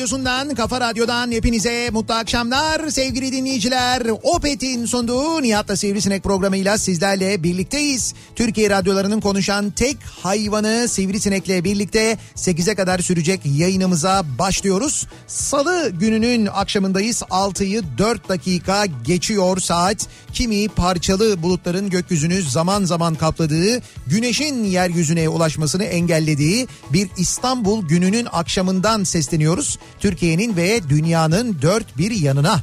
radyosundan, kafa radyodan hepinize mutlu akşamlar sevgili dinleyiciler. Opet'in sunduğu Nihat'la Sivrisinek programıyla sizlerle birlikteyiz. Türkiye radyolarının konuşan tek hayvanı Sivrisinek'le birlikte 8'e kadar sürecek yayınımıza başlıyoruz. Salı gününün akşamındayız. 6'yı 4 dakika geçiyor saat. Kimi parçalı bulutların gökyüzünü zaman zaman kapladığı, güneşin yeryüzüne ulaşmasını engellediği bir İstanbul gününün akşamından sesleniyoruz. Türkiye'nin ve dünyanın dört bir yanına.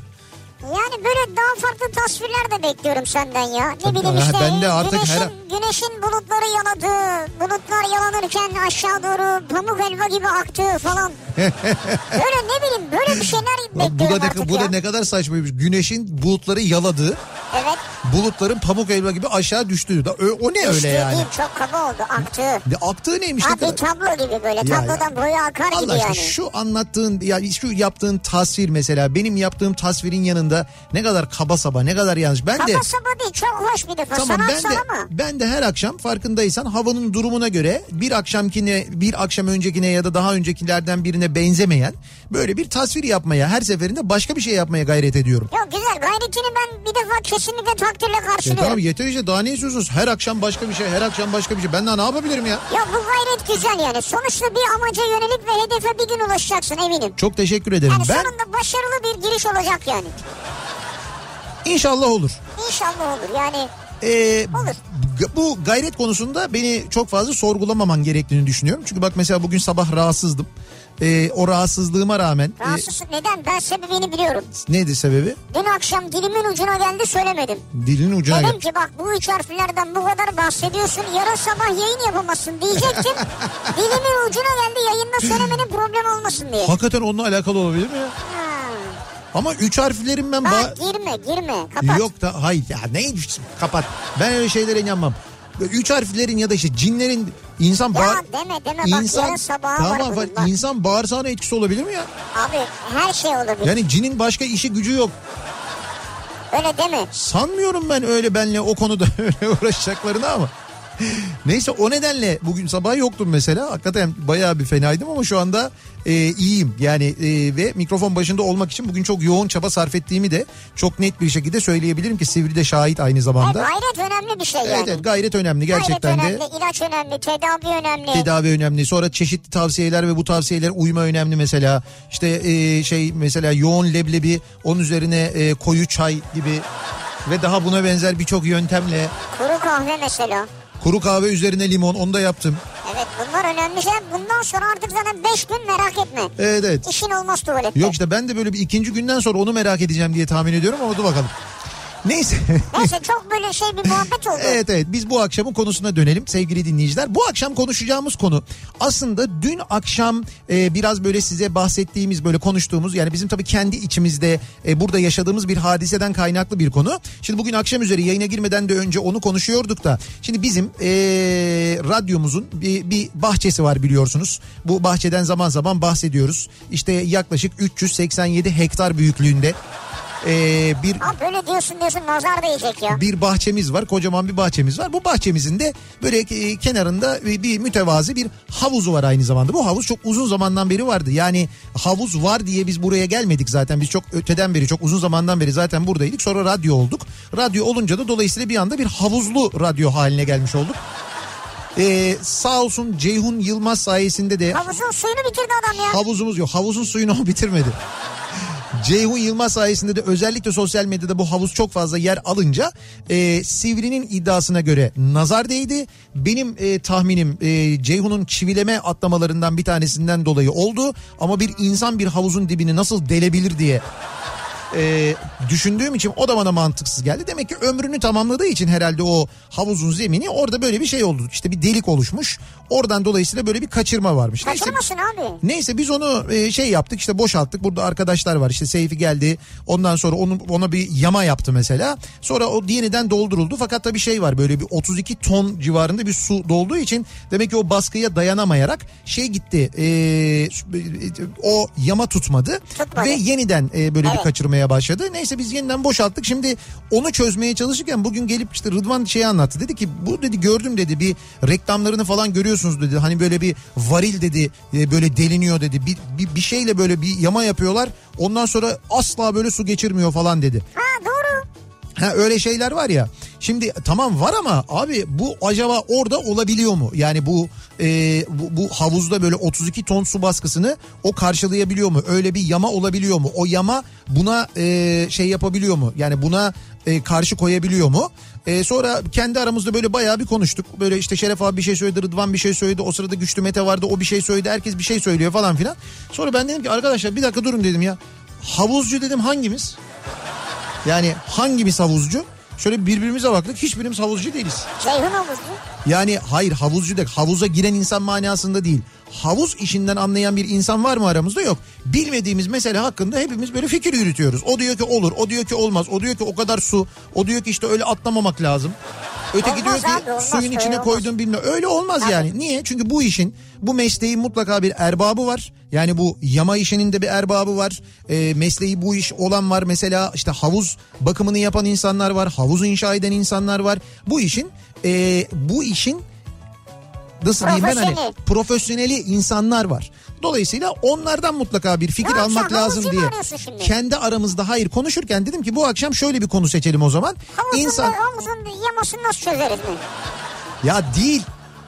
Yani böyle daha farklı tasvirler de bekliyorum senden ya. Ne Tabii, bileyim işte ben de artık güneşin, her- güneşin bulutları yaladı. Bulutlar yalanırken aşağı doğru pamuk helva gibi aktı falan. böyle ne bileyim böyle bir şeyler Lan bu bekliyorum da, artık ne, bu ya. da ne kadar saçmaymış. Güneşin bulutları yaladı. Evet. Bulutların pamuk elma gibi aşağı. Da, ö- o ne öyle Düştü yani? değil çok kaba oldu aktı. Ne, aktığı neymiş? ne Abi kadar- tablo gibi böyle tablodan boyu akar Allah gibi yani. şu anlattığın ya şu yaptığın tasvir mesela benim yaptığım tasvirin yanında ne kadar kaba saba ne kadar yanlış. Ben de Kaba saba değil çok hoş bir defa Tamam ben de ama. ben de her akşam farkındaysan havanın durumuna göre bir akşamkine bir akşam öncekine ya da daha öncekilerden birine benzemeyen böyle bir tasvir yapmaya her seferinde başka bir şey yapmaya gayret ediyorum. Yok güzel gayretini ben bir defa kesinlikle takdirle E karşılıyorum. tamam yeter işte daha ne istiyorsunuz? Her akşam başka bir şey, her akşam başka bir şey. Ben daha ne yapabilirim ya? Ya bu gayret güzel yani. Sonuçta bir amaca yönelik ve hedefe bir gün ulaşacaksın eminim. Çok teşekkür ederim. Yani ben sonunda başarılı bir giriş olacak yani. inşallah olur. İnşallah olur yani. Ee, Olur. bu gayret konusunda beni çok fazla sorgulamaman gerektiğini düşünüyorum. Çünkü bak mesela bugün sabah rahatsızdım. Ee, o rahatsızlığıma rağmen e, Rahatsızsın neden? Ben sebebini biliyorum. neydi sebebi? Dün akşam dilimin ucuna geldi söylemedim. Dilin ucuna Dedim ki bak bu üç harflerden bu kadar bahsediyorsun. Yarın sabah yayın yapamazsın diyecektim. Dilimin ucuna geldi yayında söylemenin problem olmasın diye. Hakikaten onunla alakalı olabilir mi ya? Ama üç harflerin ben... ba- Bak girme girme kapat. Yok da hayır ya ne kapat. Ben öyle şeylere inanmam. Üç harflerin ya da işte cinlerin insan Ya bağır... deme deme bak yarın sabaha var tamam, bunun bak. insan bağırsağına etkisi olabilir mi ya? Abi her şey olabilir. Yani cinin başka işi gücü yok. Öyle deme. Sanmıyorum ben öyle benle o konuda öyle uğraşacaklarını ama. Neyse o nedenle bugün sabah yoktum mesela. Hakikaten bayağı bir fenaydım ama şu anda e, iyiyim. Yani e, ve mikrofon başında olmak için bugün çok yoğun çaba sarf ettiğimi de çok net bir şekilde söyleyebilirim ki Sivri de şahit aynı zamanda. gayret önemli bir şey yani. Evet, evet gayret önemli gerçekten gayret de. önemli, ilaç önemli, tedavi önemli. Tedavi önemli. Sonra çeşitli tavsiyeler ve bu tavsiyeler uyma önemli mesela. İşte e, şey mesela yoğun leblebi, onun üzerine e, koyu çay gibi ve daha buna benzer birçok yöntemle Kuru kahve mesela. Kuru kahve üzerine limon onu da yaptım. Evet bunlar önemli şeyler. Bundan sonra artık zaten 5 gün merak etme. Evet evet. İşin olmaz tuvalette. Yok işte ben de böyle bir ikinci günden sonra onu merak edeceğim diye tahmin ediyorum ama dur bakalım. Neyse. Neyse çok böyle şey bir muhabbet oldu. Evet evet biz bu akşamın konusuna dönelim sevgili dinleyiciler. Bu akşam konuşacağımız konu aslında dün akşam e, biraz böyle size bahsettiğimiz böyle konuştuğumuz yani bizim tabii kendi içimizde e, burada yaşadığımız bir hadiseden kaynaklı bir konu. Şimdi bugün akşam üzeri yayına girmeden de önce onu konuşuyorduk da şimdi bizim e, radyomuzun bir, bir bahçesi var biliyorsunuz. Bu bahçeden zaman zaman bahsediyoruz. İşte yaklaşık 387 hektar büyüklüğünde e, bir Abi böyle diyorsun diyorsun nazar değecek ya. bir bahçemiz var. Kocaman bir bahçemiz var. Bu bahçemizin de böyle e, kenarında bir, bir mütevazi bir havuzu var aynı zamanda. Bu havuz çok uzun zamandan beri vardı. Yani havuz var diye biz buraya gelmedik zaten. Biz çok öteden beri çok uzun zamandan beri zaten buradaydık. Sonra radyo olduk. Radyo olunca da dolayısıyla bir anda bir havuzlu radyo haline gelmiş olduk. Ee, sağ olsun Ceyhun Yılmaz sayesinde de Havuzun suyunu bitirdi adam ya. havuzumuz yok. Havuzun suyunu o bitirmedi. Ceyhun Yılmaz sayesinde de özellikle sosyal medyada bu havuz çok fazla yer alınca e, Sivri'nin iddiasına göre nazar değdi. Benim e, tahminim e, Ceyhun'un çivileme atlamalarından bir tanesinden dolayı oldu. Ama bir insan bir havuzun dibini nasıl delebilir diye e, düşündüğüm için o da bana mantıksız geldi. Demek ki ömrünü tamamladığı için herhalde o havuzun zemini orada böyle bir şey oldu. İşte bir delik oluşmuş. Oradan dolayısıyla böyle bir kaçırma varmış. Neyse, Kaçırmasın abi. Neyse biz onu e, şey yaptık işte boşalttık. Burada arkadaşlar var işte Seyfi geldi. Ondan sonra onun ona bir yama yaptı mesela. Sonra o yeniden dolduruldu. Fakat tabii şey var böyle bir 32 ton civarında bir su dolduğu için demek ki o baskıya dayanamayarak şey gitti. e, o yama tutmadı. Tutmadı. Ve yeniden e, böyle bir Evet. kaçırmaya başladı. Neyse biz yeniden boşalttık. Şimdi onu çözmeye çalışırken bugün gelip işte Rıdvan şeyi anlattı. Dedi ki bu dedi gördüm dedi bir reklamlarını falan görüyorsunuz dedi. Hani böyle bir varil dedi e, böyle deliniyor dedi. Bir, bir, bir şeyle böyle bir yama yapıyorlar. Ondan sonra asla böyle su geçirmiyor falan dedi. Ha doğru. Ha öyle şeyler var ya. Şimdi tamam var ama abi bu acaba orada olabiliyor mu? Yani bu e, bu, bu havuzda böyle 32 ton su baskısını o karşılayabiliyor mu? Öyle bir yama olabiliyor mu? O yama buna e, şey yapabiliyor mu? Yani buna e, karşı koyabiliyor mu? E, sonra kendi aramızda böyle bayağı bir konuştuk. Böyle işte Şeref abi bir şey söyledi, Rıdvan bir şey söyledi. O sırada Güçlü Mete vardı, o bir şey söyledi. Herkes bir şey söylüyor falan filan. Sonra ben dedim ki arkadaşlar bir dakika durun dedim ya. Havuzcu dedim hangimiz? Yani hangimiz havuzcu? Şöyle birbirimize baktık hiçbirimiz havuzcu değiliz. Ceyhun havuzlu. Yani hayır havuzcu da havuza giren insan manasında değil. Havuz işinden anlayan bir insan var mı aramızda yok. Bilmediğimiz mesele hakkında hepimiz böyle fikir yürütüyoruz. O diyor ki olur, o diyor ki olmaz, o diyor ki o kadar su, o diyor ki işte öyle atlamamak lazım. Öteki Olmaz diyor ki abi, olmaz, suyun içine olmaz. koydum bilmem. Öyle olmaz yani. Niye? Çünkü bu işin, bu mesleğin mutlaka bir erbabı var. Yani bu yama işinin de bir erbabı var. E, mesleği bu iş olan var. Mesela işte havuz bakımını yapan insanlar var. Havuzu inşa eden insanlar var. Bu işin, e, bu işin nasıl diyeyim ben hani Profesyonel. profesyoneli insanlar var. Dolayısıyla onlardan mutlaka bir fikir Ne almak lazım diye. Kendi aramızda hayır konuşurken dedim ki bu akşam şöyle bir konu seçelim o zaman. Havuzun, İnsan havuzun yamasını nasıl çözeriz mi? ya değil.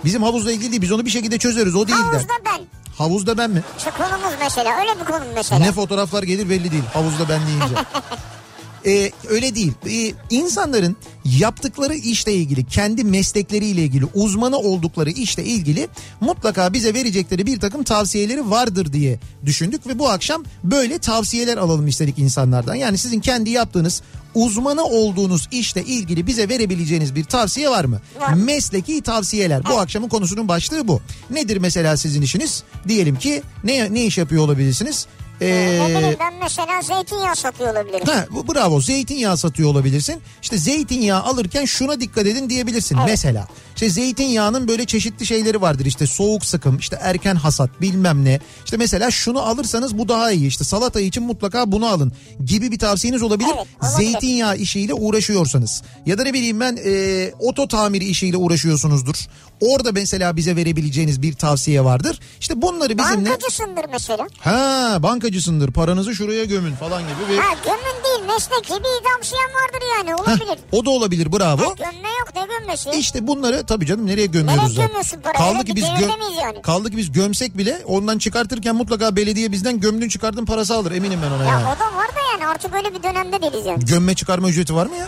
Bizim havuzla ilgili değil. Biz onu bir şekilde çözeriz. O değil de. Havuzda ben. Havuzda ben mi? Şu konumuz mesela öyle bir konu mesela. Ne fotoğraflar gelir belli değil. Havuzda ben deyince. Ee, öyle değil. Ee, insanların yaptıkları işle ilgili, kendi meslekleriyle ilgili, uzmanı oldukları işle ilgili mutlaka bize verecekleri bir takım tavsiyeleri vardır diye düşündük ve bu akşam böyle tavsiyeler alalım istedik insanlardan. Yani sizin kendi yaptığınız uzmanı olduğunuz işle ilgili bize verebileceğiniz bir tavsiye var mı? Var. Mesleki tavsiyeler. Bu akşamın konusunun başlığı bu. Nedir mesela sizin işiniz? Diyelim ki ne ne iş yapıyor olabilirsiniz? Ee, Ne bileyim ben mesela zeytinyağı satıyor olabilirim. Ha, bu- bravo zeytinyağı satıyor olabilirsin. İşte zeytinyağı alırken şuna dikkat edin diyebilirsin Evet. mesela. İşte zeytinyağının böyle çeşitli şeyleri vardır işte soğuk sıkım işte erken hasat bilmem ne. İşte mesela şunu alırsanız bu daha iyi işte salata için mutlaka bunu alın gibi bir tavsiyeniz olabilir. Evet, olabilir. Zeytinyağı işiyle uğraşıyorsanız ya da ne bileyim ben e, oto tamiri işiyle uğraşıyorsunuzdur. Orada mesela bize verebileceğiniz bir tavsiye vardır. İşte bunları bizimle... Bankacısındır mesela. Ha bankacısındır paranızı şuraya gömün falan gibi bir... Ha gömün değil mesleki bir tavsiyen vardır yani Heh, olabilir. o da olabilir bravo. Ha, gömme yok ne gömmesi? İşte bunları tabii canım nereye gömüyoruz Nereye gömüyorsun parayı? Kaldı ki biz gö- yani? kaldı ki biz gömsek bile ondan çıkartırken mutlaka belediye bizden gömdün çıkardın parası alır eminim ben ona Ya yani. o da var da yani artık öyle bir dönemde değiliz yani. Gömme çıkarma ücreti var mı ya?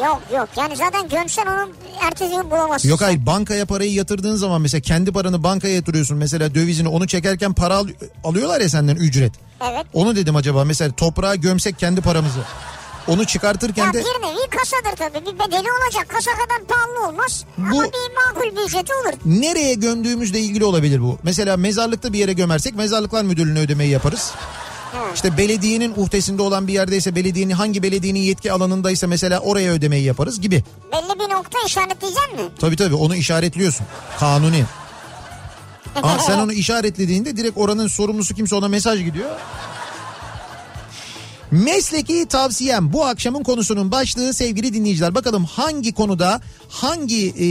Yok yok yani zaten gömsen onu ertesi gün bulamazsın. Yok hayır bankaya parayı yatırdığın zaman mesela kendi paranı bankaya yatırıyorsun mesela dövizini onu çekerken para al- alıyorlar ya senden ücret. Evet. Onu dedim acaba mesela toprağa gömsek kendi paramızı. Onu çıkartırken Ya de bir nevi kasadır tabii. Bir bedeli olacak. Kasa kadar pahalı olmaz. Bu- Ama bir makul bir ücreti olur. nereye gömdüğümüzle ilgili olabilir bu. Mesela mezarlıkta bir yere gömersek mezarlıklar müdürlüğüne ödemeyi yaparız. İşte belediyenin uhdesinde olan bir yerdeyse belediyenin hangi belediyenin yetki alanındaysa mesela oraya ödemeyi yaparız gibi. Belli bir nokta işaretleyecek mi? Tabii tabii onu işaretliyorsun. Kanuni. Aa, sen onu işaretlediğinde direkt oranın sorumlusu kimse ona mesaj gidiyor. Mesleki tavsiyem bu akşamın konusunun başlığı sevgili dinleyiciler. Bakalım hangi konuda hangi e,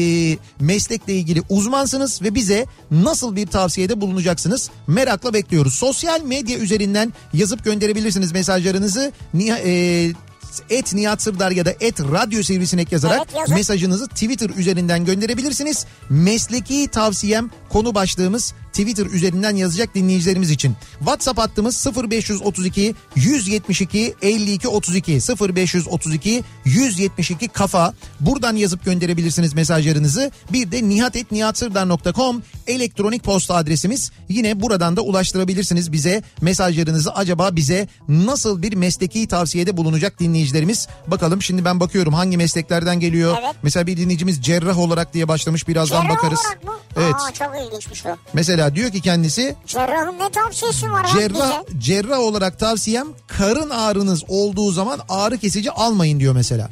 meslekle ilgili uzmansınız ve bize nasıl bir tavsiyede bulunacaksınız? Merakla bekliyoruz. Sosyal medya üzerinden yazıp gönderebilirsiniz mesajlarınızı. E, et Nihat Sırdar ya da et Radyo Sivrisinek yazarak Evet, yazın. mesajınızı Twitter üzerinden gönderebilirsiniz. Mesleki tavsiyem konu başlığımız Twitter üzerinden yazacak dinleyicilerimiz için. WhatsApp hattımız 0532 172 52 32 0532 172 kafa. Buradan yazıp gönderebilirsiniz mesajlarınızı. Bir de nihatetnihatsırdar.com elektronik posta adresimiz. Yine buradan da ulaştırabilirsiniz bize mesajlarınızı. Acaba bize nasıl bir mesleki tavsiyede bulunacak dinleyicilerimiz? Bakalım şimdi ben bakıyorum hangi mesleklerden geliyor. Evet. Mesela bir dinleyicimiz cerrah olarak diye başlamış birazdan Cerrah bakarız. olarak mı? Evet. Aa, çok ilginçmiş o. Mesela diyor ki kendisi Cerrahın ne tavsiyesi var cerrah cerrah olarak tavsiyem karın ağrınız olduğu zaman ağrı kesici almayın diyor mesela.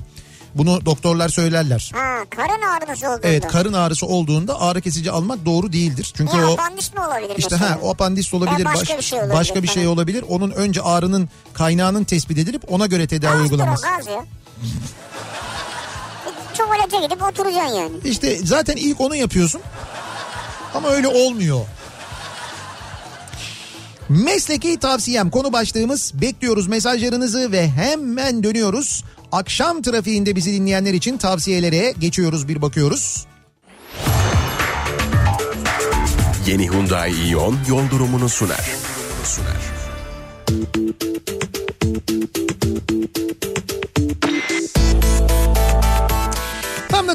Bunu doktorlar söylerler. Ha, karın ağrınız olduğunda. Evet karın ağrısı olduğunda ağrı kesici almak doğru değildir. Çünkü Niye o apandis mi olabilir işte mesela? ha o apandis olabilir, Ya başka baş- bir şey olabilir başka bir şey olabilir. Onun önce ağrının kaynağının tespit edilip ona göre tedavi Gazdır o uygulanması. gaz ya. E, Tuvalete gidip oturacaksın yani. İşte zaten ilk onu yapıyorsun. Ama öyle olmuyor. Mesleki tavsiyem konu başlığımız bekliyoruz mesajlarınızı ve hemen dönüyoruz. Akşam trafiğinde bizi dinleyenler için tavsiyelere geçiyoruz bir bakıyoruz. Yeni Hyundai Ion yol durumunu sunar. Sunar. Tam da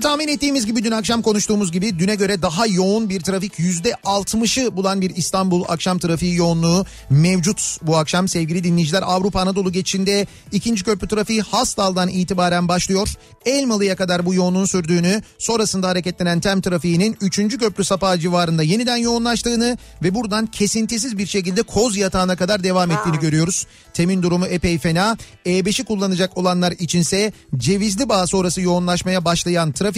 tahmin ettiğimiz gibi dün akşam konuştuğumuz gibi düne göre daha yoğun bir trafik yüzde 60'ı bulan bir İstanbul akşam trafiği yoğunluğu mevcut bu akşam sevgili dinleyiciler. Avrupa Anadolu geçişinde ikinci köprü trafiği Hastal'dan itibaren başlıyor. Elmalı'ya kadar bu yoğunluğun sürdüğünü sonrasında hareketlenen tem trafiğinin 3. köprü sapağı civarında yeniden yoğunlaştığını ve buradan kesintisiz bir şekilde Koz yatağına kadar devam ettiğini görüyoruz. Temin durumu epey fena. E5'i kullanacak olanlar içinse Cevizli Bağ sonrası yoğunlaşmaya başlayan trafik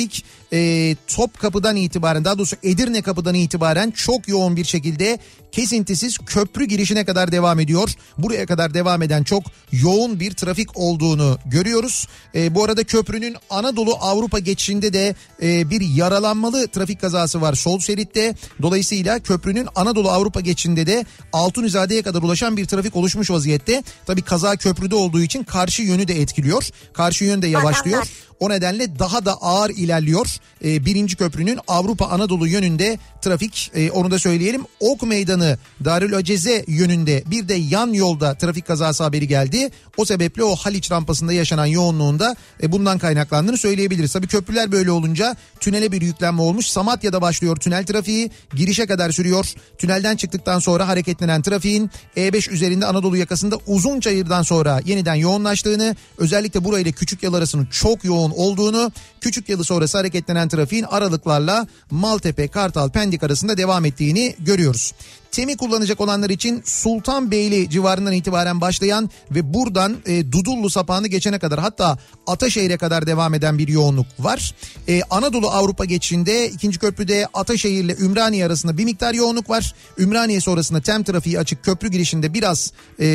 e, Top kapıdan itibaren daha doğrusu Edirne kapıdan itibaren çok yoğun bir şekilde kesintisiz köprü girişine kadar devam ediyor. Buraya kadar devam eden çok yoğun bir trafik olduğunu görüyoruz. E, bu arada köprünün Anadolu Avrupa geçişinde de e, bir yaralanmalı trafik kazası var sol şeritte. Dolayısıyla köprünün Anadolu Avrupa geçişinde de Altunizade'ye kadar ulaşan bir trafik oluşmuş vaziyette. Tabii kaza köprüde olduğu için karşı yönü de etkiliyor. Karşı yön de yavaşlıyor. Bakanlar. O nedenle daha da ağır ilerliyor. Ee, birinci köprünün Avrupa Anadolu yönünde trafik e, onu da söyleyelim. Ok Meydanı Darül Aceze yönünde bir de yan yolda trafik kazası haberi geldi. O sebeple o Haliç rampasında yaşanan yoğunluğunda e, bundan kaynaklandığını söyleyebiliriz. Tabii köprüler böyle olunca tünele bir yüklenme olmuş. Samatya'da başlıyor tünel trafiği. Girişe kadar sürüyor. Tünelden çıktıktan sonra hareketlenen trafiğin E5 üzerinde Anadolu yakasında Uzunçayır'dan sonra yeniden yoğunlaştığını özellikle burayla Küçük Yol arasının çok yoğun olduğunu Küçük Yalı sonrası hareketlenen trafiğin aralıklarla Maltepe, Kartal, Pendik arasında devam ettiğini görüyoruz. Temi kullanacak olanlar için Sultanbeyli civarından itibaren başlayan ve buradan e, Dudullu sapağını geçene kadar hatta Ataşehir'e kadar devam eden bir yoğunluk var. E, Anadolu Avrupa geçişinde ikinci köprüde Ataşehir ile Ümraniye arasında bir miktar yoğunluk var. Ümraniye sonrasında tem trafiği açık köprü girişinde biraz e,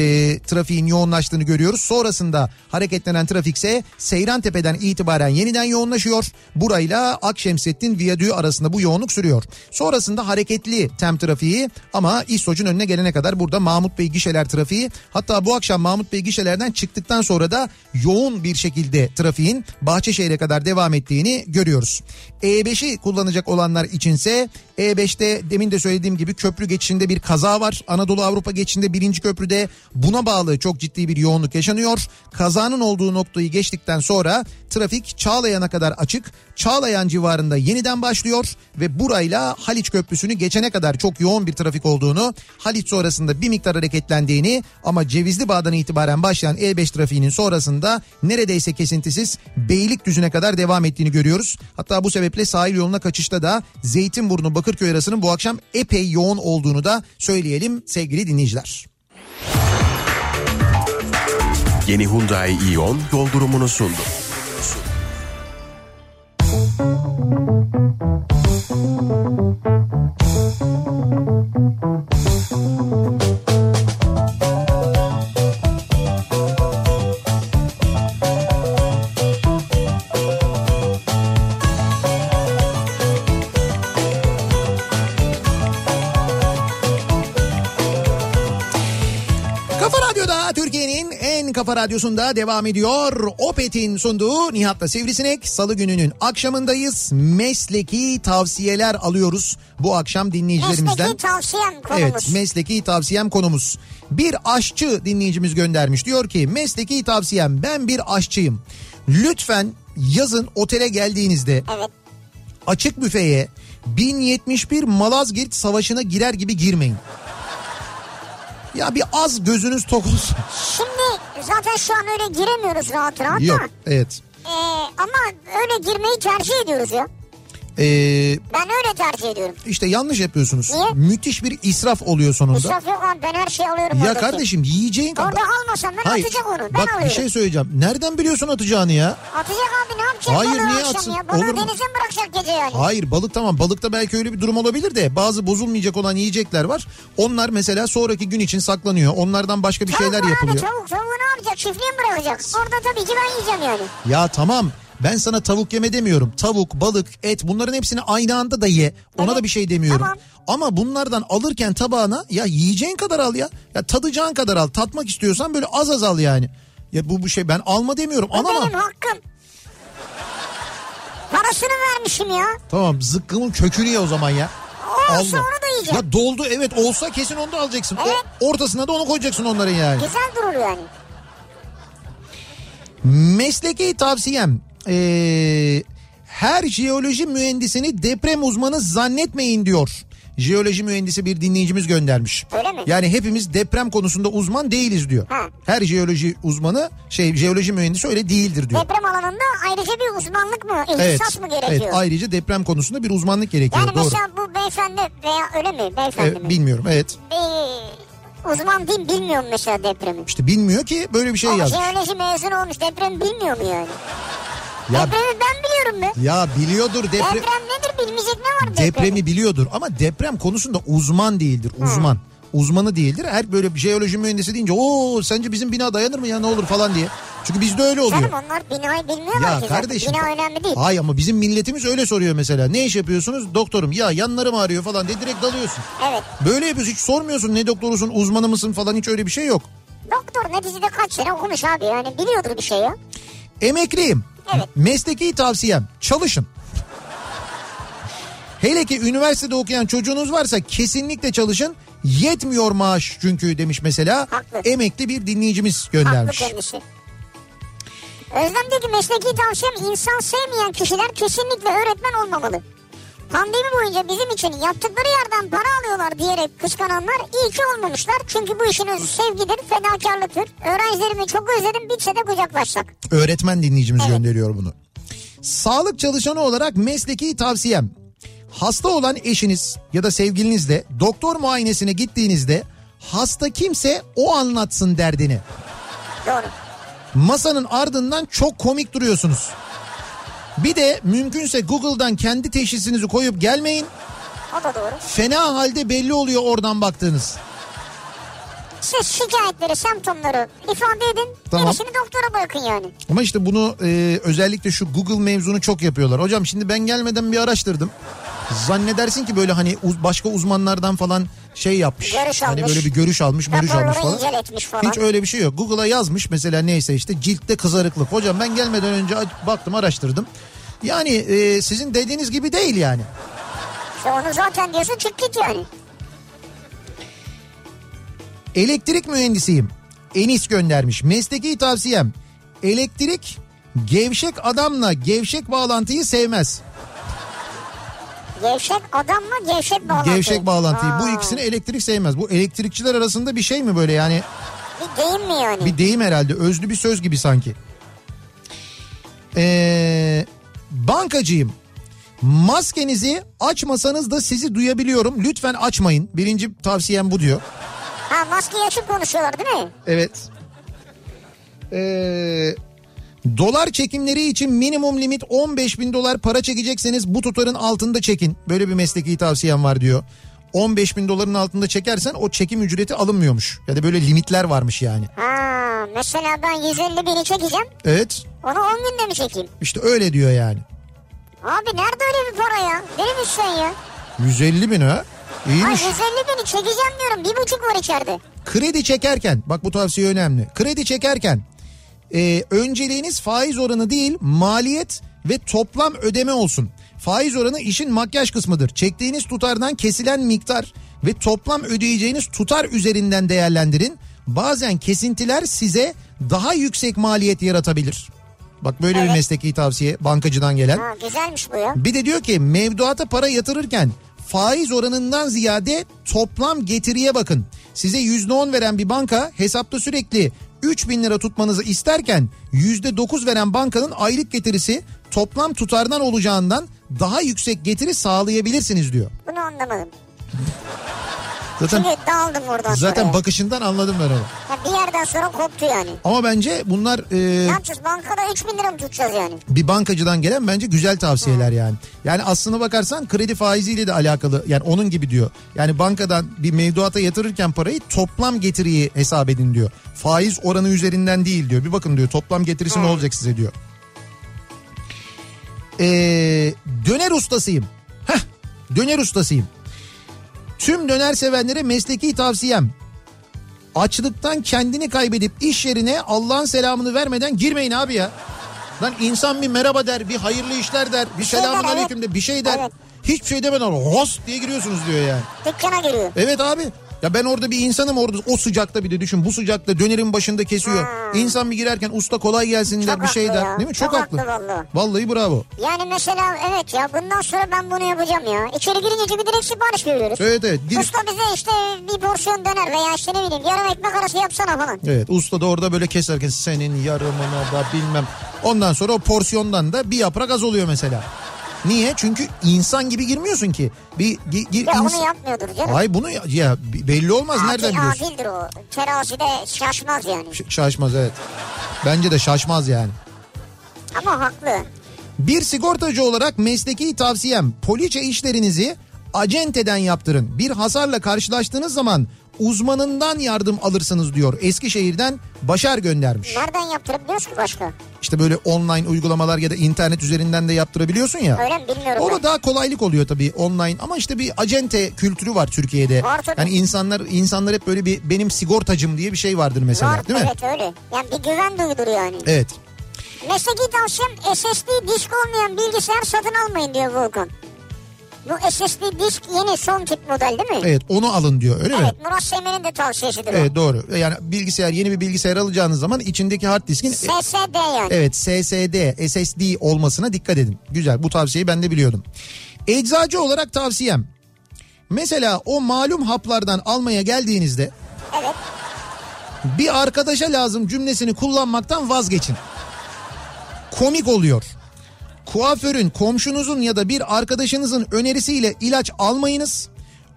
trafiğin yoğunlaştığını görüyoruz. Sonrasında hareketlenen trafikse Seyrantepe'den itibaren yeniden yoğunlaşıyor. Burayla Akşemsettin Viyadüğü arasında bu yoğunluk sürüyor. Sonrasında hareketli tem trafiği ama İstoç'un önüne gelene kadar burada Mahmut Bey gişeler trafiği. Hatta bu akşam Mahmut Bey gişelerden çıktıktan sonra da yoğun bir şekilde trafiğin Bahçeşehir'e kadar devam ettiğini görüyoruz. E5'i kullanacak olanlar içinse E5'te demin de söylediğim gibi köprü geçişinde bir kaza var. Anadolu Avrupa geçişinde birinci köprüde buna bağlı çok ciddi bir yoğunluk yaşanıyor. Kazanın olduğu noktayı geçtikten sonra trafik Çağlayan'a kadar açık. Çağlayan civarında yeniden başlıyor ve burayla Haliç Köprüsü'nü geçene kadar çok yoğun bir trafik olduğunu, Haliç sonrasında bir miktar hareketlendiğini ama Cevizli Bağ'dan itibaren başlayan E5 trafiğinin sonrasında neredeyse kesintisiz Beylikdüzü'ne kadar devam ettiğini görüyoruz. Hatta bu sebeple sahil yoluna kaçışta da Zeytinburnu Bakırköy arasının bu akşam epey yoğun olduğunu da söyleyelim sevgili dinleyiciler. Yeni Hyundai Ion yol durumunu sundu. Radyosunda devam ediyor. Opet'in sunduğu Nihat'la Sivrisinek. Salı gününün akşamındayız. Mesleki tavsiyeler alıyoruz bu akşam dinleyicilerimizden. Mesleki tavsiyem konumuz. Evet mesleki tavsiyem konumuz. Bir aşçı dinleyicimiz göndermiş. Diyor ki mesleki tavsiyem ben bir aşçıyım. Lütfen yazın otele geldiğinizde Evet. açık büfeye 1071 Malazgirt Savaşı'na girer gibi girmeyin. Ya bir az gözünüz tok olsun. Şimdi zaten şu an öyle giremiyoruz rahat rahat Yok da. evet. Ee, ama öyle girmeyi tercih ediyoruz ya. Ee, Ben öyle tercih ediyorum. işte yanlış yapıyorsunuz. Niye? Müthiş bir israf oluyor sonunda. İsraf yok abi ben her şeyi alıyorum Ya oradaki. kardeşim yiyeceğin kadar. Orada almasam ben atacak onu. Ben bak alıyorum. bir şey söyleyeceğim. Nereden biliyorsun atacağını ya? Atacak abi ne yapacak Hayır, niye atsın? ya? Balığı Olur mu? denize mi bırakacak gece yani? Hayır balık tamam balıkta belki öyle bir durum olabilir de bazı bozulmayacak olan yiyecekler var. Onlar mesela sonraki gün için saklanıyor. Onlardan başka bir şeyler Tavuk var yapılıyor. Abi, tavuk tavuğu ne yapacak? Çiftliğe mi bırakacak? Orada tabii ki ben yiyeceğim yani. Ya tamam ben sana tavuk yeme demiyorum. Tavuk, balık, et bunların hepsini aynı anda da ye. Ona Evet. da bir şey demiyorum. Tamam. Ama bunlardan alırken tabağına ya yiyeceğin kadar al ya. Ya tadacağın kadar al. Tatmak istiyorsan böyle az az al yani. Ya bu bu şey ben alma demiyorum. Bu Al ama benim hakkım. Parasını vermişim ya. tamam zıkkımın kökünü ye o zaman ya. Olsa Allah. onu da yiyeceğim. Ya doldu evet olsa kesin onu da alacaksın. O- Evet. ortasına da onu koyacaksın onların yani. Güzel durur yani. Mesleki tavsiyem ee, her jeoloji mühendisini deprem uzmanı zannetmeyin diyor. Jeoloji mühendisi bir dinleyicimiz göndermiş. Öyle mi? Yani hepimiz deprem konusunda uzman değiliz diyor. Ha. Her jeoloji uzmanı şey jeoloji mühendisi öyle değildir diyor. Deprem alanında ayrıca bir uzmanlık mı, Evet. ihtisas mı gerekiyor? Evet, ayrıca deprem konusunda bir uzmanlık gerekiyor. yani Doğru. mesela bu beyefendi veya öyle mi beyefendi Evet, mi? bilmiyorum evet. Ee, uzman değil bilmiyorum mesela depremi. İşte bilmiyor ki böyle bir şey Ama yazmış. jeoloji mezun olmuş depremi bilmiyor mu yani? Ya, Depremi ben biliyorum be. ya biliyordur deprem. Deprem nedir bilmeyecek ne var depremi? Depremi biliyordur ama deprem konusunda uzman değildir. Uzman. Uzmanı değildir. Her böyle bir jeoloji mühendisi deyince o sence bizim bina dayanır mı ya ne olur falan diye. Çünkü bizde öyle oluyor. Canım onlar binayı bilmiyorlar Ya ki kardeşim. Bina önemli değil. Hayır ama bizim milletimiz öyle soruyor mesela. Ne iş yapıyorsunuz? Doktorum. Ya yanlarım ağrıyor falan diye direkt dalıyorsun. Evet. Böyle yapıyorsun hiç sormuyorsun ne doktorusun uzmanı mısın falan hiç öyle bir şey yok. Doktor neticede kaç sene okumuş abi yani biliyordur bir şey ya. Emekliyim. Evet. Mesleki tavsiyem çalışın. Hele ki üniversitede okuyan çocuğunuz varsa kesinlikle çalışın. Yetmiyor maaş çünkü demiş mesela. Haklı. Emekli bir dinleyicimiz Haklı göndermiş. kendisi. Özlem dedi ki mesleki tavsiyem insan sevmeyen kişiler kesinlikle öğretmen olmamalı. Pandemi boyunca bizim için yaptıkları yerden para alıyorlar diyerek kıskananlar iyi ki olmamışlar. Çünkü bu işin özü sevgidir, fedakarlıktır. Öğrencilerimi çok özledim bitse de kucaklaşsak. Öğretmen dinleyicimiz Evet. gönderiyor bunu. Sağlık çalışanı olarak mesleki tavsiyem. Hasta olan eşiniz ya da sevgilinizle doktor muayenesine gittiğinizde hasta kimse o anlatsın derdini. Doğru. Masanın ardından çok komik duruyorsunuz. Bir de mümkünse Google'dan kendi teşhisinizi koyup gelmeyin. O da doğru. Fena halde belli oluyor oradan baktığınız. Siz şikayetleri, semptomları ifade edin. Tamam. Gerisini doktora bırakın yani. Ama işte bunu e, özellikle şu Google mevzunu çok yapıyorlar. Hocam şimdi ben gelmeden bir araştırdım. Zannedersin ki böyle hani uz- başka uzmanlardan falan şey yapmış. Görüş hani almış. böyle bir görüş almış, görüş almış falan. falan. Hiç öyle bir şey yok. Google'a yazmış mesela neyse işte ciltte kızarıklık. Hocam ben gelmeden önce baktım araştırdım. Yani e, sizin dediğiniz gibi değil yani. İşte onu zaten diyorsun çık git yani. Elektrik mühendisiyim. Enis göndermiş. Mesleki tavsiyem. Elektrik Gevşek adamla gevşek bağlantıyı sevmez. Gevşek adam mı gevşek bağlantı? Gevşek bağlantıyı. Bu Ha, ikisini elektrik sevmez. Bu elektrikçiler arasında bir şey mi böyle yani? Bir deyim mi yani? Bir deyim herhalde. Özlü bir söz gibi sanki. Ee, bankacıyım. Maskenizi açmasanız da sizi duyabiliyorum. Lütfen açmayın. Birinci tavsiyem bu diyor. Ha maskeyi açıp konuşuyorlar değil mi? Evet. Ee, dolar çekimleri için minimum limit 15 bin dolar para çekecekseniz bu tutarın altında çekin. Böyle bir mesleki tavsiyem var diyor. 15 bin doların altında çekersen o çekim ücreti alınmıyormuş. Ya da böyle limitler varmış yani. Ha mesela ben 150 bini çekeceğim. Evet Onu 10 günde mi çekeyim? işte öyle diyor yani. Abi nerede öyle bir para ya? Deli misin sen ya? 150 bin ha. İyiymiş. 150 bini çekeceğim diyorum. Bir buçuk var içeride. Kredi çekerken bak bu tavsiye önemli. Kredi çekerken e, önceliğiniz faiz oranı değil maliyet ve toplam ödeme olsun. Faiz oranı işin makyaj kısmıdır. Çektiğiniz tutardan kesilen miktar ve toplam ödeyeceğiniz tutar üzerinden değerlendirin. Bazen kesintiler size daha yüksek maliyet yaratabilir. Bak böyle bir Evet. mesleki tavsiye bankacıdan gelen. Ha güzelmiş bu ya. Bir de diyor ki mevduata para yatırırken faiz oranından ziyade toplam getiriye bakın. Size yüzde on veren bir banka hesapta sürekli 3 bin lira tutmanızı isterken yüzde dokuz veren bankanın aylık getirisi toplam tutardan olacağından daha yüksek getiri sağlayabilirsiniz diyor. Bunu anlamadım. Zaten Çünkü dağıldım oradan zaten sonra. bakışından anladım ben onu. Ya bir yerden sonra koptu yani. Ama bence bunlar e, Ne yapacağız? Bankada 3 bin lira mı tutacağız yani? bir bankacıdan gelen bence güzel tavsiyeler yani. Yani aslına bakarsan kredi faiziyle de alakalı yani onun gibi diyor. Yani bankadan bir mevduata yatırırken parayı toplam getiriyi hesap edin diyor. Faiz oranı üzerinden değil diyor. Bir bakın diyor toplam getirisi ne olacak size diyor. Ee, döner ustasıyım. Heh, döner ustasıyım. Tüm döner sevenlere mesleki tavsiyem. Açlıktan kendini kaybedip iş yerine Allah'ın selamını vermeden girmeyin abi ya. Lan insan bir merhaba der, bir hayırlı işler der, bir şey selamun der, evet. aleyküm de bir şey der. Evet. Hiçbir şey demeden hos diye giriyorsunuz diyor yani. Dükkana giriyor. Evet abi. Ya ben orada bir insanım orada o sıcakta bir de düşün bu sıcakta dönerin başında kesiyor. İnsan bir girerken usta kolay gelsin der bir şey der. ya. Değil mi? Çok, Çok haklı. vallahi. Vallahi bravo. Yani mesela evet ya bundan sonra ben bunu yapacağım ya. İçeri girince çünkü direkt sipariş veriyoruz. Evet evet. Gir- Usta bize işte bir porsiyon döner veya işte ne bileyim yarım ekmek arası yapsana falan. Evet usta da orada böyle keserken senin yarımına da bilmem. Ondan sonra o porsiyondan da bir yaprak az oluyor mesela. Niye? Çünkü insan gibi girmiyorsun ki. Bir gi- gi- Ve ins- onu yapmıyordur canım. Ay bunu ya, ya belli olmaz nereden Adil, biliyorsun? adildir o. Terazide şaşmaz yani. Ş- şaşmaz evet. Bence de şaşmaz yani. Ama haklı. Bir sigortacı olarak mesleki tavsiyem poliçe işlerinizi acenteden yaptırın. Bir hasarla karşılaştığınız zaman uzmanından yardım alırsınız diyor. Eskişehir'den Başar göndermiş. Nereden yaptırabiliyoruz ki başka? İşte böyle online uygulamalar ya da internet üzerinden de yaptırabiliyorsun ya. Öyle mi bilmiyorum O ben. da daha kolaylık oluyor tabii online ama işte bir acente kültürü var Türkiye'de. Var tabii. Yani insanlar insanlar hep böyle bir benim sigortacım diye bir şey vardır mesela Var değil mi? evet öyle. Yani bir güven duyulur yani. Evet. Mesleki tavsiyem SSD disk olmayan bilgisayar satın almayın diyor Volkan. Bu SSD disk yeni son tip model değil mi? Evet onu alın diyor öyle mi? Evet Murat Semen'in de tavsiyesidir Evet doğru. Yani bilgisayar yeni bir bilgisayar alacağınız zaman içindeki hard diskin o. SSD yani. evet SSD, SSD olmasına dikkat edin. Güzel bu tavsiyeyi ben de biliyordum. Eczacı olarak tavsiyem. Mesela o malum haplardan almaya geldiğinizde Evet. bir arkadaşa lazım cümlesini kullanmaktan vazgeçin. Komik oluyor. Kuaförün, komşunuzun ya da bir arkadaşınızın önerisiyle ilaç almayınız.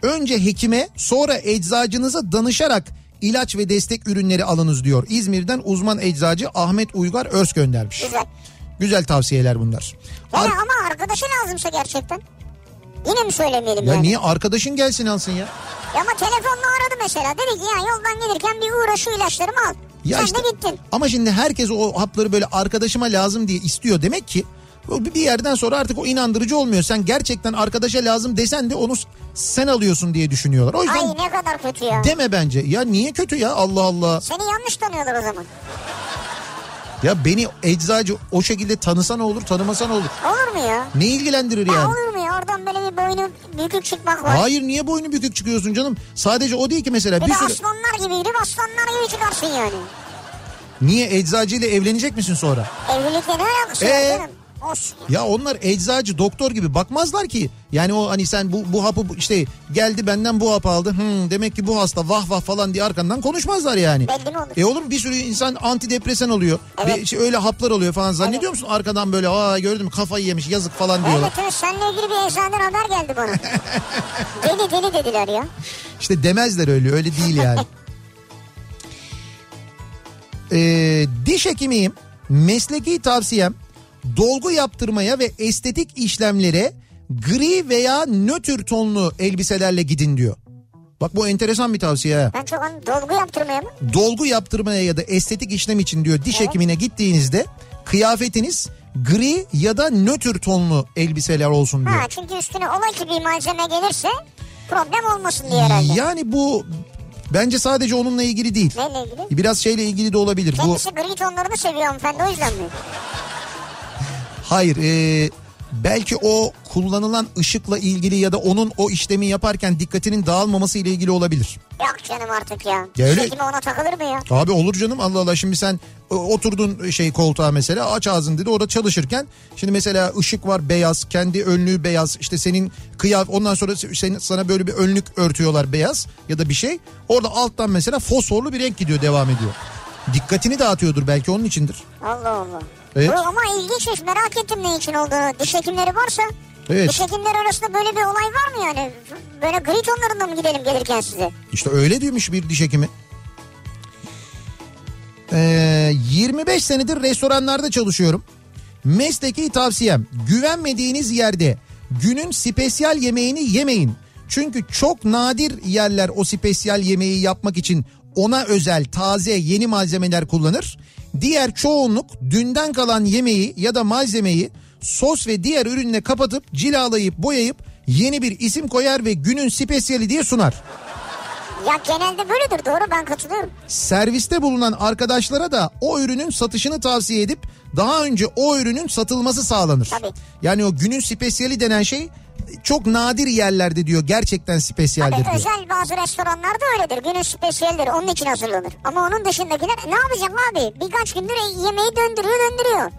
Önce hekime sonra eczacınıza danışarak ilaç ve destek ürünleri alınız diyor. İzmir'den uzman eczacı Ahmet Uygar Örs göndermiş. Güzel. Güzel tavsiyeler bunlar. Yani Ar- ama arkadaşı lazımsa gerçekten. Yine mi söylemeyelim ya yani? niye arkadaşın gelsin alsın ya? Ya ama telefonla aradı mesela. Dedi ki ya yoldan gelirken bir uğra şu ilaçlarımı al. Ya Sen işte, de gittin. ama şimdi herkes o hapları böyle arkadaşıma lazım diye istiyor. Demek ki bir yerden sonra artık o inandırıcı olmuyor. Sen gerçekten arkadaşa lazım desen de onu sen alıyorsun diye düşünüyorlar. O yüzden Ay ne kadar kötü ya. deme bence. Ya niye kötü ya Allah Allah. Seni yanlış tanıyorlar o zaman. Ya beni eczacı o şekilde tanısa ne olur tanımasa ne olur. Olur mu ya? Ne ilgilendirir Ya yani? olur mu ya? Oradan böyle bir boynu bükük çıkmak var. Hayır niye boynu bükük çıkıyorsun canım? Sadece o değil ki mesela Bir bir sürü... aslanlar gibi yürüp aslanlar gibi çıkarsın yani. Niye eczacıyla evlenecek misin sonra? Evlilikle ne alakası Ee? var canım? Ya onlar eczacı doktor gibi bakmazlar ki. Yani o hani sen bu, bu hapı işte geldi benden bu hapı aldı. Hmm, demek ki bu hasta vah vah falan diye arkandan konuşmazlar yani. Belli olur? E oğlum bir sürü insan antidepresan oluyor. Evet. Ve işte öyle haplar oluyor falan. Zannediyor musun arkadan böyle aa gördün mü kafayı yemiş yazık falan diyorlar. Evet evet seninle ilgili bir eczaneden haber geldi bana. deli deli dediler ya. İşte demezler öyle öyle değil yani. Ee, diş hekimiyim. Mesleki tavsiyem dolgu yaptırmaya ve estetik işlemlere gri veya nötr tonlu elbiselerle gidin diyor. Bak bu enteresan bir tavsiye. Ben çok an dolgu yaptırmaya mı? Dolgu yaptırmaya ya da estetik işlem için diyor diş Evet. hekimine gittiğinizde kıyafetiniz gri ya da nötr tonlu elbiseler olsun diyor. Ha çünkü üstüne ola ki bir malzeme gelirse problem olmasın diye herhalde. Yani bu bence sadece onunla ilgili değil. Neyle ilgili? Biraz şeyle ilgili de olabilir. Bu Kendisi gri tonlarını seviyor hanımefendi o yüzden mi? Hayır e, belki o kullanılan ışıkla ilgili ya da onun o işlemi yaparken dikkatinin dağılmaması ile ilgili olabilir. Yok canım artık ya. Ya öyle- ona takılır mı ya? Abi olur canım Allah Allah şimdi sen e, oturdun şey koltuğa mesela aç ağzını dedi orada çalışırken şimdi mesela ışık var beyaz kendi önlüğü beyaz işte senin kıyaf ondan sonra senin, sana böyle bir önlük örtüyorlar beyaz ya da bir şey orada alttan mesela fosforlu bir renk gidiyor devam ediyor. Dikkatini dağıtıyordur belki onun içindir. Allah Allah. Evet. Bu ama ilginçmiş merak ettim ne için olduğunu. Diş hekimleri varsa Evet. diş hekimleri arasında böyle bir olay var mı yani? Böyle gri tonlarında mı gidelim gelirken size? İşte öyle diyormuş bir diş hekimi. Ee, 25 senedir restoranlarda çalışıyorum. Mesleki tavsiyem güvenmediğiniz yerde günün spesiyal yemeğini yemeyin. Çünkü çok nadir yerler o spesiyal yemeği yapmak için ona özel taze yeni malzemeler kullanır. Diğer çoğunluk dünden kalan yemeği ya da malzemeyi sos ve diğer ürünle kapatıp cilalayıp boyayıp yeni bir isim koyar ve günün spesiyali diye sunar. Ya genelde böyledir doğru ben katılıyorum. serviste bulunan arkadaşlara da o ürünün satışını tavsiye edip daha önce o ürünün satılması sağlanır. Tabii. Yani o günün spesiyali denen şey çok nadir yerlerde diyor gerçekten spesiyaldir Tabii diyor. özel bazı restoranlarda öyledir. Günün spesiyeldir. Onun için hazırlanır. Ama onun dışındakiler ne yapacak abi? Birkaç gündür yemeği döndürüyor döndürüyor.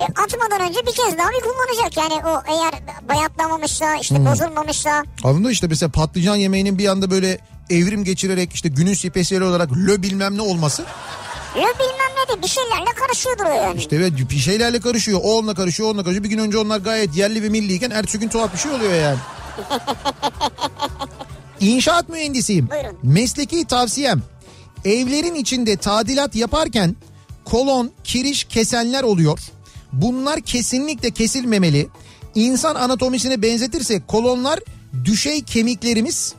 E, atmadan önce bir kez daha bir kullanacak. Yani o eğer bayatlamamışsa işte Hmm. bozulmamışsa. Anladın işte mesela patlıcan yemeğinin bir anda böyle evrim geçirerek işte günün spesiyali olarak lö bilmem ne olması. Ya bilmem ne de bir şeylerle karışıyordur o yani. İşte evet bir şeylerle karışıyor. O onunla karışıyor, onunla karışıyor. Bir gün önce onlar gayet yerli ve milliyken ertesi gün tuhaf bir şey oluyor yani. İnşaat mühendisiyim. Buyurun. Mesleki tavsiyem. Evlerin içinde tadilat yaparken kolon, kiriş kesenler oluyor. Bunlar kesinlikle kesilmemeli. İnsan anatomisine benzetirsek kolonlar düşey kemiklerimiz.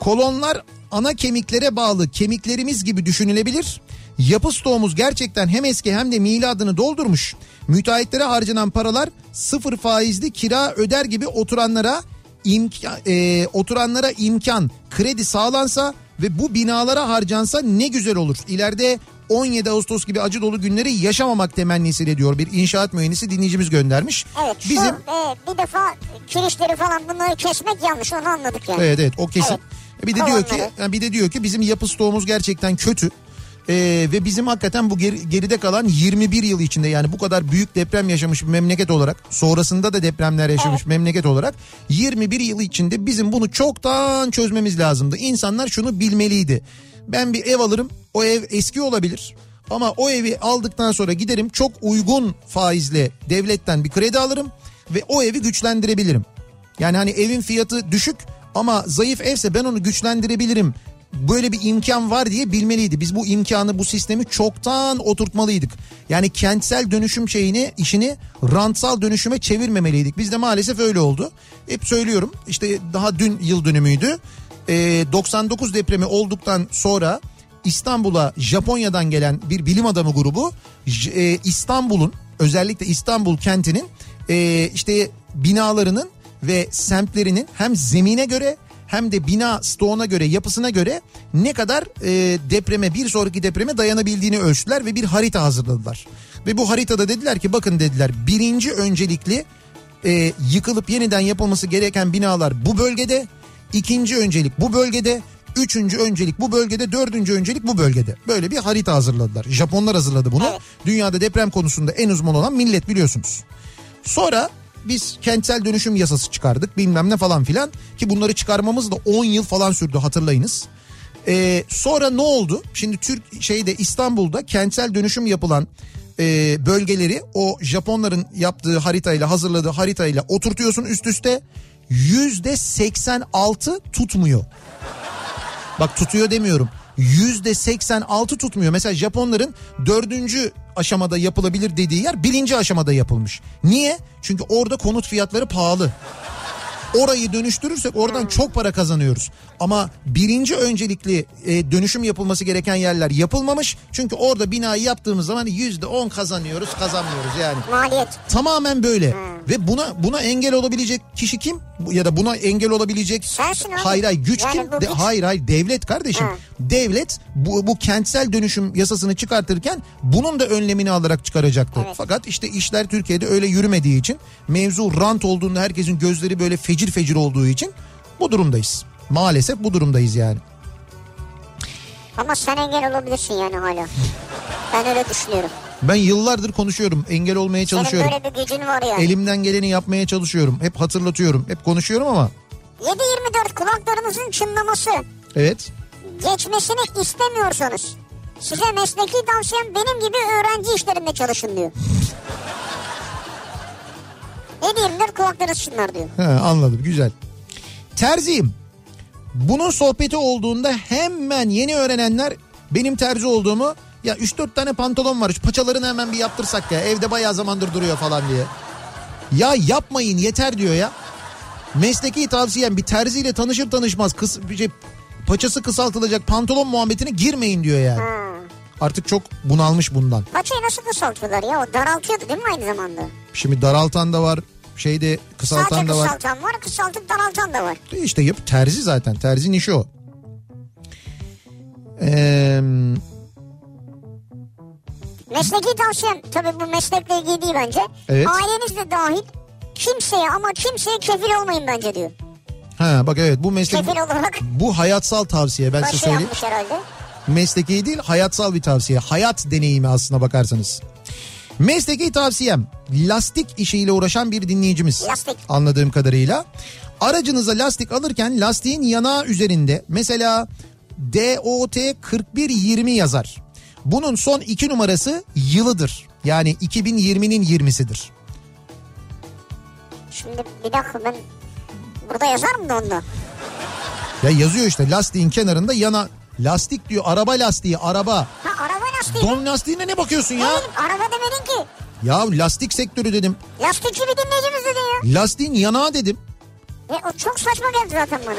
Kolonlar ana kemiklere bağlı kemiklerimiz gibi düşünülebilir. Yapı stoğumuz gerçekten hem eski hem de miladını doldurmuş. Müteahhitlere harcanan paralar sıfır faizli kira öder gibi oturanlara imkan, e, oturanlara imkan, kredi sağlansa ve bu binalara harcansa ne güzel olur. İleride 17 Ağustos gibi acı dolu günleri yaşamamak temennisiyle diyor bir inşaat mühendisi dinleyicimiz göndermiş. Evet şu Bizim e, bir defa kirişleri falan bunları kesmek yanlış onu anladık yani. Evet evet o kesin. Evet. Bir de diyor ki Kolonları. bir de diyor ki bizim yapı stoğumuz gerçekten kötü. Ee, ve bizim hakikaten bu geri- geride kalan 21 yıl içinde yani bu kadar büyük deprem yaşamış bir memleket olarak sonrasında da depremler yaşamış memleket olarak 21 yıl içinde bizim bunu çoktan çözmemiz lazımdı. İnsanlar şunu bilmeliydi. Ben bir ev alırım o ev eski olabilir ama o evi aldıktan sonra giderim çok uygun faizle devletten bir kredi alırım ve o evi güçlendirebilirim. Yani hani evin fiyatı düşük ama zayıf evse ben onu güçlendirebilirim. Böyle bir imkan var diye bilmeliydi. Biz bu imkanı bu sistemi çoktan oturtmalıydık. Yani kentsel dönüşüm şeyini işini rantsal dönüşüme çevirmemeliydik. Biz de maalesef öyle oldu. Hep söylüyorum işte daha dün yıl dönümüydü. Ee, 99 depremi olduktan sonra İstanbul'a Japonya'dan gelen bir bilim adamı grubu e, İstanbul'un özellikle İstanbul kentinin e, işte binalarının ve semtlerinin hem zemine göre hem de bina stoğuna göre yapısına göre ne kadar e, depreme bir sonraki depreme dayanabildiğini ölçtüler ve bir harita hazırladılar. Ve bu haritada dediler ki bakın dediler birinci öncelikli e, yıkılıp yeniden yapılması gereken binalar bu bölgede. ikinci öncelik bu bölgede. Üçüncü öncelik bu bölgede, dördüncü öncelik bu bölgede. Böyle bir harita hazırladılar. Japonlar hazırladı bunu. Evet. Dünyada deprem konusunda en uzman olan millet biliyorsunuz. Sonra biz kentsel dönüşüm yasası çıkardık bilmem ne falan filan ki bunları çıkarmamız da 10 yıl falan sürdü hatırlayınız. Ee, sonra ne oldu? Şimdi Türk şeyde İstanbul'da kentsel dönüşüm yapılan e, bölgeleri o Japonların yaptığı haritayla hazırladığı haritayla oturtuyorsun üst üste yüzde 86 tutmuyor. Bak tutuyor demiyorum. Yüzde 86 tutmuyor. Mesela Japonların dördüncü aşamada yapılabilir dediği yer birinci aşamada yapılmış. Niye? Çünkü orada konut fiyatları pahalı. Orayı dönüştürürsek oradan çok para kazanıyoruz. Ama birinci öncelikli e, dönüşüm yapılması gereken yerler yapılmamış. Çünkü orada binayı yaptığımız zaman yüzde on kazanıyoruz kazanmıyoruz yani. Maliyet. Tamamen böyle. Ve buna buna engel olabilecek kişi kim? Ya da buna engel olabilecek Sensin abi. Hayır hayır güç Yani kim? De- güç. hayır hayır devlet kardeşim. Ha. Devlet bu, bu kentsel dönüşüm yasasını çıkartırken bunun da önlemini alarak çıkaracaktı. Evet. Fakat işte işler Türkiye'de öyle yürümediği için mevzu rant olduğunda herkesin gözleri böyle fecir fecir olduğu için bu durumdayız. Maalesef bu durumdayız yani. Ama sen engel olabilirsin yani hala. Ben öyle düşünüyorum. Ben yıllardır konuşuyorum. Engel olmaya Senin çalışıyorum. böyle bir gücün var yani. Elimden geleni yapmaya çalışıyorum. Hep hatırlatıyorum. Hep konuşuyorum ama 7-24 kulaklarınızın çınlaması evet. geçmesini istemiyorsanız size mesleki tavsiyem benim gibi öğrenci işlerinde çalışın diyor. 7-24 kulaklarınız çınlar diyor. He, anladım güzel. Terziyim. Bunun sohbeti olduğunda hemen yeni öğrenenler benim terzi olduğumu ya 3-4 tane pantolon var şu paçalarını hemen bir yaptırsak ya evde bayağı zamandır duruyor falan diye. Ya yapmayın yeter diyor ya. Mesleki tavsiyem bir terziyle tanışır tanışmaz kıs, şey, paçası kısaltılacak pantolon muhabbetine girmeyin diyor yani. Artık çok bunalmış bundan. Paçayı nasıl kısaltıyorlar ya? O daraltıyordu değil mi aynı zamanda? Şimdi daraltan da var şeyde Sadece kısaltan da var. kısaltan var, kısaltıp daraltan da var. İşte yap terzi zaten. Terzinin işi o. Ee, Mesleki tavsiyem tabii bu meslekle ilgili değil bence. Evet. Aileniz de dahil kimseye ama kimseye kefil olmayın bence diyor. ha bak evet bu meslek Kefil olarak bu hayatsal tavsiye ben size söyleyeyim. herhalde. Mesleki değil hayatsal bir tavsiye. Hayat deneyimi aslına bakarsanız. Mesleki tavsiyem lastik işiyle uğraşan bir dinleyicimiz. Lastik. Anladığım kadarıyla. Aracınıza lastik alırken lastiğin yanağı üzerinde mesela DOT 4120 yazar. Bunun son iki numarası yılıdır. Yani 2020'nin 20'sidir. Şimdi bir dakika ben burada yazar mı da onda? Ya yazıyor işte lastiğin kenarında yana lastik diyor araba lastiği araba. Ha araba lastiği. Don lastiğine ne bakıyorsun ya? Hayır araba demedin ki. Ya lastik sektörü dedim. Lastikçi bir dinleyicimiz dedi ya. Lastiğin yanağı dedim. E, o çok saçma geldi zaten bana.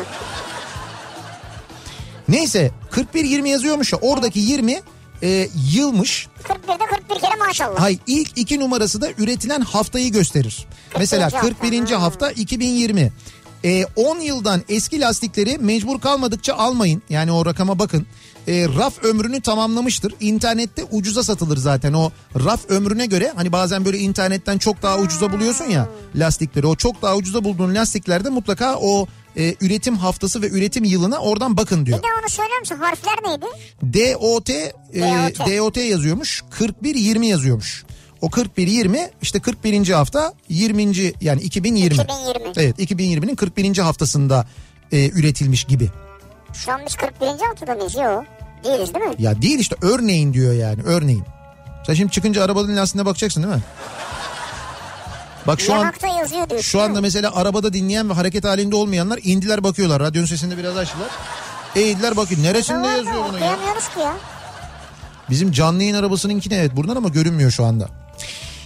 Neyse 41-20 yazıyormuş ya oradaki 20 e, yılmış. 41'de 41 kere maşallah. Hay ilk iki numarası da üretilen haftayı gösterir. Mesela hafta. 41. Ha. hafta 2020. E, 10 yıldan eski lastikleri mecbur kalmadıkça almayın. Yani o rakama bakın. E, raf ömrünü tamamlamıştır. İnternette ucuza satılır zaten o raf ömrüne göre. Hani bazen böyle internetten çok daha ucuza buluyorsun ya lastikleri. O çok daha ucuza bulduğun lastiklerde mutlaka o e, üretim haftası ve üretim yılına oradan bakın diyor. Bir de onu söyler misin? Harfler neydi? DOT e, DOT. DOT yazıyormuş. 41 20 yazıyormuş. O 41 20 işte 41. hafta 20. yani 2020. 2020. Evet 2020'nin 41. haftasında e, üretilmiş gibi. Şu an biz 41. haftada mıyız? Yok. Değiliz değil mi? Ya değil işte örneğin diyor yani örneğin. Sen şimdi çıkınca arabanın lastiğine bakacaksın değil mi? Bak şu an Yanakta yazıyor diyor. şu anda mesela arabada dinleyen ve hareket halinde olmayanlar indiler bakıyorlar. Radyonun sesini biraz açtılar. Eğildiler bakıyor. Neresinde yazıyor bunu ya? Ki ya. Bizim canlı yayın arabasınınki evet buradan ama görünmüyor şu anda.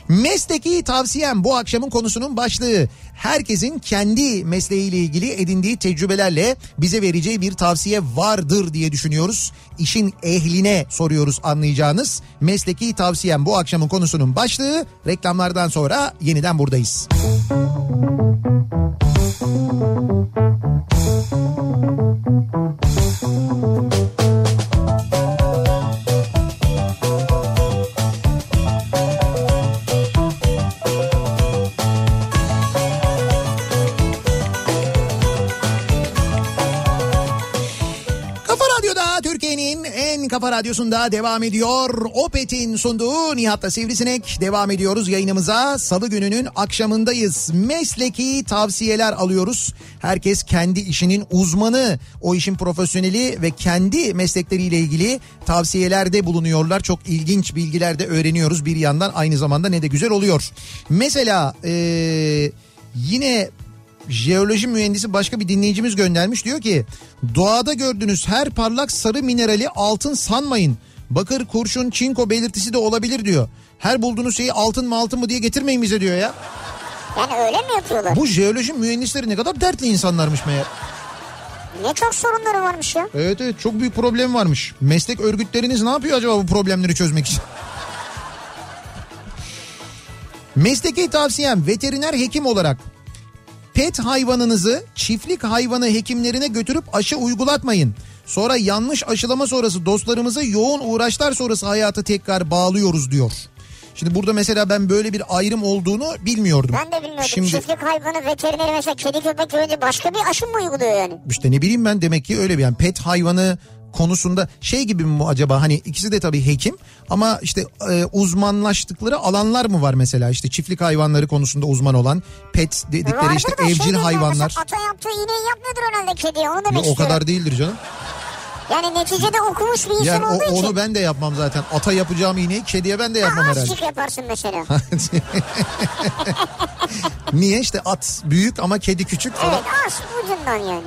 Mesleki tavsiyem bu akşamın konusunun başlığı. Herkesin kendi mesleğiyle ilgili edindiği tecrübelerle bize vereceği bir tavsiye vardır diye düşünüyoruz. İşin ehline soruyoruz anlayacağınız. Mesleki tavsiyem bu akşamın konusunun başlığı. Reklamlardan sonra yeniden buradayız. Müzik Kafa Radyosu'nda devam ediyor. Opet'in sunduğu Nihat'la Sivrisinek devam ediyoruz yayınımıza. Salı gününün akşamındayız. Mesleki tavsiyeler alıyoruz. Herkes kendi işinin uzmanı, o işin profesyoneli ve kendi meslekleriyle ilgili tavsiyelerde bulunuyorlar. Çok ilginç bilgiler de öğreniyoruz bir yandan aynı zamanda ne de güzel oluyor. Mesela ee, yine jeoloji mühendisi başka bir dinleyicimiz göndermiş diyor ki doğada gördüğünüz her parlak sarı minerali altın sanmayın. Bakır, kurşun, çinko belirtisi de olabilir diyor. Her bulduğunuz şeyi altın mı altın mı diye getirmeyin bize diyor ya. Yani öyle mi yapıyorlar? Bu jeoloji mühendisleri ne kadar dertli insanlarmış meğer. Ne çok sorunları varmış ya. Evet evet çok büyük problem varmış. Meslek örgütleriniz ne yapıyor acaba bu problemleri çözmek için? Mesleki tavsiyem veteriner hekim olarak pet hayvanınızı çiftlik hayvanı hekimlerine götürüp aşı uygulatmayın. Sonra yanlış aşılama sonrası dostlarımızı yoğun uğraşlar sonrası hayata tekrar bağlıyoruz diyor. Şimdi burada mesela ben böyle bir ayrım olduğunu bilmiyordum. Ben de bilmiyordum. Şimdi Çiftlik hayvanı veterineri mesela kedi köpek önce başka bir aşı mı uyguluyor yani? işte ne bileyim ben demek ki öyle bir yani pet hayvanı konusunda şey gibi mi bu acaba hani ikisi de tabii hekim ama işte e, uzmanlaştıkları alanlar mı var mesela işte çiftlik hayvanları konusunda uzman olan pet dedikleri Vardır işte şey evcil yani, hayvanlar. Ata yaptığı iğneyi yapmıyordur herhalde kediye onu demek Yo, o istiyorum. kadar değildir canım. Yani neticede okumuş bir insan Yani olduğu o- için. onu ben de yapmam zaten. Ata yapacağım iğneyi kediye ben de yapmam Ha, herhalde. azıcık yaparsın mesela. Niye işte at büyük ama kedi küçük falan. evet az ucundan yani.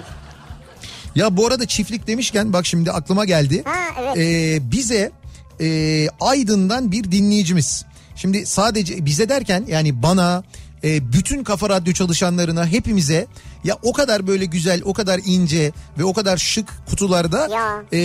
Ya bu arada çiftlik demişken bak şimdi aklıma geldi. Ha, evet. Ee, bize e, Aydın'dan bir dinleyicimiz. Şimdi sadece bize derken yani bana e, bütün kafa radyo çalışanlarına hepimize ya o kadar böyle güzel o kadar ince ve o kadar şık kutularda Ya. e,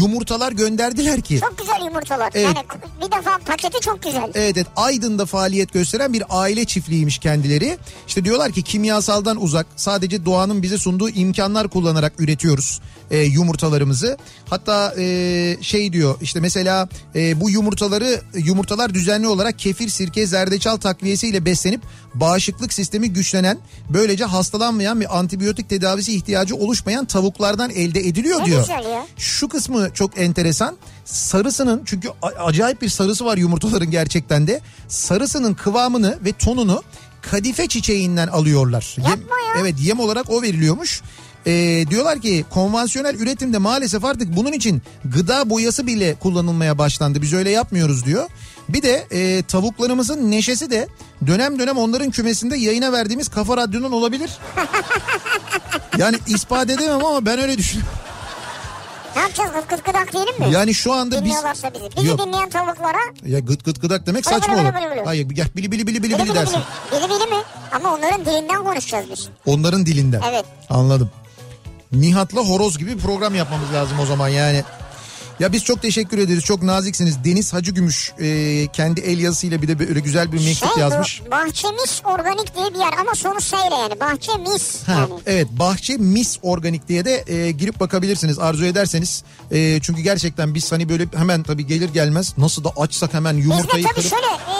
yumurtalar gönderdiler ki. Çok güzel yumurtalar. Evet. Yani bir defa paketi çok güzel. Evet, evet Aydın'da faaliyet gösteren bir aile çiftliğiymiş kendileri. İşte diyorlar ki kimyasaldan uzak sadece doğanın bize sunduğu imkanlar kullanarak üretiyoruz e, yumurtalarımızı. Hatta e, şey diyor işte mesela e, bu yumurtaları yumurtalar düzenli olarak kefir, sirke, zerdeçal takviyesiyle beslenip bağışıklık sistemi güçlenen böylece hastalanmayan ve antibiyotik tedavisi ihtiyacı oluşmayan tavuklardan elde ediliyor Ne diyor. güzel ya. Şu kısmı çok enteresan. Sarısının çünkü acayip bir sarısı var yumurtaların gerçekten de. Sarısının kıvamını ve tonunu kadife çiçeğinden alıyorlar. Yapma ya. Evet yem olarak o veriliyormuş. Ee, diyorlar ki konvansiyonel üretimde maalesef artık bunun için gıda boyası bile kullanılmaya başlandı. Biz öyle yapmıyoruz diyor. Bir de e, tavuklarımızın neşesi de dönem dönem onların kümesinde yayına verdiğimiz Kafa Radyo'nun olabilir. yani ispat edemem ama ben öyle düşünüyorum. Ne yapacağız gıt gıt gıdak diyelim mi? Yani şu anda biz... Bizi. Bizi Yok. dinleyen tavuklara Ya gıt gıt gıdak demek Böyle saçma olur. böyle böyle. Hayır gel bili bili bili bili bili dersin. Bili bili mi? Ama onların dilinden konuşacağız biz. Onların dilinden. Evet. Anladım. Nihat'la horoz gibi bir program yapmamız lazım o zaman yani. Ya biz çok teşekkür ederiz. Çok naziksiniz. Deniz Hacıgümüş e, kendi el yazısıyla bir de böyle güzel bir mektup Şey yazmış. bu Bahçemis Organik diye bir yer ama sonu seyle yani. Bahçemis Ha, yani. evet Bahçe Mis Organik diye de e, girip bakabilirsiniz arzu ederseniz. E, çünkü gerçekten biz hani böyle hemen tabii gelir gelmez nasıl da açsak hemen yumurtayı tabii kırıp... şöyle e,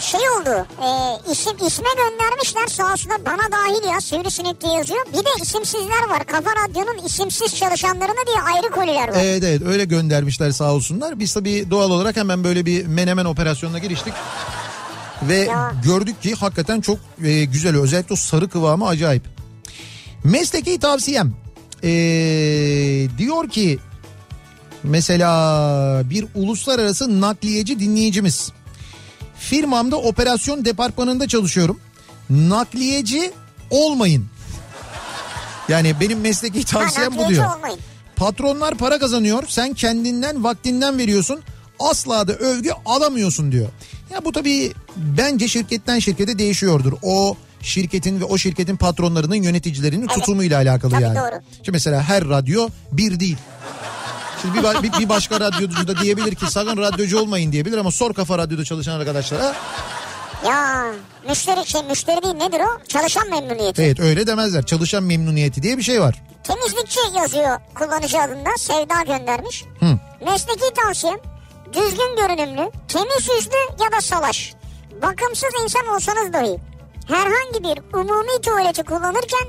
şey oldu. E, isim isme göndermişler sağ olsunlar bana dahil ya sivrisinek diye yazıyor. Bir de isimsizler var. Kafa Radyo'nun isimsiz çalışanlarına diye ayrı koliler var. Evet evet öyle göndermişler sağ olsunlar. Biz tabii doğal olarak hemen böyle bir menemen operasyonuna giriştik. Ve Ya. gördük ki hakikaten çok e, güzel özellikle o sarı kıvamı acayip. Mesleki tavsiyem e, diyor ki mesela bir uluslararası nakliyeci dinleyicimiz. Firmamda operasyon departmanında çalışıyorum. Nakliyeci olmayın. Yani benim mesleki tavsiyem bu diyor. olmayın. Patronlar para kazanıyor. Sen kendinden vaktinden veriyorsun. Asla da övgü alamıyorsun diyor. Ya bu tabii bence şirketten şirkete değişiyordur. O şirketin ve o şirketin patronlarının yöneticilerinin Evet. tutumuyla alakalı Tabii yani. doğru. Şimdi mesela her radyo bir değil. Şimdi bir, bir, bir başka radyocu da diyebilir ki sakın radyocu olmayın diyebilir ama sor kafa radyoda çalışan arkadaşlara Ya müşteri şey müşteri değil nedir o? Çalışan memnuniyeti. evet öyle demezler. Çalışan memnuniyeti diye bir şey var. Temizlikçi yazıyor kullanıcı adında. Sevda göndermiş. Hı. Mesleki tavsiyem düzgün görünümlü, temiz yüzlü ya da salaş. Bakımsız insan olsanız dahi herhangi bir umumi tuvaleti kullanırken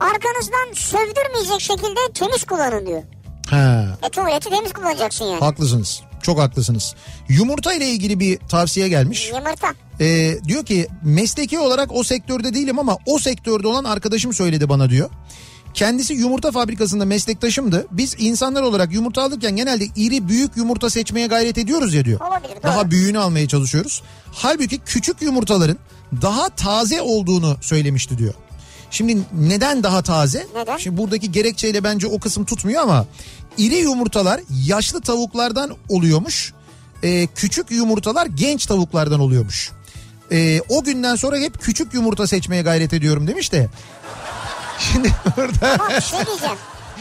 arkanızdan sövdürmeyecek şekilde temiz kullanın diyor. Ha. E tuvaleti temiz kullanacaksın yani. Haklısınız. Çok haklısınız. Yumurta ile ilgili bir tavsiye gelmiş. Yumurta. Ee, diyor ki mesleki olarak o sektörde değilim ama o sektörde olan arkadaşım söyledi bana diyor. Kendisi yumurta fabrikasında meslektaşımdı. Biz insanlar olarak yumurta alırken genelde iri büyük yumurta seçmeye gayret ediyoruz ya diyor. Olabilir, doğru. Daha büyüğünü almaya çalışıyoruz. Halbuki küçük yumurtaların daha taze olduğunu söylemişti diyor. Şimdi neden daha taze? Neden? Şimdi buradaki gerekçeyle bence o kısım tutmuyor ama iri yumurtalar yaşlı tavuklardan oluyormuş. Ee, küçük yumurtalar genç tavuklardan oluyormuş. Ee, o günden sonra hep küçük yumurta seçmeye gayret ediyorum demiş de. Şimdi Ama bir şey diyeceğim.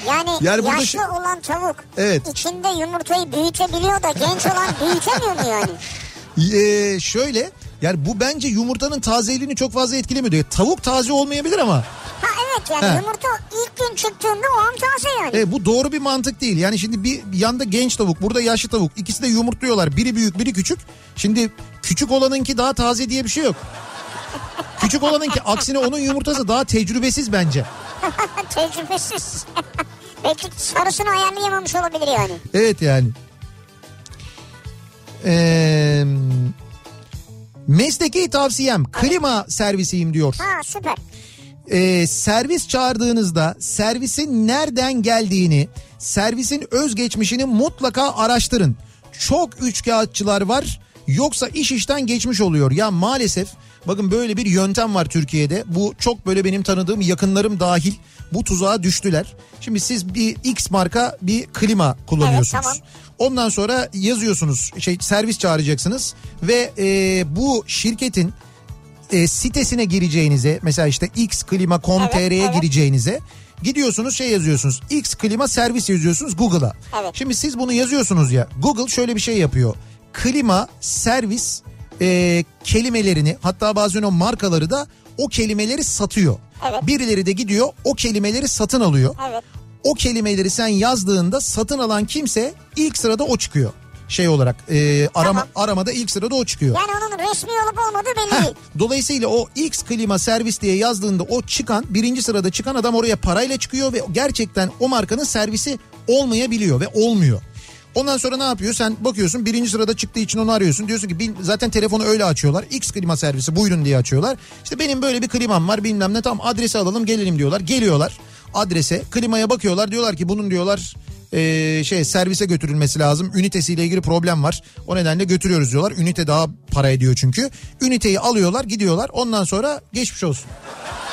Yani, Yani yaşlı şey- olan tavuk Evet. içinde yumurtayı büyütebiliyor da genç olan büyütemiyor mu yani? Ee, şöyle yani bu bence yumurtanın tazeliğini çok fazla etkilemiyor. diyor. Tavuk taze olmayabilir ama Ha evet yani He. yumurta ilk gün çıktığında o an taze yani. e, bu doğru bir mantık değil. Yani şimdi bir yanda genç tavuk burada yaşlı tavuk ikisi de yumurtluyorlar. Biri büyük biri küçük. Şimdi küçük olanınki daha taze diye bir şey yok. Küçük olanınki aksine onun yumurtası daha tecrübesiz bence. Tecrübesiz. Belki sarısını ayarlayamamış olabilir yani. Evet yani. Ee, mesleki tavsiyem klima servisiyim diyor. Ha süper. Ee, servis çağırdığınızda servisin nereden geldiğini, servisin özgeçmişini mutlaka araştırın. Çok üçkağıtçılar var yoksa iş işten geçmiş oluyor. Ya maalesef bakın böyle bir yöntem var Türkiye'de. Bu çok böyle benim tanıdığım yakınlarım dahil bu tuzağa düştüler. Şimdi siz bir X marka bir klima kullanıyorsunuz. Evet, tamam. Ondan sonra yazıyorsunuz şey servis çağıracaksınız ve e, bu şirketin e, sitesine gireceğinize mesela işte xklima.com.tr'ye Evet, evet. gireceğinize gidiyorsunuz şey yazıyorsunuz x klima servis yazıyorsunuz Google'a. Evet. Şimdi siz bunu yazıyorsunuz ya Google şöyle bir şey yapıyor. Klima servis e, kelimelerini hatta bazen o markaları da o kelimeleri satıyor. Evet. Birileri de gidiyor o kelimeleri satın alıyor. Evet. O kelimeleri sen yazdığında satın alan kimse ilk sırada o çıkıyor. Şey olarak e, arama Tamam. aramada ilk sırada o çıkıyor. Yani onun resmi olup olmadığı belli Heh, değil. Dolayısıyla o X klima servis diye yazdığında o çıkan birinci sırada çıkan adam oraya parayla çıkıyor ve gerçekten o markanın servisi olmayabiliyor ve olmuyor. Ondan sonra ne yapıyor? Sen bakıyorsun birinci sırada çıktığı için onu arıyorsun. Diyorsun ki "Bil- zaten telefonu öyle açıyorlar. X klima servisi buyurun diye açıyorlar. İşte benim böyle bir klimam var bilmem ne tam adresi alalım gelelim diyorlar. Geliyorlar adrese klimaya bakıyorlar diyorlar ki bunun diyorlar ee, şey servise götürülmesi lazım. Ünitesiyle ilgili problem var. O nedenle götürüyoruz diyorlar. Ünite daha para ediyor çünkü. Üniteyi alıyorlar gidiyorlar. Ondan sonra geçmiş olsun.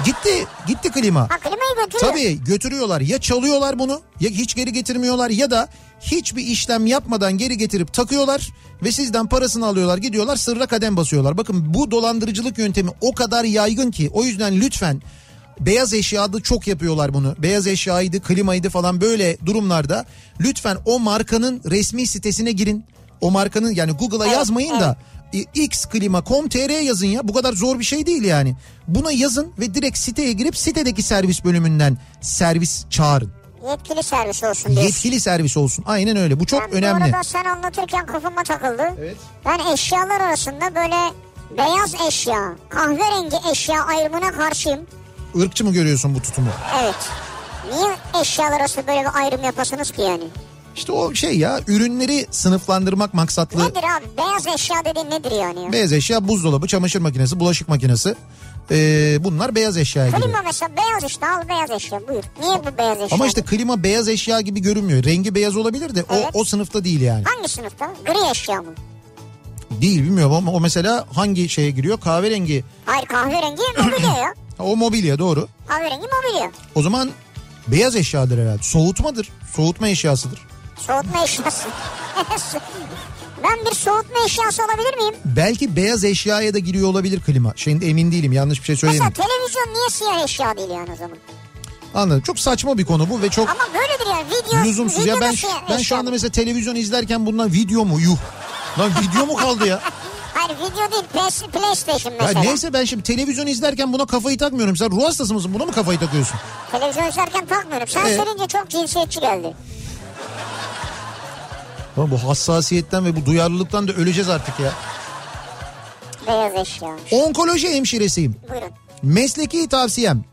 Gitti gitti klima. Ha klimayı götürüyor. Tabii götürüyorlar ya çalıyorlar bunu ya hiç geri getirmiyorlar ya da hiçbir işlem yapmadan geri getirip takıyorlar ve sizden parasını alıyorlar gidiyorlar sırra kadem basıyorlar. Bakın bu dolandırıcılık yöntemi o kadar yaygın ki o yüzden lütfen beyaz eşyada çok yapıyorlar bunu. Beyaz eşyaydı klimaydı falan böyle durumlarda lütfen o markanın resmi sitesine girin. O markanın yani Google'a Evet, yazmayın da xklima.com.tr yazın ya bu kadar zor bir şey değil yani. Buna yazın ve direkt siteye girip sitedeki servis bölümünden servis çağırın. Yetkili servis olsun diyorsun. Yetkili servis olsun aynen öyle bu çok Ben Bu önemli. arada sen anlatırken kafama takıldı. Evet. Ben eşyalar arasında böyle beyaz eşya, kahverengi eşya ayrımına karşıyım. Irkçı mı görüyorsun bu tutumu? Evet. Niye eşyalar arasında böyle bir ayrım yapasınız ki yani? İşte o şey ya ürünleri sınıflandırmak maksatlı. Nedir abi? Beyaz eşya dediğin nedir yani? ya? Beyaz eşya buzdolabı, çamaşır makinesi, bulaşık makinesi. Ee, bunlar beyaz eşyaya giriyor. Klima mesela beyaz işte al beyaz eşya buyur. Niye bu beyaz eşya? Ama işte klima beyaz eşya gibi görünmüyor. Rengi beyaz olabilir de Evet. o, o sınıfta değil yani. Hangi sınıfta? Gri eşya mı? Değil bilmiyorum ama o mesela hangi şeye giriyor? Kahverengi. Hayır kahverengi mobilya ya. O mobilya doğru. Kahverengi mobilya. O zaman beyaz eşyadır herhalde. Soğutmadır. Soğutma eşyasıdır. Soğutma eşyası. ben bir soğutma eşyası olabilir miyim? Belki beyaz eşyaya da giriyor olabilir klima. Şimdi emin değilim yanlış bir şey Mesela söyleyeyim. televizyon niye siyah eşya değil yani o zaman? Anladım. Çok saçma bir konu bu ve çok Ama böyledir yani video. lüzumsuz. video Ya ben siyah ben şu anda mesela televizyon izlerken bundan video mu? Yuh. Lan video mu kaldı ya? Hayır video değil PlayStation ya mesela. neyse ben şimdi televizyon izlerken buna kafayı takmıyorum. Sen ruh hastası mısın? Buna mı kafayı takıyorsun? Televizyon izlerken takmıyorum. Sen Evet. söyleyince çok cinsiyetçi geldi. Lan bu hassasiyetten ve bu duyarlılıktan da öleceğiz artık ya. Beyaz eşya. Onkoloji hemşiresiyim. Buyurun. Mesleki tavsiyem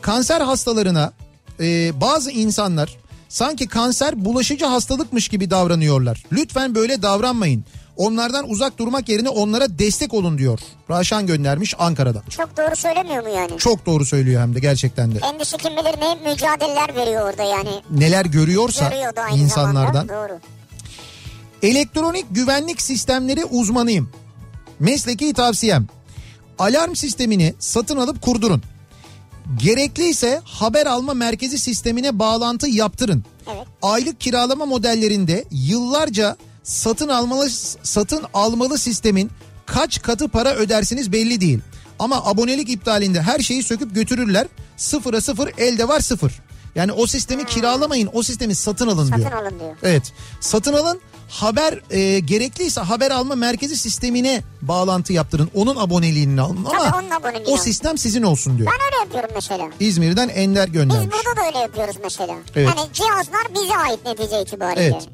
kanser hastalarına e, bazı insanlar Sanki kanser bulaşıcı hastalıkmış gibi davranıyorlar. Lütfen böyle davranmayın. Onlardan uzak durmak yerine onlara destek olun diyor. Raşan göndermiş Ankara'dan. Çok doğru söylemiyor mu yani? Çok doğru söylüyor hem de gerçekten de. Kendisi kim bilir ne mücadeleler veriyor orada yani. Neler görüyorsa Görüyor insanlardan. zamanda. Doğru. Elektronik güvenlik sistemleri uzmanıyım. Mesleki tavsiyem. Alarm sistemini satın alıp kurdurun. Gerekliyse haber alma merkezi sistemine bağlantı yaptırın. Evet. Aylık kiralama modellerinde yıllarca satın almalı satın almalı sistemin kaç katı para ödersiniz belli değil. Ama abonelik iptalinde her şeyi söküp götürürler. Sıfıra sıfır elde var sıfır. Yani o sistemi kiralamayın o sistemi satın alın diyor. Satın alın diyor. Evet satın alın haber e, gerekliyse haber alma merkezi sistemine bağlantı yaptırın. Onun aboneliğini alın ama Tabii onun aboneliğini o sistem sizin olsun diyor. Ben öyle yapıyorum mesela. İzmir'den Ender Biz göndermiş. burada da öyle yapıyoruz mesela. Evet. Yani cihazlar bize ait netice itibariyle. Evet.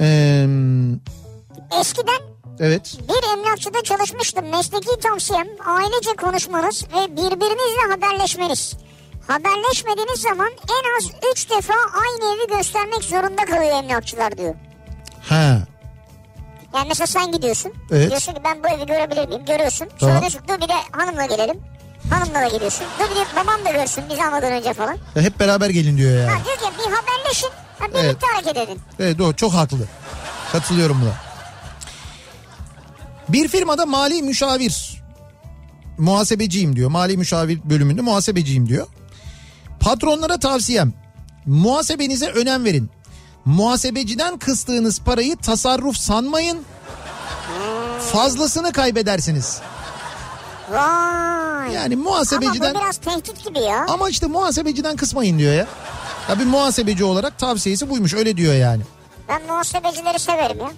Ee, Eskiden evet. bir emlakçıda çalışmıştım. Mesleki tavsiyem ailece konuşmanız ve birbirinizle haberleşmeniz. Haberleşmediğiniz zaman en az 3 defa aynı evi göstermek zorunda kalıyor emlakçılar diyor. Ha. Yani mesela sen gidiyorsun. Evet. Diyorsun ki ben bu evi görebilir miyim? Görüyorsun. Sonra Tamam. diyorsun dur bir de hanımla gelelim. Hanımla da geliyorsun. Dur bir de babam da görsün biz almadan önce falan. Ya hep beraber gelin diyor yani. Ha diyor ki bir haberleşin. Ha, birlikte Evet. hareket edin. Evet doğru çok haklı. Katılıyorum buna. Bir firmada mali müşavir muhasebeciyim diyor. Mali müşavir bölümünde muhasebeciyim diyor. Patronlara tavsiyem muhasebenize önem verin. Muhasebeciden kıstığınız parayı tasarruf sanmayın. Fazlasını kaybedersiniz. Vay. Yani Ama muhasebeciden bu biraz tehdit gibi ya. ama işte muhasebeciden kısmayın diyor ya. Bir muhasebeci olarak tavsiyesi buymuş öyle diyor yani. Ben muhasebecileri severim ya.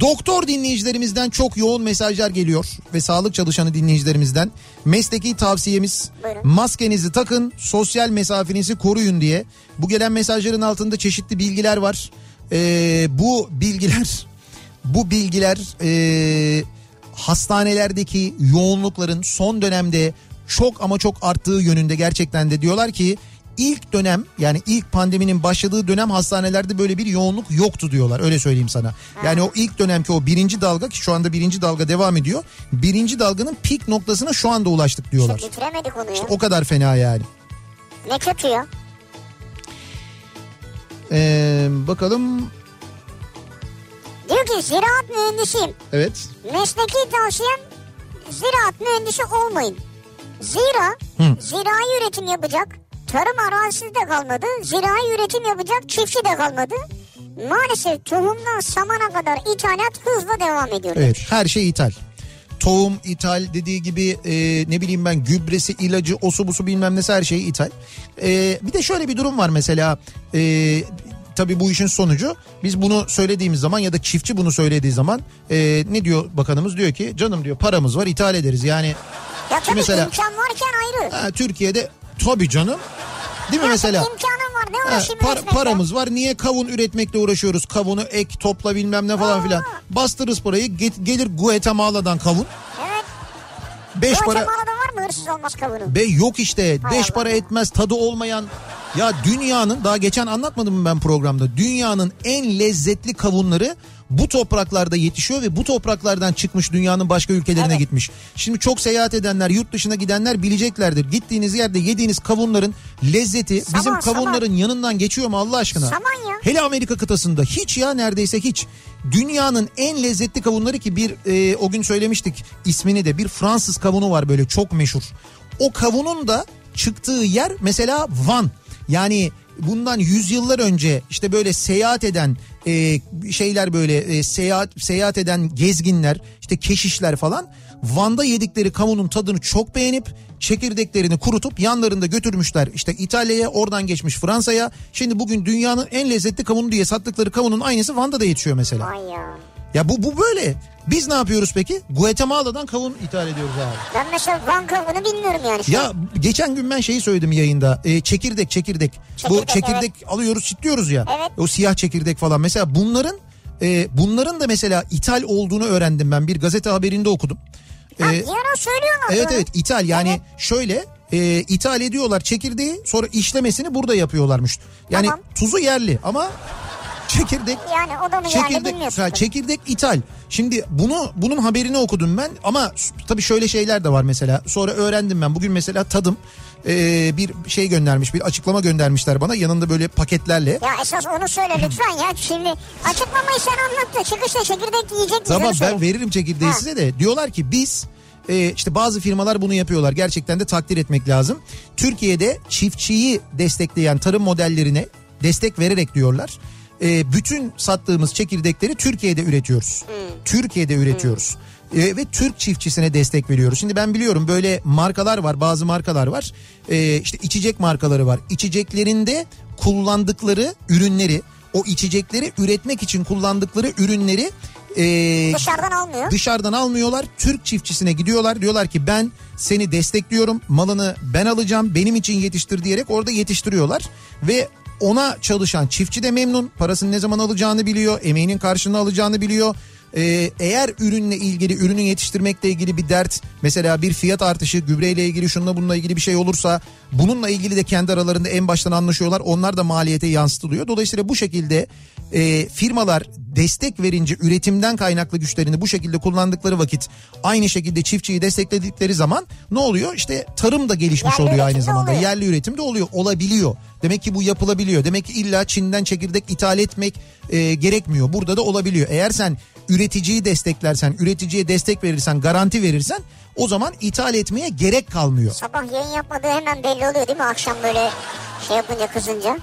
Doktor dinleyicilerimizden çok yoğun mesajlar geliyor ve sağlık çalışanı dinleyicilerimizden mesleki tavsiyemiz Buyurun. maskenizi takın, sosyal mesafenizi koruyun diye. Bu gelen mesajların altında çeşitli bilgiler var. Ee, bu bilgiler bu bilgiler ee, hastanelerdeki yoğunlukların son dönemde çok ama çok arttığı yönünde gerçekten de diyorlar ki ilk dönem yani ilk pandeminin başladığı dönem hastanelerde böyle bir yoğunluk yoktu diyorlar öyle söyleyeyim sana. Yani o ilk dönemki o birinci dalga ki şu anda birinci dalga devam ediyor. Birinci dalganın pik noktasına şu anda ulaştık diyorlar. İşte bitiremedik onu ya. O kadar fena yani. Ne kötü ya. Ee, bakalım Diyor ki ziraat mühendisiyim. evet. Mesleki tavsiyem ziraat mühendisi olmayın. Zira Hı. zirai üretim yapacak tarım arazisi de kalmadı. Zirai üretim yapacak çiftçi de kalmadı. Maalesef tohumdan samana kadar ithalat hızla devam ediyor. Evet her şey ithal. Tohum ithal dediği gibi e, ne bileyim ben gübresi ilacı osu busu bilmem nesi her şey ithal. E, bir de şöyle bir durum var mesela e, tabii bu işin sonucu biz bunu söylediğimiz zaman ya da çiftçi bunu söylediği zaman e, ne diyor bakanımız diyor ki canım diyor paramız var ithal ederiz yani Ya tabii mesela- imkan varken ayrı. ha, Türkiye'de tabii canım değil mi Ya mesela? imkanın var ne uğraşayım par- üretmekle? paramız var niye kavun üretmekle uğraşıyoruz kavunu ek topla bilmem ne falan filan bastırırız parayı get- gelir Guatemala'dan kavun Evet. 5 para Guatemala'da var mı hırsız olmaz kavunu? Be yok işte Hay 5 Allah. para etmez tadı olmayan ya dünyanın daha geçen anlatmadım mı ben programda dünyanın en lezzetli kavunları bu topraklarda yetişiyor ve bu topraklardan çıkmış dünyanın başka ülkelerine Evet. gitmiş. Şimdi çok seyahat edenler yurt dışına gidenler bileceklerdir. Gittiğiniz yerde yediğiniz kavunların lezzeti Saman, bizim kavunların yanından geçiyor mu Allah aşkına? Saman ya. Hele Amerika kıtasında hiç ya neredeyse hiç. Dünyanın en lezzetli kavunları ki bir e, o gün söylemiştik ismini de bir Fransız kavunu var böyle çok meşhur. O kavunun da çıktığı yer mesela Van. Yani bundan yüzyıllar önce işte böyle seyahat eden e, şeyler böyle e, seyahat seyahat eden gezginler işte keşişler falan Van'da yedikleri kavunun tadını çok beğenip çekirdeklerini kurutup yanlarında götürmüşler işte İtalya'ya oradan geçmiş Fransa'ya. Şimdi bugün dünyanın en lezzetli kavunu diye sattıkları kavunun aynısı Van'da da yetişiyor mesela. Vay ya. Ya bu bu böyle. Biz ne yapıyoruz peki? Guatemala'dan kavun ithal ediyoruz abi. Ben mesela Van kavunu bilmiyorum yani. Ya geçen gün ben şeyi söyledim yayında. E, çekirdek çekirdek. bu Çekirdek, çekirdek alıyoruz çitliyoruz ya. Evet. O siyah çekirdek falan. Mesela bunların e, bunların da mesela ithal olduğunu öğrendim ben. Bir gazete haberinde okudum. Ha, E, bir ara söylüyorlar. Evet evet ithal yani Evet. şöyle e, ithal ediyorlar çekirdeği sonra işlemesini burada yapıyorlarmış. Yani Tamam. tuzu yerli ama çekirdek Yani o da mı yani çekirdek, ha, tabii. çekirdek ithal. Şimdi bunu bunun haberini okudum ben ama tabii şöyle şeyler de var mesela. Sonra öğrendim ben. Bugün mesela tadım e, bir şey göndermiş, bir açıklama göndermişler bana yanında böyle paketlerle. Ya esas onu söyle lütfen ya. Şimdi açıklamayı sen anlat da çıkışta çekirdek yiyecek miyiz? Tamam ben veririm çekirdeği Ha. size de. Diyorlar ki biz e, işte bazı firmalar bunu yapıyorlar. Gerçekten de takdir etmek lazım. Türkiye'de çiftçiyi destekleyen tarım modellerine destek vererek diyorlar. E, bütün sattığımız çekirdekleri Türkiye'de üretiyoruz. Türkiye'de üretiyoruz. E, ve Türk çiftçisine destek veriyoruz. Şimdi ben biliyorum böyle markalar var bazı markalar var. E, işte içecek markaları var. İçeceklerinde kullandıkları ürünleri o içecekleri üretmek için kullandıkları ürünleri e, Dışarıdan almıyor. dışarıdan almıyorlar. Türk çiftçisine gidiyorlar. Diyorlar ki ben seni destekliyorum. Malını ben alacağım. Benim için yetiştir diyerek orada yetiştiriyorlar. Ve ona çalışan çiftçi de memnun. Parasını ne zaman alacağını biliyor. Emeğinin karşılığını alacağını biliyor. Ee, eğer ürünle ilgili ürünü yetiştirmekle ilgili bir dert mesela bir fiyat artışı gübreyle ilgili şununla bununla ilgili bir şey olursa bununla ilgili de kendi aralarında en baştan anlaşıyorlar. Onlar da maliyete yansıtılıyor. Dolayısıyla bu şekilde e, firmalar destek verince üretimden kaynaklı güçlerini bu şekilde kullandıkları vakit aynı şekilde çiftçiyi destekledikleri zaman ne oluyor? İşte tarım da gelişmiş Yerli oluyor aynı zamanda. oluyor. yerli üretim de oluyor olabiliyor. Demek ki bu yapılabiliyor. Demek ki illa Çin'den çekirdek ithal etmek e, gerekmiyor. Burada da olabiliyor. Eğer sen üreticiyi desteklersen üreticiye destek verirsen garanti verirsen o zaman ithal etmeye gerek kalmıyor. Sabah yayın yapmadığı hemen belli oluyor değil mi? Akşam böyle şey yapınca kızınca.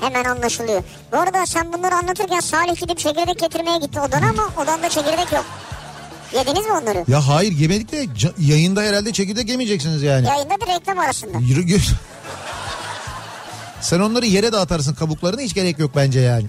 Hemen anlaşılıyor. Bu arada sen bunları anlatırken Salih gidip çekirdek getirmeye gitti odana ama odanda çekirdek yok. Yediniz mi onları? Ya hayır yemedik de ca- yayında herhalde çekirdek yemeyeceksiniz yani. Yayında bir reklam arasında. Yürü gör. Sen onları yere dağıtarsın kabuklarını hiç gerek yok bence yani.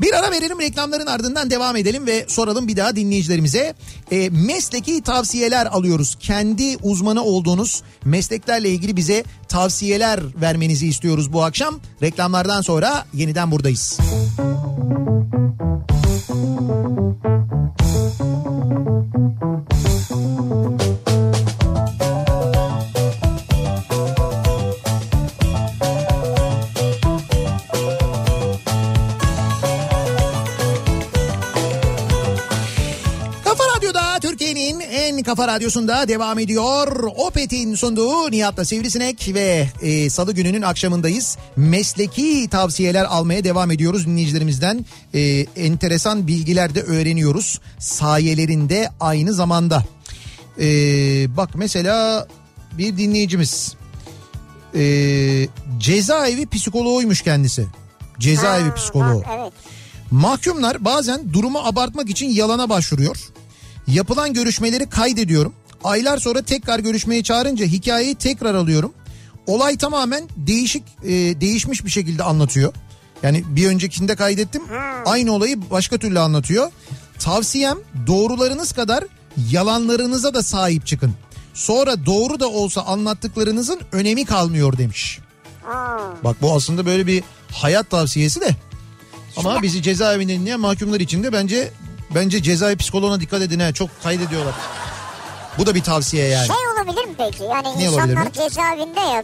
Bir ara verelim reklamların ardından devam edelim ve soralım bir daha dinleyicilerimize. E, mesleki tavsiyeler alıyoruz. Kendi uzmanı olduğunuz mesleklerle ilgili bize tavsiyeler vermenizi istiyoruz bu akşam. Reklamlardan sonra yeniden buradayız. Kafa kafa radyosunda devam ediyor. Opet'in sunduğu Nihat'la Sivrisinek ve e, salı gününün akşamındayız. Mesleki tavsiyeler almaya devam ediyoruz dinleyicilerimizden. E, enteresan bilgiler de öğreniyoruz sayelerinde aynı zamanda. E, bak mesela bir dinleyicimiz e, cezaevi psikoloğuymuş kendisi. Cezaevi Ha, psikoloğu. ha, Evet. Mahkumlar bazen durumu abartmak için yalana başvuruyor. Yapılan görüşmeleri kaydediyorum. Aylar sonra tekrar görüşmeye çağırınca hikayeyi tekrar alıyorum. Olay tamamen değişik e, değişmiş bir şekilde anlatıyor. Yani bir öncekinde kaydettim. Aynı olayı başka türlü anlatıyor. Tavsiyem doğrularınız kadar yalanlarınıza da sahip çıkın. Sonra doğru da olsa anlattıklarınızın önemi kalmıyor demiş. Bak bu aslında böyle bir hayat tavsiyesi de. Ama bizi cezaevinde dinleyen mahkumlar için de bence bence cezaevi psikoloğuna dikkat edin ha çok kaydediyorlar. Bu da bir tavsiye yani. Şey olabilir mi peki? Yani Ne insanlar cezaevinde ya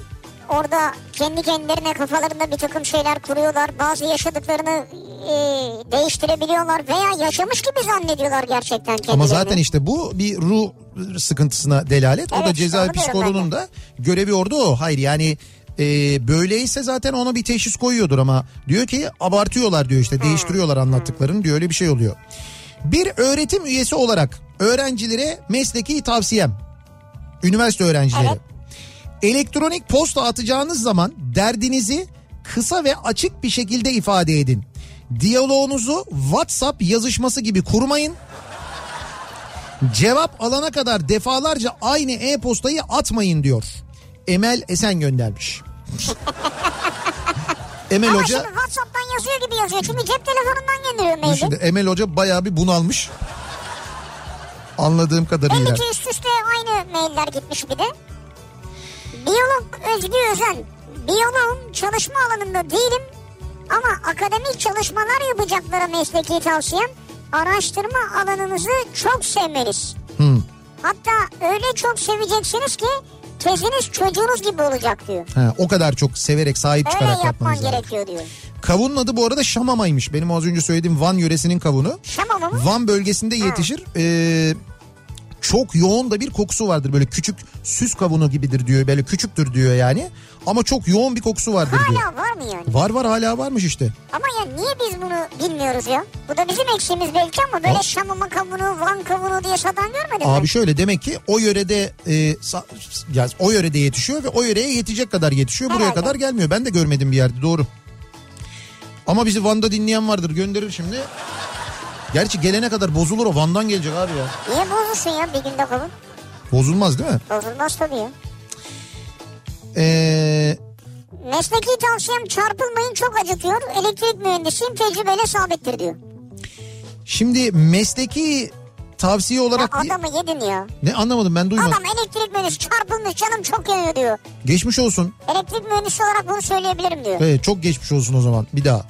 orada kendi kendilerine kafalarında bir takım şeyler kuruyorlar. Bazı yaşadıklarını e, değiştirebiliyorlar veya yaşamış gibi zannediyorlar gerçekten kendilerini. Ama zaten işte bu bir ruh sıkıntısına delalet. o da Evet, cezaevi onu diyorum psikoloğunun da görevi orada o. Hayır yani e, böyleyse zaten ona bir teşhis koyuyordur ama diyor ki abartıyorlar diyor işte değiştiriyorlar anlattıklarını diyor öyle bir şey oluyor. Bir öğretim üyesi olarak öğrencilere mesleki tavsiyem üniversite öğrencileri. Evet. Elektronik posta atacağınız zaman derdinizi kısa ve açık bir şekilde ifade edin. Diyaloğunuzu WhatsApp yazışması gibi kurmayın. Cevap alana kadar defalarca aynı e-postayı atmayın diyor. Emel Esen göndermiş. Emel Ama Hoca şimdi WhatsApp'tan yazıyor gibi yazıyor. Çünkü cep telefonundan gönderiyor maili. şimdi Emel Hoca bayağı bir bunalmış. Anladığım kadarıyla. Belli ki üst üste aynı mailler gitmiş bir de. Biyolog Özgü Özen. Biyoloğum çalışma alanında değilim ama akademik çalışmalar yapacaklara mesleki tavsiyem araştırma alanınızı çok sevmeniz. Hmm. Hatta öyle çok seveceksiniz ki teziniz çocuğunuz gibi olacak diyor. Ha, o kadar çok severek sahip Öyle çıkarak yapman yapmanız lazım. gerekiyor diyor. Kavunun adı bu arada şamamaymış. Benim az önce söylediğim Van yöresinin kavunu. Şamama mı? Van bölgesinde yetişir. Ee, çok yoğun da bir kokusu vardır. Böyle küçük süs kavunu gibidir diyor. Böyle küçüktür diyor yani. Ama çok yoğun bir kokusu vardır diyor. Hala var mı yani? Var var hala varmış işte. Ama ya niye biz bunu bilmiyoruz ya? Bu da bizim eksiğimiz belki ama böyle Abi- şamama kavunu, van kavunu diye satan görmedim Abi ben. şöyle demek ki o yörede e, ya o yörede yetişiyor ve o yöreye yetecek kadar yetişiyor. Buraya Herhalde. kadar gelmiyor. Ben de görmedim bir yerde doğru. Ama bizi Van'da dinleyen vardır gönderir şimdi. Gerçi gelene kadar bozulur o Van'dan gelecek abi ya. Niye bozulsun ya bir günde kavun? Bozulmaz değil mi? Bozulmaz tabii ya. Ee, Mesleki tavsiyem çarpılmayın çok acıtıyor. Elektrik mühendisiyim tecrübeyle sabittir diyor. şimdi mesleki tavsiye Ya olarak di- adamı yedin ya. ne anlamadım ben duymadım. Adam elektrik mühendisi çarpılmış canım çok yanıyor diyor. Geçmiş olsun. Elektrik mühendisi olarak bunu söyleyebilirim diyor. Evet çok geçmiş olsun o zaman bir daha.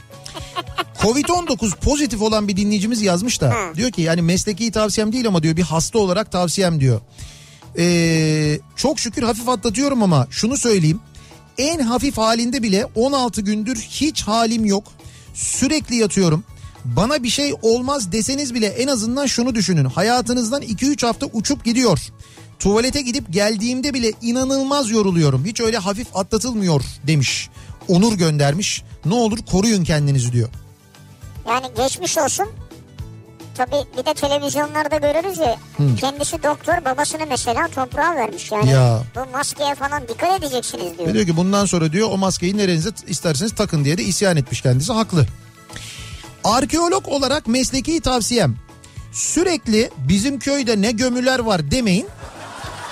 Covid-19 pozitif olan bir dinleyicimiz yazmış da diyor ki yani mesleki tavsiyem değil ama diyor bir hasta olarak tavsiyem diyor. Ee, çok şükür hafif atlatıyorum ama şunu söyleyeyim. En hafif halinde bile 16 gündür hiç halim yok. Sürekli yatıyorum. Bana bir şey olmaz deseniz bile en azından şunu düşünün. Hayatınızdan 2-3 hafta uçup gidiyor. Tuvalete gidip geldiğimde bile inanılmaz yoruluyorum. Hiç öyle hafif atlatılmıyor demiş. Onur göndermiş. Ne olur koruyun kendinizi diyor. Yani geçmiş olsun. Tabii bir de televizyonlarda görürüz ya. Kendisi doktor babasını mesela toprağa vermiş. Yani Ya. bu maskeye falan dikkat edeceksiniz diyor. Ve diyor ki bundan sonra diyor o maskeyi nerenize isterseniz takın diye de isyan etmiş kendisi. Haklı. Arkeolog olarak mesleki tavsiyem sürekli bizim köyde ne gömüler var demeyin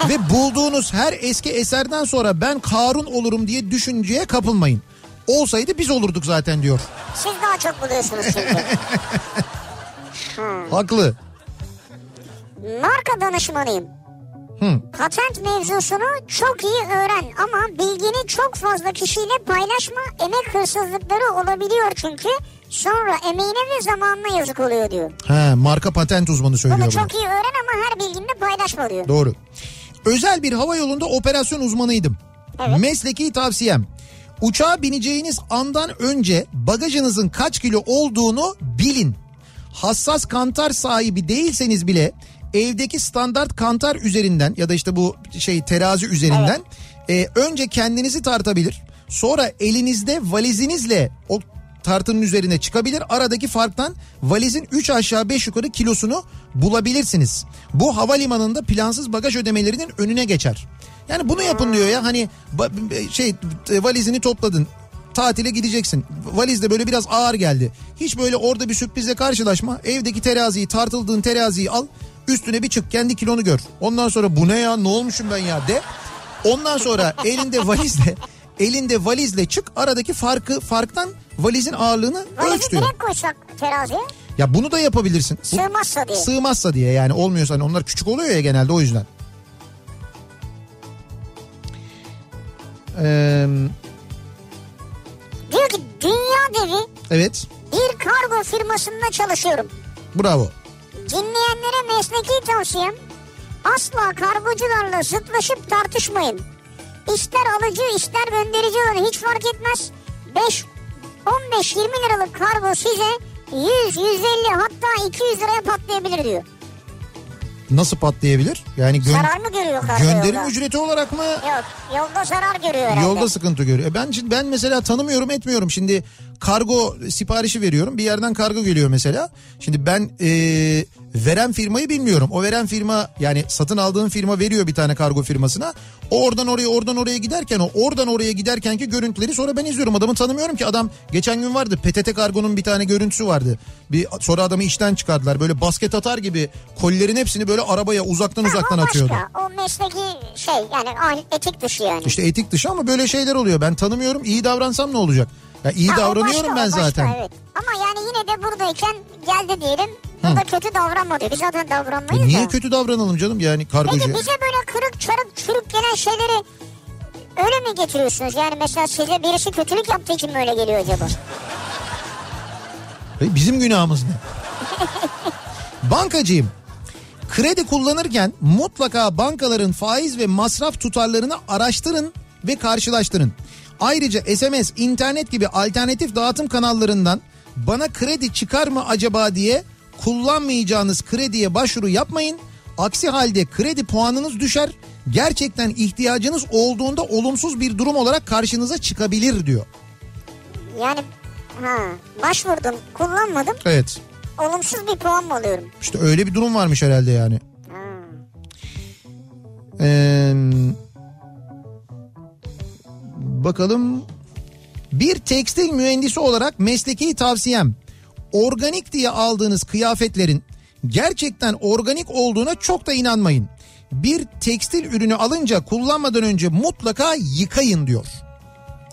ve bulduğunuz her eski eserden sonra ben Karun olurum diye düşünceye kapılmayın. Olsaydı biz olurduk zaten diyor. Siz daha çok buluyorsunuz çünkü. Haklı. Marka danışmanıyım. Hı. Patent mevzusunu çok iyi öğren ama bilgini çok fazla kişiyle paylaşma. Emek hırsızlıkları olabiliyor çünkü. Sonra emeğine ve zamanına yazık oluyor diyor. He, marka patent uzmanı Bunu söylüyor bunu. çok iyi öğren ama her bilgini de paylaşma diyor. Doğru. Özel bir hava yolunda operasyon uzmanıydım. Evet. Mesleki tavsiyem. Uçağa bineceğiniz andan önce bagajınızın kaç kilo olduğunu bilin. Hassas kantar sahibi değilseniz bile evdeki standart kantar üzerinden ya da işte bu şey terazi üzerinden e, önce kendinizi tartabilir. Sonra elinizde valizinizle o tartının üzerine çıkabilir. Aradaki farktan valizin 3 aşağı 5 yukarı kilosunu bulabilirsiniz. Bu havalimanında plansız bagaj ödemelerinin önüne geçer. Yani bunu yapın diyor ya hani şey e, valizini topladın tatile gideceksin. Valiz de böyle biraz ağır geldi. Hiç böyle orada bir sürprizle karşılaşma. Evdeki teraziyi tartıldığın teraziyi al. Üstüne bir çık kendi kilonu gör. Ondan sonra bu ne ya ne olmuşum ben ya de. Ondan sonra elinde valizle elinde valizle çık aradaki farkı farktan valizin ağırlığını ölç Valizi diyor. direkt koysak teraziye Ya bunu da yapabilirsin. Bu- sığmazsa diye. Sığmazsa diye yani olmuyorsa hani onlar küçük oluyor ya genelde o yüzden. Ee, Diyor ki dünya devi evet bir kargo firmasında çalışıyorum. bravo. Dinleyenlere mesleki tavsiyem asla kargocularla zıtlaşıp tartışmayın. İster alıcı ister gönderici olun hiç fark etmez. 5 15-20 liralık kargo size 100, 150 hatta 200 liraya patlayabilir diyor. Nasıl patlayabilir? Yani gö- Zarar mı görüyor kargo gönderim yolda? ücreti olarak mı? Yok yolda zarar görüyor herhalde. Yolda sıkıntı görüyor. E Ben ben mesela tanımıyorum etmiyorum. Şimdi kargo siparişi veriyorum. Bir yerden kargo geliyor mesela. Şimdi ben e, veren firmayı bilmiyorum. O veren firma yani satın aldığım firma veriyor bir tane kargo firmasına. O oradan oraya oradan oraya giderken o oradan oraya giderkenki görüntüleri sonra ben izliyorum. Adamı tanımıyorum ki adam geçen gün vardı PTT kargonun bir tane görüntüsü vardı. Bir sonra adamı işten çıkardılar. Böyle basket atar gibi kolilerin hepsini böyle arabaya uzaktan Ha, uzaktan o başka. atıyordu. O mesleki şey yani etik dışı yani. İşte etik dışı ama böyle şeyler oluyor. Ben tanımıyorum. İyi davransam ne olacak? Ya iyi Ha, davranıyorum başka, ben başka, zaten. evet. Ama yani yine de buradayken geldi diyelim. Bu da kötü davranma diyor. Biz zaten E davranmayız niye da. kötü davranalım canım yani kargocuya? Peki bize böyle kırık çarık çürük gelen şeyleri öyle mi getiriyorsunuz? Yani mesela size birisi kötülük yaptığı için mi öyle geliyor acaba? E bizim günahımız ne? Bankacıyım. Kredi kullanırken mutlaka bankaların faiz ve masraf tutarlarını araştırın ve karşılaştırın. Ayrıca SMS, internet gibi alternatif dağıtım kanallarından bana kredi çıkar mı acaba diye kullanmayacağınız krediye başvuru yapmayın. Aksi halde kredi puanınız düşer. Gerçekten ihtiyacınız olduğunda olumsuz bir durum olarak karşınıza çıkabilir diyor. Yani ha başvurdum kullanmadım Evet. olumsuz bir puan mı alıyorum? İşte öyle bir durum varmış herhalde yani. Ee, bakalım bir tekstil mühendisi olarak mesleki tavsiyem organik diye aldığınız kıyafetlerin gerçekten organik olduğuna çok da inanmayın. Bir tekstil ürünü alınca kullanmadan önce mutlaka yıkayın diyor.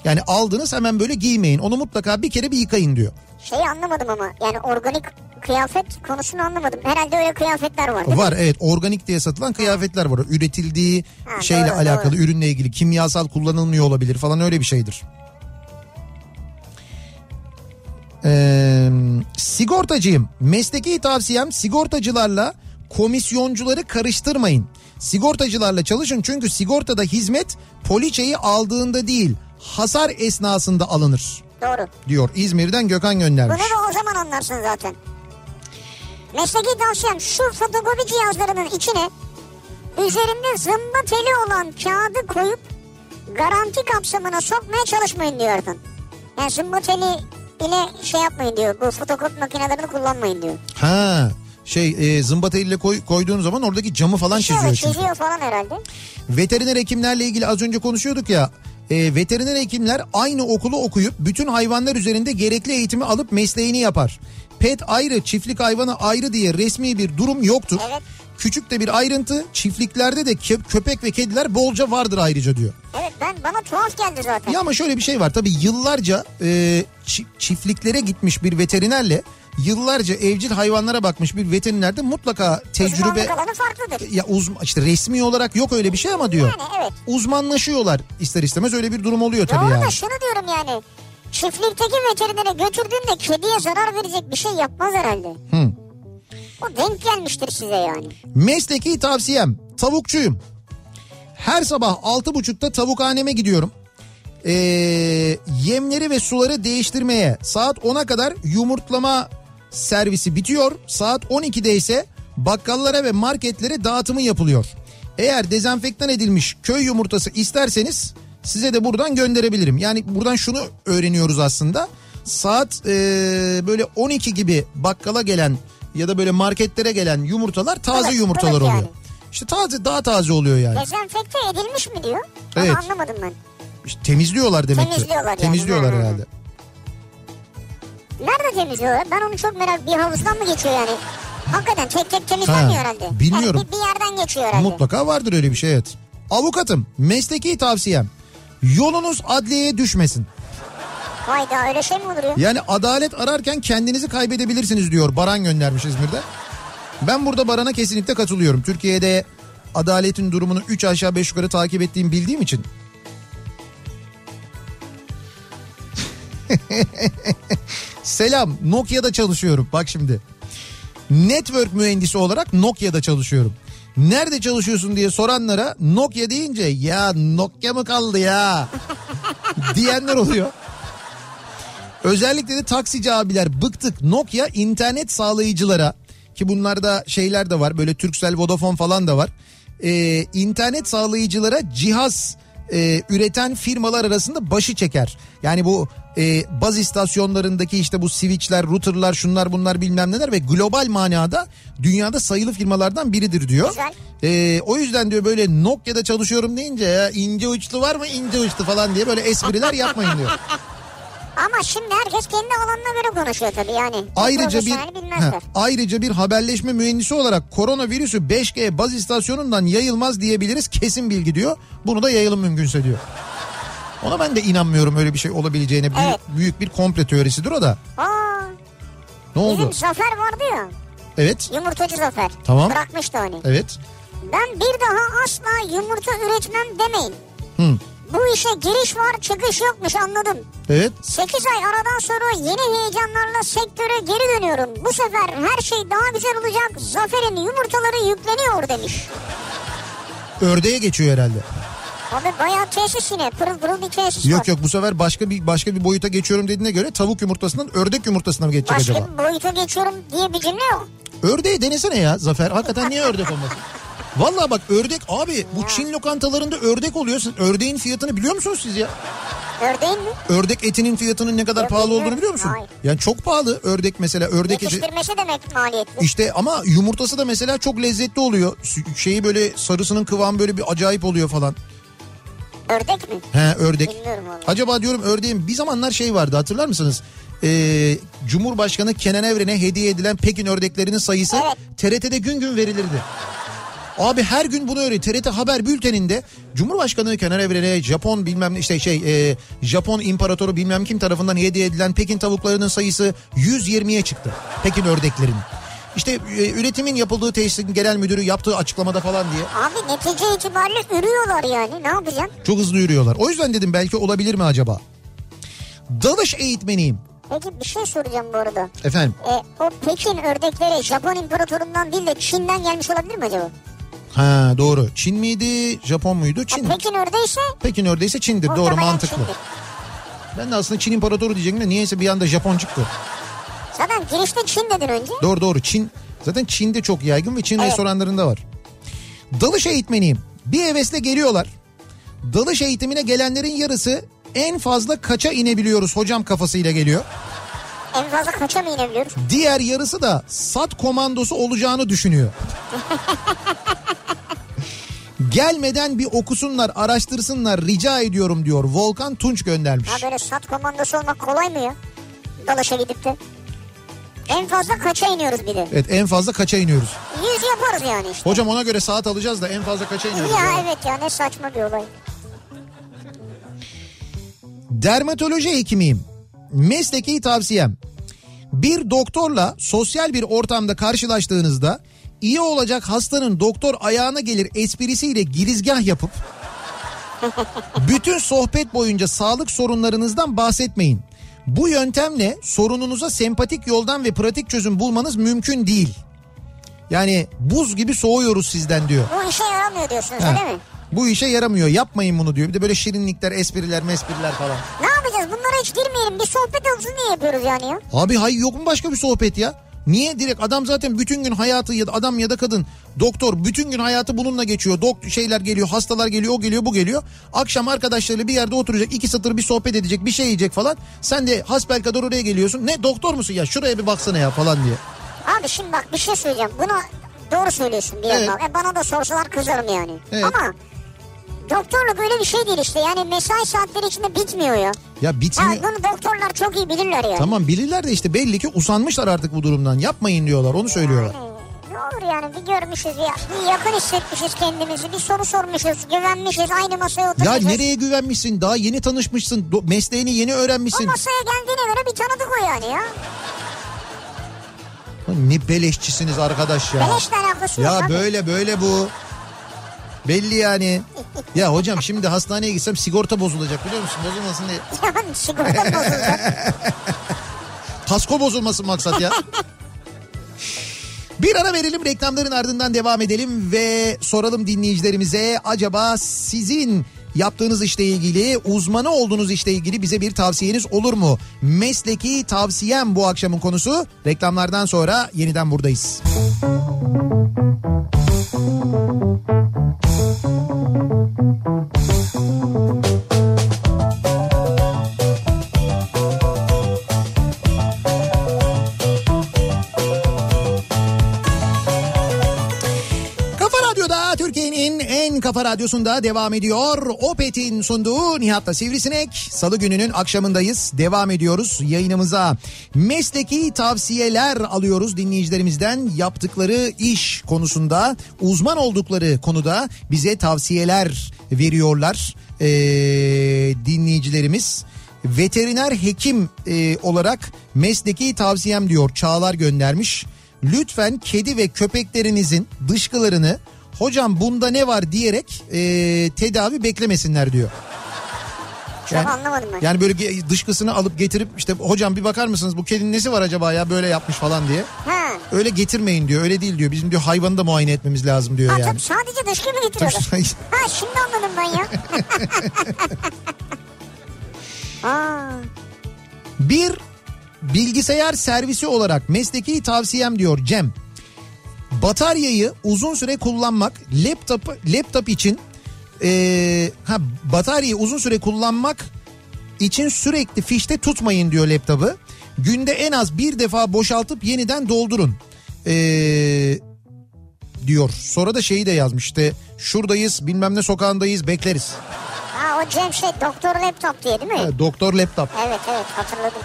Yani aldınız hemen böyle giymeyin. Onu mutlaka bir kere bir yıkayın diyor. Şeyi anlamadım ama yani organik kıyafet konusunu anlamadım. Herhalde öyle kıyafetler var değil mi? Var evet organik diye satılan kıyafetler var. Üretildiği Ha, şeyle doğru, alakalı doğru. ürünle ilgili kimyasal kullanılmıyor olabilir falan öyle bir şeydir. Ee, sigortacıyım. Mesleki tavsiyem sigortacılarla komisyoncuları karıştırmayın. Sigortacılarla çalışın çünkü sigortada hizmet poliçeyi aldığında değil hasar esnasında alınır Doğru. diyor. İzmir'den Gökhan göndermiş. Bunu da o zaman anlarsın zaten. Mesleki tavsiyem şu fotokopi cihazlarının içine üzerinde zımba teli olan kağıdı koyup garanti kapsamına sokmaya çalışmayın diyor Ertan. Yani zımba teli ile şey yapmayın diyor. Bu fotokopi makinelerini kullanmayın diyor. Ha şey e, zımbata ile koy, koyduğun zaman oradaki camı falan Çiziyor, çiziyor çünkü. falan herhalde. Veteriner hekimlerle ilgili az önce konuşuyorduk ya. E, veteriner hekimler aynı okulu okuyup bütün hayvanlar üzerinde gerekli eğitimi alıp mesleğini yapar. Pet ayrı, çiftlik hayvanı ayrı diye resmi bir durum yoktur. Evet. Küçük de bir ayrıntı çiftliklerde de kö- köpek ve kediler bolca vardır ayrıca diyor. Evet ben bana tuhaf geldi zaten. Ya ama şöyle bir şey var tabii yıllarca e, çi- çiftliklere gitmiş bir veterinerle yıllarca evcil hayvanlara bakmış bir veteriner de mutlaka tecrübe ya uzman işte resmi olarak yok öyle bir şey ama diyor. Yani evet. Uzmanlaşıyorlar ister istemez öyle bir durum oluyor tabii Doğru yani. da şunu diyorum yani. Çiftlikteki veterinere götürdüğünde kediye zarar verecek bir şey yapmaz herhalde. Hı. O denk gelmiştir size yani. Mesleki tavsiyem tavukçuyum. Her sabah altı buçukta tavukhaneme gidiyorum. Ee, yemleri ve suları değiştirmeye saat 10'a kadar yumurtlama servisi bitiyor. Saat 12'de ise bakkallara ve marketlere dağıtımı yapılıyor. Eğer dezenfektan edilmiş köy yumurtası isterseniz size de buradan gönderebilirim. Yani buradan şunu öğreniyoruz aslında. Saat e, böyle 12 gibi bakkala gelen ya da böyle marketlere gelen yumurtalar taze Evet, yumurtalar evet oluyor. yani. İşte taze daha taze oluyor yani. Dezenfekte edilmiş mi diyor? Evet. Ama anlamadım ben. İşte temizliyorlar demek ki. Temizliyorlar yani. Temizliyorlar Ha, ha. herhalde. Nerede temizliyorlar? Ben onu çok merak Bir havuzdan mı geçiyor yani? Hakikaten tek tek temizlenmiyor Ha, herhalde. bilmiyorum. Yani bir, bir yerden geçiyor herhalde. Mutlaka vardır öyle bir şey evet. Avukatım mesleki tavsiyem yolunuz adliyeye düşmesin. Hayda öyle şey mi olur ya? Yani adalet ararken kendinizi kaybedebilirsiniz diyor Baran göndermiş İzmir'de. Ben burada Baran'a kesinlikle katılıyorum. Türkiye'de adaletin durumunu 3 aşağı 5 yukarı takip ettiğim bildiğim için. Selam Nokia'da çalışıyorum bak şimdi. Network mühendisi olarak Nokia'da çalışıyorum. Nerede çalışıyorsun diye soranlara Nokia deyince ya Nokia mı kaldı ya diyenler oluyor. Özellikle de taksici abiler bıktık Nokia internet sağlayıcılara ki bunlarda şeyler de var böyle Turkcell Vodafone falan da var. Ee, internet sağlayıcılara cihaz e, üreten firmalar arasında başı çeker. Yani bu e, baz istasyonlarındaki işte bu switchler, routerlar, şunlar bunlar bilmem neler ve global manada dünyada sayılı firmalardan biridir diyor. Güzel. Ee, o yüzden diyor böyle Nokia'da çalışıyorum deyince ya ince uçlu var mı ince uçlu falan diye böyle espriler yapmayın diyor. Ama şimdi herkes kendi alanına göre konuşuyor tabii yani. Ayrıca bir. Heh, ayrıca bir haberleşme mühendisi olarak koronavirüsü 5G baz istasyonundan yayılmaz diyebiliriz kesin bilgi diyor. Bunu da yayılım mümkünse diyor. Ona ben de inanmıyorum öyle bir şey olabileceğine. Büyük, Evet. büyük bir komple teorisidir o da. Aa, Ne oldu? bizim Zafer vardı ya. Evet. Yumurtacı Zafer. Tamam. Bırakmıştı hani. Evet. Ben bir daha asla yumurta üretmem demeyin. Hı. Bu işe giriş var çıkış yokmuş anladım. Evet. 8 ay aradan sonra yeni heyecanlarla sektöre geri dönüyorum. Bu sefer her şey daha güzel olacak. Zafer'in yumurtaları yükleniyor demiş. Ördeğe geçiyor herhalde. Abi bayağı tesis yine pırıl pırıl bir tesis Yok var. yok bu sefer başka bir başka bir boyuta geçiyorum dediğine göre tavuk yumurtasından ördek yumurtasına mı geçecek Başka acaba? bir boyuta geçiyorum diye bir cümle yok. Ördeği denesene ya Zafer. Hakikaten niye ördek olmasın? Vallahi bak ördek abi bu Çin lokantalarında ördek oluyor. Siz ördeğin fiyatını biliyor musunuz siz ya? Ördeğin mi? Ördek etinin fiyatının ne kadar Yok, pahalı olduğunu biliyor musun? Hayır. Yani çok pahalı ördek mesela ördek eti. Yetiştirmesi demek maliyetli. İşte ama yumurtası da mesela çok lezzetli oluyor. Şeyi böyle sarısının kıvamı böyle bir acayip oluyor falan. Ördek mi? He ördek. Bilmiyorum vallahi. Acaba diyorum ördeğin bir zamanlar şey vardı hatırlar mısınız? Ee, Cumhurbaşkanı Kenan Evren'e hediye edilen Pekin ördeklerinin sayısı Evet. TRT'de gün gün verilirdi. Abi her gün bunu öyle TRT haber bülteninde Cumhurbaşkanı Kenan Evren'e Japon bilmem işte şey e, Japon imparatoru bilmem kim tarafından hediye edilen Pekin tavuklarının sayısı 120'ye çıktı. Pekin ördeklerinin. İşte e, üretimin yapıldığı tesisin genel müdürü yaptığı açıklamada falan diye Abi netice itibariyle ürüyorlar yani ne yapacaksın? çok hızlı yürüyorlar. O yüzden dedim belki olabilir mi acaba? Dalış eğitmeniyim. Peki bir şey soracağım bu arada. Efendim E, o Pekin ördekleri Japon imparatorundan değil de Çin'den gelmiş olabilir mi acaba? Ha doğru Çin miydi Japon muydu? Çin. Ha, Pekin ördeğiyse Pekin ördeyse Çin'dir doğru mantıklı. Çin'dir. Ben de aslında Çin imparatoru diyecektim de niyeyse bir anda Japon çıktı. Zaten girişte Çin dedin önce. Doğru doğru Çin zaten Çin'de çok yaygın ve Çin Evet. restoranlarında var. Dalış eğitmeniyim. Bir hevesle geliyorlar. Dalış eğitimine gelenlerin yarısı en fazla kaça inebiliyoruz hocam kafasıyla geliyor. En fazla kaça mı inebiliyoruz? Diğer yarısı da sat komandosu olacağını düşünüyor. Gelmeden bir okusunlar, araştırsınlar rica ediyorum diyor. Volkan Tunç göndermiş. Ha böyle sat komandosu olmak kolay mı ya? Dalaşa gidip de. En fazla kaça iniyoruz bir de? Evet en fazla kaça iniyoruz? 100 yaparız yani işte. Hocam ona göre saat alacağız da en fazla kaça iniyoruz? Ya ya? evet ya ne saçma bir olay. Dermatoloji hekimiyim. Mesleki tavsiyem. Bir doktorla sosyal bir ortamda karşılaştığınızda iyi olacak hastanın doktor ayağına gelir esprisiyle girizgah yapıp bütün sohbet boyunca sağlık sorunlarınızdan bahsetmeyin. Bu yöntemle sorununuza sempatik yoldan ve pratik çözüm bulmanız mümkün değil. Yani buz gibi soğuyoruz sizden diyor. Bu işe yaramıyor diyorsunuz Ha, öyle mi? Bu işe yaramıyor yapmayın bunu diyor. Bir de böyle şirinlikler espriler mespriler falan. Ne yapacağız? Bunlara hiç girmeyelim. Bir sohbet olsun diye yapıyoruz yani ya. Abi hay yok mu başka bir sohbet ya? Niye direkt adam zaten bütün gün hayatı ya da adam ya da kadın doktor bütün gün hayatı bununla geçiyor. Dok şeyler geliyor, hastalar geliyor, o geliyor, bu geliyor. Akşam arkadaşlarıyla bir yerde oturacak, iki satır bir sohbet edecek, bir şey yiyecek falan. Sen de hasbelkader oraya geliyorsun. Ne doktor musun ya? Şuraya bir baksana ya falan diye. Abi şimdi bak bir şey söyleyeceğim. Bunu doğru söylüyorsun bir Evet. yandan. E bana da sorsalar kızarım yani. Evet. Ama doktorluk öyle bir şey değil işte. Yani mesai saatleri içinde bitmiyor ya. Ya bitmiyor. Ya bunu doktorlar çok iyi bilirler yani. Tamam bilirler de işte belli ki usanmışlar artık bu durumdan. Yapmayın diyorlar, onu söylüyorlar. Yani ne olur yani bir görmüşüz ya. Bir yakın hissetmişiz kendimizi. Bir soru sormuşuz. Güvenmişiz. Aynı masaya Ya oturmuşuz. nereye güvenmişsin? Daha yeni tanışmışsın. Mesleğini yeni O öğrenmişsin. masaya geldiğine göre bir tanıdık o yani ya. Ne beleşçisiniz arkadaş ya. Beleşle alakası Ya abi. böyle böyle bu. Belli yani. Ya hocam şimdi hastaneye gitsem sigorta bozulacak biliyor musun? Bozulmasın diye. Yani sigorta bozulacak. Kasko bozulmasın maksat ya. Bir ara verelim reklamların ardından devam edelim ve soralım dinleyicilerimize acaba sizin yaptığınız işle ilgili uzmanı olduğunuz işle ilgili bize bir tavsiyeniz olur mu? Mesleki tavsiyem bu akşamın konusu. Reklamlardan sonra yeniden buradayız. Kafa kafa radyosunda devam ediyor. Opet'in sunduğu Nihat'la Sivrisinek. Salı gününün akşamındayız. Devam ediyoruz yayınımıza. Mesleki tavsiyeler alıyoruz dinleyicilerimizden. Yaptıkları iş konusunda, uzman oldukları konuda bize tavsiyeler veriyorlar ee, dinleyicilerimiz. Veteriner hekim e, olarak mesleki tavsiyem diyor Çağlar göndermiş. Lütfen kedi ve köpeklerinizin dışkılarını hocam bunda ne var diyerek e, tedavi beklemesinler diyor. Çok Yani, anlamadım ben. yani böyle dışkısını alıp getirip işte hocam bir bakar mısınız bu kedinin nesi var acaba ya böyle yapmış falan diye. Ha. Öyle getirmeyin diyor öyle değil diyor bizim diyor hayvanı da muayene etmemiz lazım diyor Ha yani. tabii sadece dışkı mı getiriyorlar? Ha şimdi anladım ben ya. Aa, Bir bilgisayar servisi olarak mesleki tavsiyem diyor Cem. Bataryayı uzun süre kullanmak laptop laptop için eee, ha bataryayı uzun süre kullanmak için sürekli fişte tutmayın diyor laptopu. Günde en az bir defa boşaltıp yeniden doldurun. Eee, diyor. Sonra da şeyi de yazmış işte şuradayız bilmem ne sokağındayız bekleriz. ha o Cem şey doktor laptop diye değil mi? Ha, doktor laptop. Evet evet hatırladım.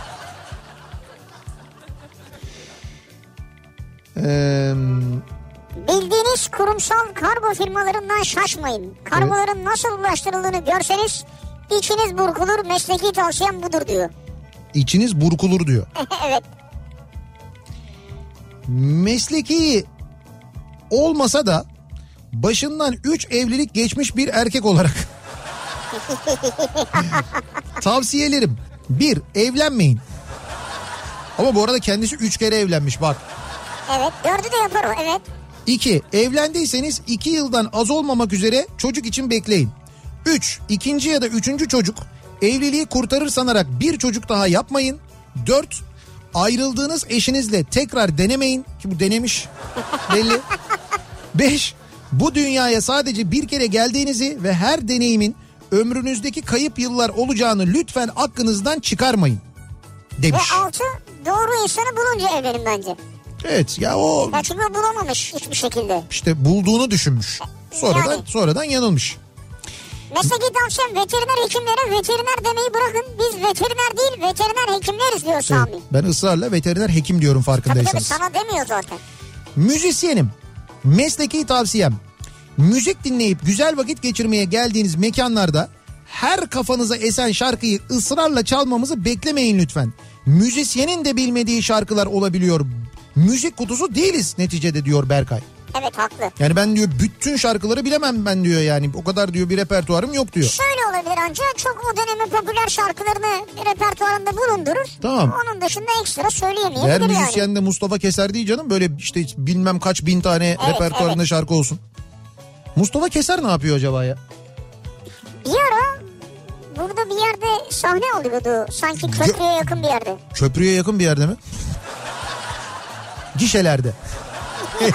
Bildiğiniz kurumsal kargo firmalarından şaşmayın. Kargoların nasıl ulaştırıldığını görseniz içiniz burkulur mesleki tavsiyem budur diyor. içiniz burkulur diyor. evet. mesleki olmasa da başından 3 evlilik geçmiş bir erkek olarak tavsiyelerim. Bir evlenmeyin. Ama bu arada kendisi 3 kere evlenmiş bak. Evet dördü de yapar o evet. 2. Evlendiyseniz 2 yıldan az olmamak üzere çocuk için bekleyin. 3. ikinci ya da üçüncü çocuk evliliği kurtarır sanarak bir çocuk daha yapmayın. 4. Ayrıldığınız eşinizle tekrar denemeyin ki bu denemiş belli. 5. Bu dünyaya sadece bir kere geldiğinizi ve her deneyimin ömrünüzdeki kayıp yıllar olacağını lütfen aklınızdan çıkarmayın demiş. Ve altı doğru insanı bulunca evlenin bence. Evet ya o o bulamamış hiçbir şekilde. işte bulduğunu düşünmüş. Sonradan Yani. sonradan yanılmış. Mesleki tavsiyem veteriner hekimlere veteriner demeyi bırakın. Biz veteriner değil veteriner hekimleriz diyor Sami. Evet, ben ısrarla veteriner hekim diyorum Tabii tabii farkındaysanız. sana demiyor zaten. Müzisyenim. Mesleki tavsiyem. Müzik dinleyip güzel vakit geçirmeye geldiğiniz mekanlarda her kafanıza esen şarkıyı ısrarla çalmamızı beklemeyin lütfen. Müzisyenin de bilmediği şarkılar olabiliyor. Müzik kutusu değiliz neticede diyor Berkay. Evet haklı. Yani ben diyor bütün şarkıları bilemem ben diyor yani. O kadar diyor bir repertuarım yok diyor. Şöyle olabilir ancak çok o dönemin popüler şarkılarını repertuarında bulundurur. Tamam. Onun dışında ekstra söyleyemeyebilir yani. müzisyen de Mustafa Keser değil canım. Böyle işte bilmem kaç bin tane repertuarında evet. şarkı olsun. Mustafa Keser ne yapıyor acaba ya? Bir ara burada bir yerde sahne alıyordu. Sanki köprüye yakın bir yerde. Köprüye yakın bir yerde mi? Gişelerde.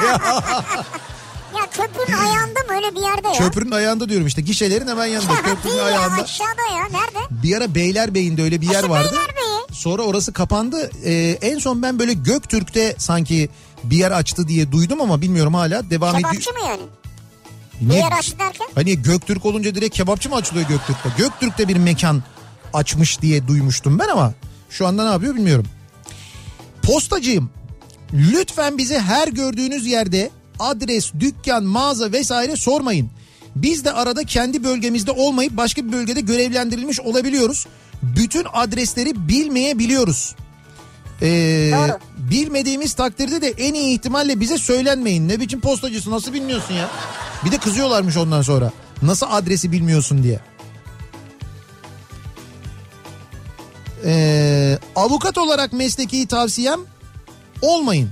Ya köprünün ayağında mı öyle bir yerde ya? Köprünün ayağında diyorum işte. Gişelerin hemen yanında. Ya Köprünün değil ya ayağında. aşağıda ya nerede? Bir ara Beylerbeyi'nde öyle bir yer Nasıl vardı. Beylerbeyi? Sonra orası kapandı. Ee, en son ben böyle Göktürk'te sanki bir yer açtı diye duydum ama bilmiyorum hala devam ediyor. Kebapçı mı yani? Bir Niye- yer açtı derken? Hani Göktürk olunca direkt kebapçı mı açılıyor Göktürk'te? Göktürk'te bir mekan açmış diye duymuştum ben ama şu anda ne yapıyor bilmiyorum. Postacıyım. Lütfen bize her gördüğünüz yerde adres, dükkan, mağaza vesaire sormayın. Biz de arada kendi bölgemizde olmayıp başka bir bölgede görevlendirilmiş olabiliyoruz. Bütün adresleri bilmeyebiliyoruz. Ee, Doğru. bilmediğimiz takdirde de en iyi ihtimalle bize söylenmeyin. Ne biçim postacısı nasıl bilmiyorsun ya? Bir de kızıyorlarmış ondan sonra. Nasıl adresi bilmiyorsun diye. Ee, avukat olarak mesleki tavsiyem olmayın.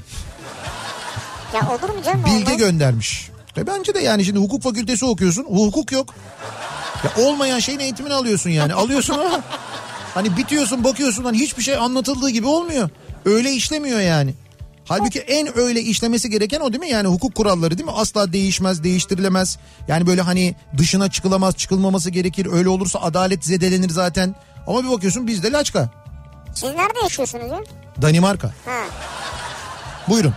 Ya olur mu canım? Bilge olmaz. göndermiş. E bence de yani şimdi hukuk fakültesi okuyorsun. Hukuk yok. Ya olmayan şeyin eğitimini alıyorsun yani. Alıyorsun ama hani bitiyorsun bakıyorsun hani hiçbir şey anlatıldığı gibi olmuyor. Öyle işlemiyor yani. Halbuki en öyle işlemesi gereken o değil mi? Yani hukuk kuralları değil mi? Asla değişmez, değiştirilemez. Yani böyle hani dışına çıkılamaz, çıkılmaması gerekir. Öyle olursa adalet zedelenir zaten. Ama bir bakıyorsun bizde laçka. Siz nerede yaşıyorsunuz ya? Danimarka. Ha. Buyurun.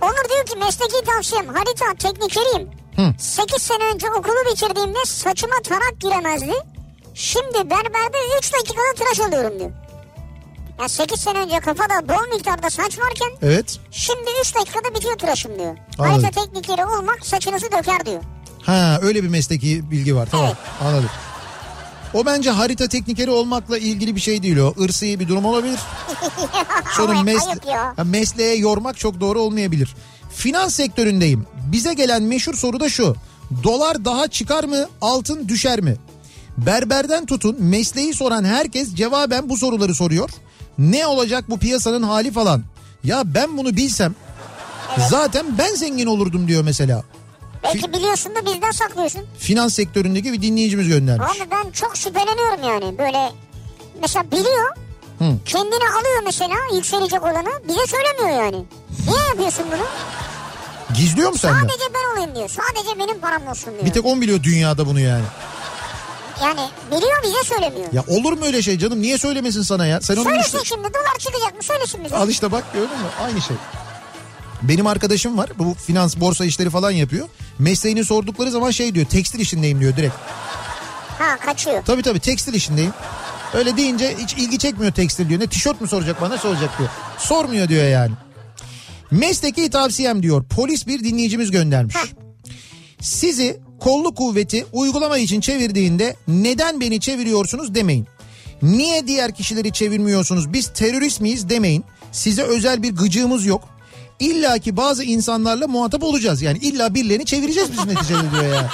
Onur diyor ki mesleki tavsiyem harita teknikeriyim. Hı. 8 sene önce okulu bitirdiğimde saçıma tarak giremezdi. Şimdi berberde 3 dakikada tıraş alıyorum diyor. Ya 8 sene önce kafada bol miktarda saç varken Evet. şimdi 3 dakikada bitiyor tıraşım diyor. Anladım. Harita teknikeri olmak saçınızı döker diyor. Ha öyle bir mesleki bilgi var tamam Evet. anladım. O bence harita teknikeri olmakla ilgili bir şey değil o. Irsi bir durum olabilir. Sonra mes- mesleğe yormak çok doğru olmayabilir. Finans sektöründeyim. Bize gelen meşhur soru da şu. Dolar daha çıkar mı altın düşer mi? Berberden tutun mesleği soran herkes cevaben bu soruları soruyor. Ne olacak bu piyasanın hali falan. Ya ben bunu bilsem zaten ben zengin olurdum diyor mesela. Belki biliyorsun da bizden saklıyorsun. Finans sektöründeki bir dinleyicimiz göndermiş. Abi ben çok şüpheleniyorum yani böyle mesela biliyor Hı. kendini alıyor mesela yükselecek olanı bize söylemiyor yani. Niye yapıyorsun bunu? Gizliyor mu senden? Sadece ben olayım diyor. Sadece benim param olsun diyor. Bir tek on biliyor dünyada bunu yani. Yani biliyor bize söylemiyor. Ya olur mu öyle şey canım? Niye söylemesin sana ya? Sen onun Söylesin işte... şimdi dolar çıkacak mı söylesin bize. Al işte bak gördün mü? Aynı şey. Benim arkadaşım var. Bu finans borsa işleri falan yapıyor. Mesleğini sordukları zaman şey diyor. Tekstil işindeyim diyor direkt. Ha kaçıyor. Tabii tabii tekstil işindeyim. Öyle deyince hiç ilgi çekmiyor tekstil diyor. Ne tişört mü soracak bana soracak diyor. Sormuyor diyor yani. Mesleki tavsiyem diyor. Polis bir dinleyicimiz göndermiş. Sizi kolluk kuvveti uygulama için çevirdiğinde neden beni çeviriyorsunuz demeyin. Niye diğer kişileri çevirmiyorsunuz biz terörist miyiz demeyin. Size özel bir gıcığımız yok. İlla ki bazı insanlarla muhatap olacağız. Yani illa birilerini çevireceğiz biz neticede diyor ya.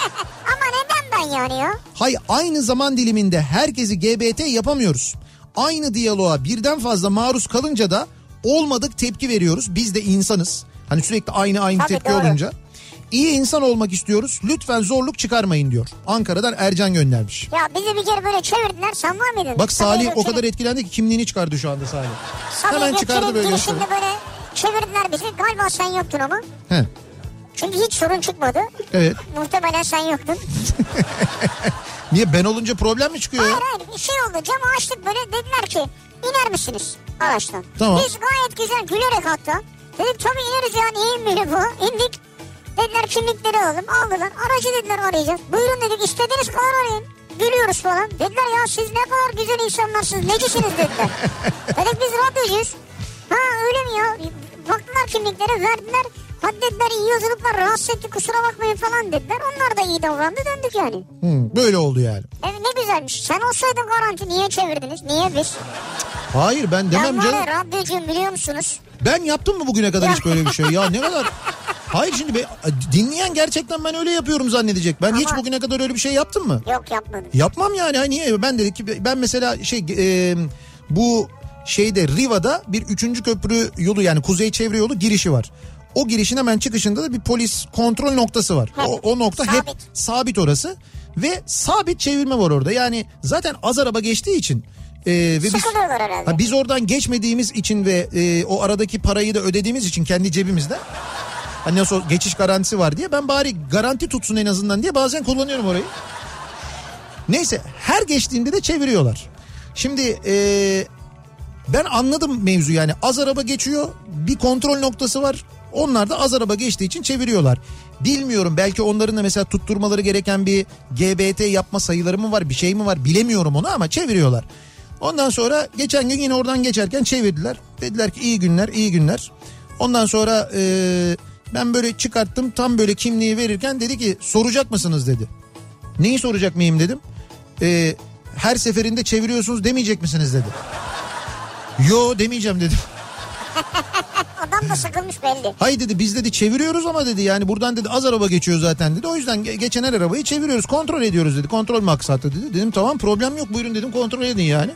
Ama neden ben yani ya? Hay aynı zaman diliminde herkesi GBT yapamıyoruz. Aynı diyaloğa birden fazla maruz kalınca da olmadık tepki veriyoruz. Biz de insanız. Hani sürekli aynı aynı Tabii, tepki doğru. olunca. İyi insan olmak istiyoruz. Lütfen zorluk çıkarmayın diyor. Ankara'dan Ercan göndermiş. Ya bizi bir kere böyle çevirdiler sen var mıydın? Bak Salih o kadar etkilendi ki kimliğini çıkardı şu anda Salih. Hemen çıkardı böyle gösterdi. böyle çevirdiler bizi. Galiba sen yoktun ama. He, Çünkü hiç sorun çıkmadı. evet. Muhtemelen sen yoktun. Niye ben olunca problem mi çıkıyor ya? Hayır hayır bir şey oldu camı açtık böyle dediler ki iner misiniz araçtan. Tamam. Biz gayet güzel gülerek hatta. Dedik tabii ineriz ya niye inmeli bu indik. Dediler kimlikleri alalım aldılar aracı dediler arayacağız. Buyurun dedik istediğiniz kadar arayın. Gülüyoruz falan. Dediler ya siz ne kadar güzel insanlarsınız necisiniz dediler. dedik biz radyocuyuz. Ha öyle mi ya? Baktılar kimliklere verdiler. Hadi dediler iyi yolculuklar rahatsız etti kusura bakmayın falan dediler. Onlar da iyi davrandı döndük yani. Hı, böyle oldu yani. Evet ne güzelmiş. Sen olsaydın garanti niye çevirdiniz? Niye biz? Hayır ben demem ben canım. ya radyocuyum biliyor musunuz? Ben yaptım mı bugüne kadar hiç böyle bir şey? Ya ne kadar... Hayır şimdi be, dinleyen gerçekten ben öyle yapıyorum zannedecek. Ben hiç Ama- bugüne kadar öyle bir şey yaptım mı? Yok yapmadım. Yapmam yani. Ha, niye? Ben dedik ki ben mesela şey e, bu şeyde Riva'da bir üçüncü köprü yolu yani kuzey çevre yolu girişi var. O girişin hemen çıkışında da bir polis kontrol noktası var. Hep. O, o nokta hep Sabit. sabit orası ve sabit çevirme var orada. Yani zaten az araba geçtiği için e, ve biz. Ha, biz oradan geçmediğimiz için ve e, o aradaki parayı da ödediğimiz için kendi cebimizde hani nasıl geçiş garantisi var diye ben bari garanti tutsun en azından diye bazen kullanıyorum orayı. Neyse her geçtiğinde de çeviriyorlar. Şimdi e, ben anladım mevzu yani az araba geçiyor bir kontrol noktası var. Onlar da az araba geçtiği için çeviriyorlar. Bilmiyorum belki onların da mesela tutturmaları gereken bir GBT yapma sayıları mı var bir şey mi var bilemiyorum onu ama çeviriyorlar. Ondan sonra geçen gün yine oradan geçerken çevirdiler. Dediler ki iyi günler iyi günler. Ondan sonra e, ben böyle çıkarttım tam böyle kimliği verirken dedi ki soracak mısınız dedi. Neyi soracak mıyım dedim. E, her seferinde çeviriyorsunuz demeyecek misiniz dedi. Yo demeyeceğim dedim. Adam da sıkılmış belli. Hay dedi biz dedi çeviriyoruz ama dedi yani buradan dedi az araba geçiyor zaten dedi. O yüzden ge- geçen her arabayı çeviriyoruz kontrol ediyoruz dedi. Kontrol maksatı dedi. Dedim tamam problem yok buyurun dedim kontrol edin yani.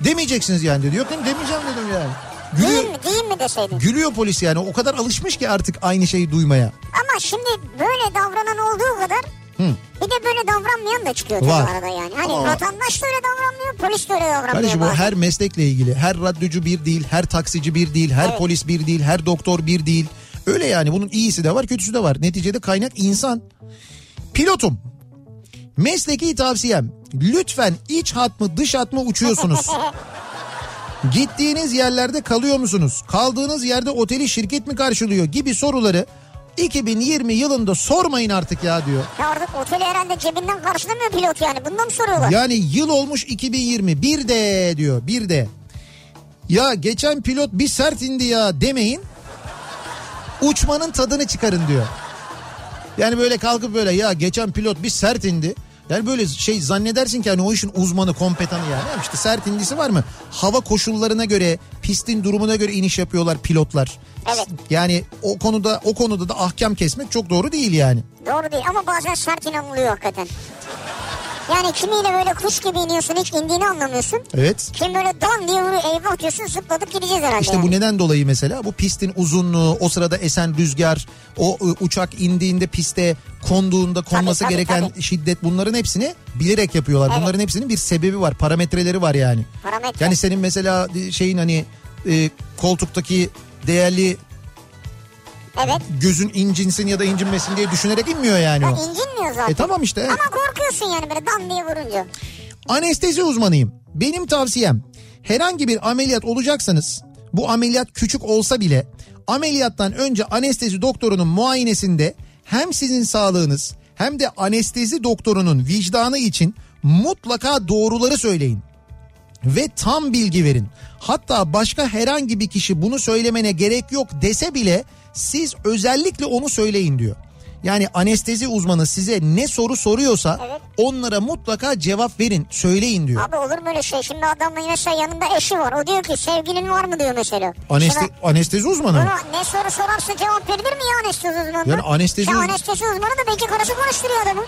Demeyeceksiniz yani dedi. Yok dedim demeyeceğim dedim yani. Gülüyor, Değil mi değil mi deseydin. gülüyor polis yani o kadar alışmış ki artık aynı şeyi duymaya. Ama şimdi böyle davranan olduğu kadar Hı. bir de böyle davranmayan da çıkıyor tabii Var. arada yani. Hani Ama- vatandaş da öyle davranmıyor polis de öyle davranmıyor. Kardeşim bazen. her meslekle ilgili. Her radyocu bir değil, her taksici bir değil, her Evet. polis bir değil, her doktor bir değil. Öyle yani bunun iyisi de var, kötüsü de var. Neticede kaynak insan. Pilotum. Mesleki tavsiyem. Lütfen iç hat mı dış hat mı uçuyorsunuz? Gittiğiniz yerlerde kalıyor musunuz? Kaldığınız yerde oteli şirket mi karşılıyor gibi soruları 2020 yılında sormayın artık ya diyor. Ya artık oteli herhalde cebinden karşılamıyor pilot yani. Bundan mı soruyorlar? Yani yıl olmuş 2020 bir de diyor bir de. Ya geçen pilot bir sert indi ya demeyin. Uçmanın tadını çıkarın diyor. Yani böyle kalkıp böyle ya geçen pilot bir sert indi. Yani böyle şey zannedersin ki hani o işin uzmanı, kompetanı yani. İşte sert indisi var mı? Hava koşullarına göre, pistin durumuna göre iniş yapıyorlar pilotlar. Evet. Yani o konuda o konuda da ahkam kesmek çok doğru değil yani. Doğru değil ama bazen sert inanılıyor hakikaten. Yani kimiyle böyle kuş gibi iniyorsun hiç indiğini anlamıyorsun. Evet. Kim böyle dan diye vuruyor eyvah diyorsun zıpladık gideceğiz herhalde. İşte yani. bu neden dolayı mesela bu pistin uzunluğu, o sırada esen rüzgar, o ı, uçak indiğinde piste konduğunda konması tabii, gereken tabii. şiddet bunların hepsini bilerek yapıyorlar. Evet. Bunların hepsinin bir sebebi var, parametreleri var yani. Parametre. Yani senin mesela şeyin hani e, koltuktaki değerli Evet. gözün incinsin ya da incinmesin diye düşünerek inmiyor yani Ha, o. incinmiyor zaten. E tamam işte. evet. Ama korkuyorsun yani böyle dan diye vurunca. Anestezi uzmanıyım. Benim tavsiyem herhangi bir ameliyat olacaksanız bu ameliyat küçük olsa bile ameliyattan önce anestezi doktorunun muayenesinde hem sizin sağlığınız hem de anestezi doktorunun vicdanı için mutlaka doğruları söyleyin ve tam bilgi verin. Hatta başka herhangi bir kişi bunu söylemene gerek yok dese bile siz özellikle onu söyleyin diyor. Yani anestezi uzmanı size ne soru soruyorsa Evet. onlara mutlaka cevap verin, söyleyin diyor. Abi olur mu öyle şey? Şimdi adamın mesela yanında eşi var. O diyor ki sevgilin var mı diyor mesela. Aneste, Şimdi anestezi uzmanı. mı? Buna ne soru sorarsa cevap verilir mi ya anestezi uzmanı? Yani anestezi Ya anestezi uzmanı da belki karısı konuşturuyor adamı.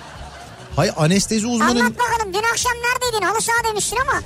Hayır anestezi uzmanı, Anlat bakalım dün akşam neredeydin halı saha demiştin ama.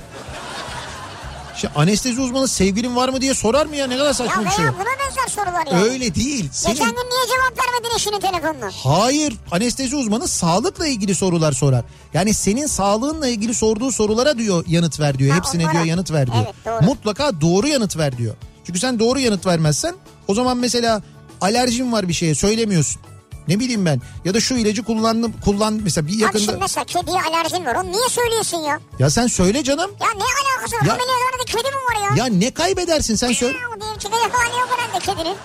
Şey, anestezi uzmanı sevgilin var mı diye sorar mı ya ne kadar Ya saçma bir şey. veya buna benzer sorular yani. Öyle değil. Senin... Geçen gün niye cevap vermedin eşinin telefonuna? Hayır anestezi uzmanı sağlıkla ilgili sorular sorar. Yani senin sağlığınla ilgili sorduğu sorulara diyor yanıt ver diyor. Ha, Hepsine onlara. diyor yanıt ver diyor. Evet, doğru. Mutlaka doğru yanıt ver diyor. Çünkü sen doğru yanıt vermezsen o zaman mesela alerjin var bir şeye söylemiyorsun. Ne bileyim ben ya da şu ilacı kullandım kullan mesela bir Abi şimdi yakında mesela kediye alerjin var. Onu niye söylüyorsun ya? ya sen söyle canım Ya ne alakası var? Ya- Ameliyathanede kedi mi var ya? ya ne kaybedersin sen söyle Ya, o diyelim ki hali yok herhalde kedinin.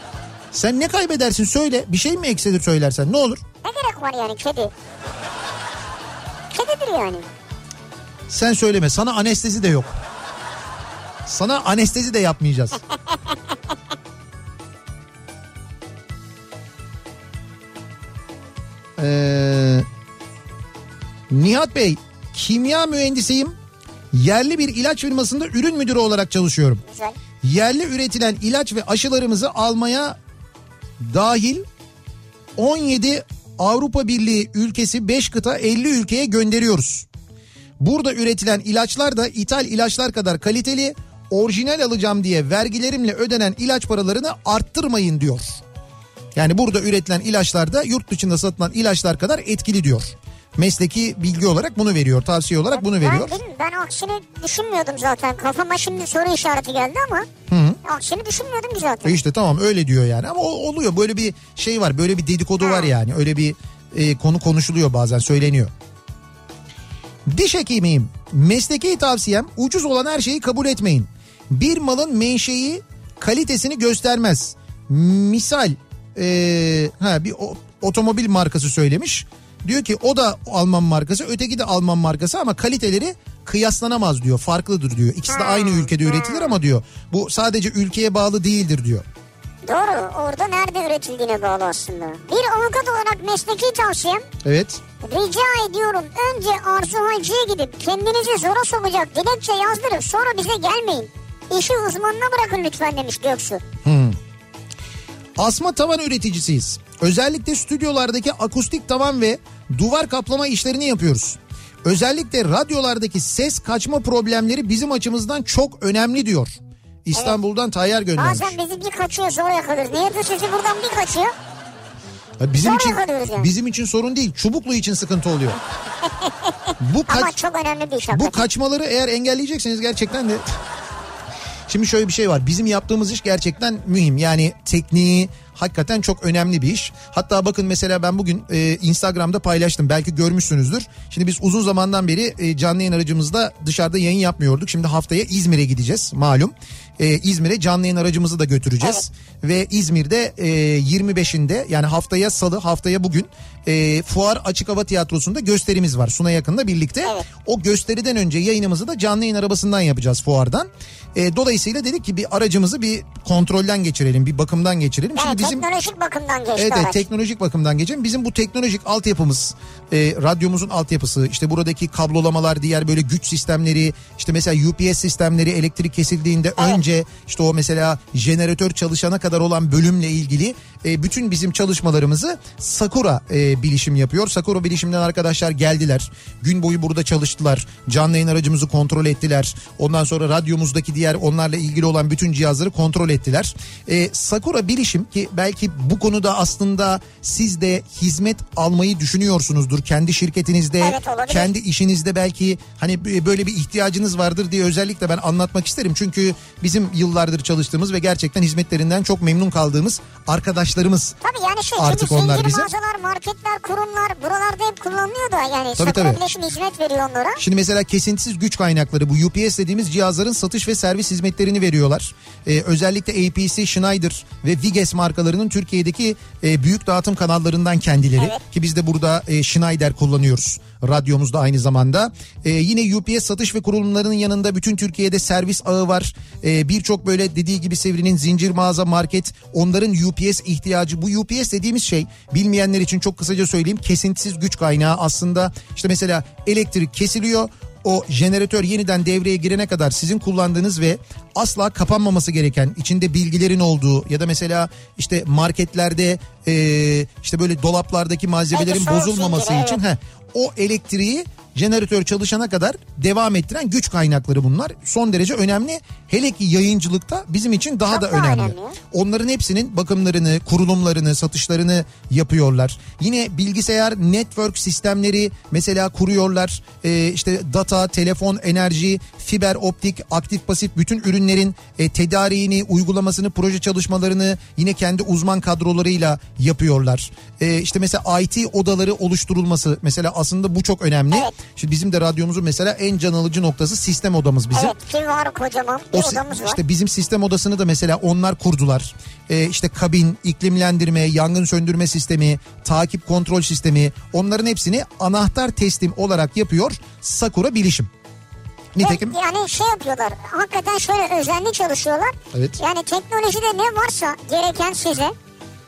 sen ne kaybedersin söyle bir şey mi eksilir söylersen ne olur Ne gerek var yani kedi? Kedidir yani. sen söyleme sana anestezi de yok sana anestezi de yapmayacağız. Ee, Nihat Bey kimya mühendisiyim. Yerli bir ilaç firmasında ürün müdürü olarak çalışıyorum. Güzel. Yerli üretilen ilaç ve aşılarımızı almaya dahil 17 Avrupa Birliği ülkesi 5 kıta 50 ülkeye gönderiyoruz. Burada üretilen ilaçlar da ithal ilaçlar kadar kaliteli. Orijinal alacağım diye vergilerimle ödenen ilaç paralarını arttırmayın diyor. Yani burada üretilen ilaçlar da yurt dışında satılan ilaçlar kadar etkili diyor. Mesleki bilgi olarak bunu veriyor, tavsiye olarak bunu veriyor. Ben, ben aksini düşünmüyordum zaten. Kafama şimdi soru işareti geldi ama aksini düşünmüyordum ki zaten. E işte tamam öyle diyor yani ama o- oluyor böyle bir şey var böyle bir dedikodu var yani öyle bir e, konu konuşuluyor bazen söyleniyor. Diş hekimiyim. Mesleki tavsiyem ucuz olan her şeyi kabul etmeyin. Bir malın menşei kalitesini göstermez. Misal e, ha bir o- otomobil markası söylemiş. Diyor ki o da Alman markası öteki de Alman markası ama kaliteleri kıyaslanamaz diyor. Farklıdır diyor. İkisi de aynı ülkede üretilir ama diyor. Bu sadece ülkeye bağlı değildir diyor. Doğru. Orada nerede üretildiğine bağlı aslında. Bir avukat olarak mesleki tavsiyem Evet. rica ediyorum önce Arzu Hacı'ya gidip kendinizi zora sokacak dilekçe yazdırıp sonra bize gelmeyin. İşi uzmanına bırakın lütfen demiş Göksu. Asma tavan üreticisiyiz. Özellikle stüdyolardaki akustik tavan ve duvar kaplama işlerini yapıyoruz. Özellikle radyolardaki ses kaçma problemleri bizim açımızdan çok önemli diyor. İstanbul'dan Tayyar göndermiş. Bazen bizi bir kaçıyor zor yakalıyoruz. Niye bu sesi buradan bir kaçıyor? Ya Bizim zor için yani. bizim için sorun değil. Çubuklu için sıkıntı oluyor. bu Ama kaç çok önemli bir iş bu kaçmaları eğer engelleyecekseniz gerçekten de Şimdi şöyle bir şey var. Bizim yaptığımız iş gerçekten mühim. Yani tekniği hakikaten çok önemli bir iş. Hatta bakın mesela ben bugün e, Instagram'da paylaştım. Belki görmüşsünüzdür. Şimdi biz uzun zamandan beri e, canlı yayın aracımızda dışarıda yayın yapmıyorduk. Şimdi haftaya İzmir'e gideceğiz malum. E, İzmir'e canlı yayın aracımızı da götüreceğiz. Ve İzmir'de e, 25'inde yani haftaya salı haftaya bugün e, Fuar Açık Hava Tiyatrosu'nda gösterimiz var. Suna yakında birlikte. Evet. O gösteriden önce yayınımızı da canlı yayın arabasından yapacağız fuardan. E, dolayısıyla dedik ki bir aracımızı bir kontrolden geçirelim, bir bakımdan geçirelim. Yani Şimdi bizim teknolojik bakımdan geçti Evet, evet teknolojik bakımdan geçelim. Bizim bu teknolojik altyapımız, e, radyomuzun altyapısı, işte buradaki kablolamalar, diğer böyle güç sistemleri, işte mesela UPS sistemleri elektrik kesildiğinde önce işte o mesela jeneratör çalışana kadar olan bölümle ilgili e, bütün bizim çalışmalarımızı Sakura e, bilişim yapıyor. Sakura bilişimden arkadaşlar geldiler. Gün boyu burada çalıştılar. Canlı yayın aracımızı kontrol ettiler. Ondan sonra radyomuzdaki diğer onlarla ilgili olan bütün cihazları kontrol ettiler. E, Sakura bilişim ki belki bu konuda aslında siz de hizmet almayı düşünüyorsunuzdur. Kendi şirketinizde, Evet, olabilir. kendi işinizde belki hani böyle bir ihtiyacınız vardır diye özellikle ben anlatmak isterim. Çünkü bizim yıllardır çalıştığımız ve gerçekten hizmetlerinden çok memnun kaldığımız arkadaşlarımız Tabii yani şey Artık çünkü onlar bize- mağazalar, marketler, kurumlar buralarda hep kullanılıyor da yani Tabii, tabii. Bileşim hizmet veriyor onlara. Şimdi mesela kesintisiz güç kaynakları bu UPS dediğimiz cihazların satış ve servis hizmetlerini veriyorlar. Ee, özellikle APC, Schneider ve Viges markalarının Türkiye'deki e, büyük dağıtım kanallarından kendileri. Evet. Ki biz de burada e, Schneider kullanıyoruz radyomuzda aynı zamanda. E, yine UPS satış ve kurulumlarının yanında bütün Türkiye'de servis ağı var. E, Birçok böyle dediği gibi Sevri'nin zincir mağaza market onların UPS ihtiyacı. Bu UPS dediğimiz şey bilmeyenler için çok kısaca söyleyeyim kesintisiz güç kaynağı aslında işte mesela elektrik kesiliyor o jeneratör yeniden devreye girene kadar sizin kullandığınız ve asla kapanmaması gereken içinde bilgilerin olduğu ya da mesela işte marketlerde e, işte böyle dolaplardaki malzemelerin bozulmaması için heh, o elektriği jeneratör çalışana kadar devam ettiren güç kaynakları bunlar. Son derece önemli. Hele ki yayıncılıkta bizim için daha Çok da önemli. önemli. Onların hepsinin bakımlarını, kurulumlarını, satışlarını yapıyorlar. Yine bilgisayar network sistemleri mesela kuruyorlar. Ee, işte data, telefon, enerji, fiber optik, aktif pasif bütün ürünlerin e, tedariğini, uygulamasını, proje çalışmalarını yine kendi uzman kadrolarıyla yapıyorlar. Ee, işte mesela IT odaları oluşturulması mesela aslında bu çok önemli. Evet. Şimdi bizim de radyomuzun mesela en can alıcı noktası sistem odamız bizim. Evet ki var kocaman bir O odamız var. işte bizim sistem odasını da mesela onlar kurdular. Ee, işte kabin, iklimlendirme, yangın söndürme sistemi, takip kontrol sistemi onların hepsini anahtar teslim olarak yapıyor Sakura Bilişim. Nitekim Ve yani şey yapıyorlar hakikaten şöyle özenli çalışıyorlar. Evet. Yani teknolojide ne varsa gereken size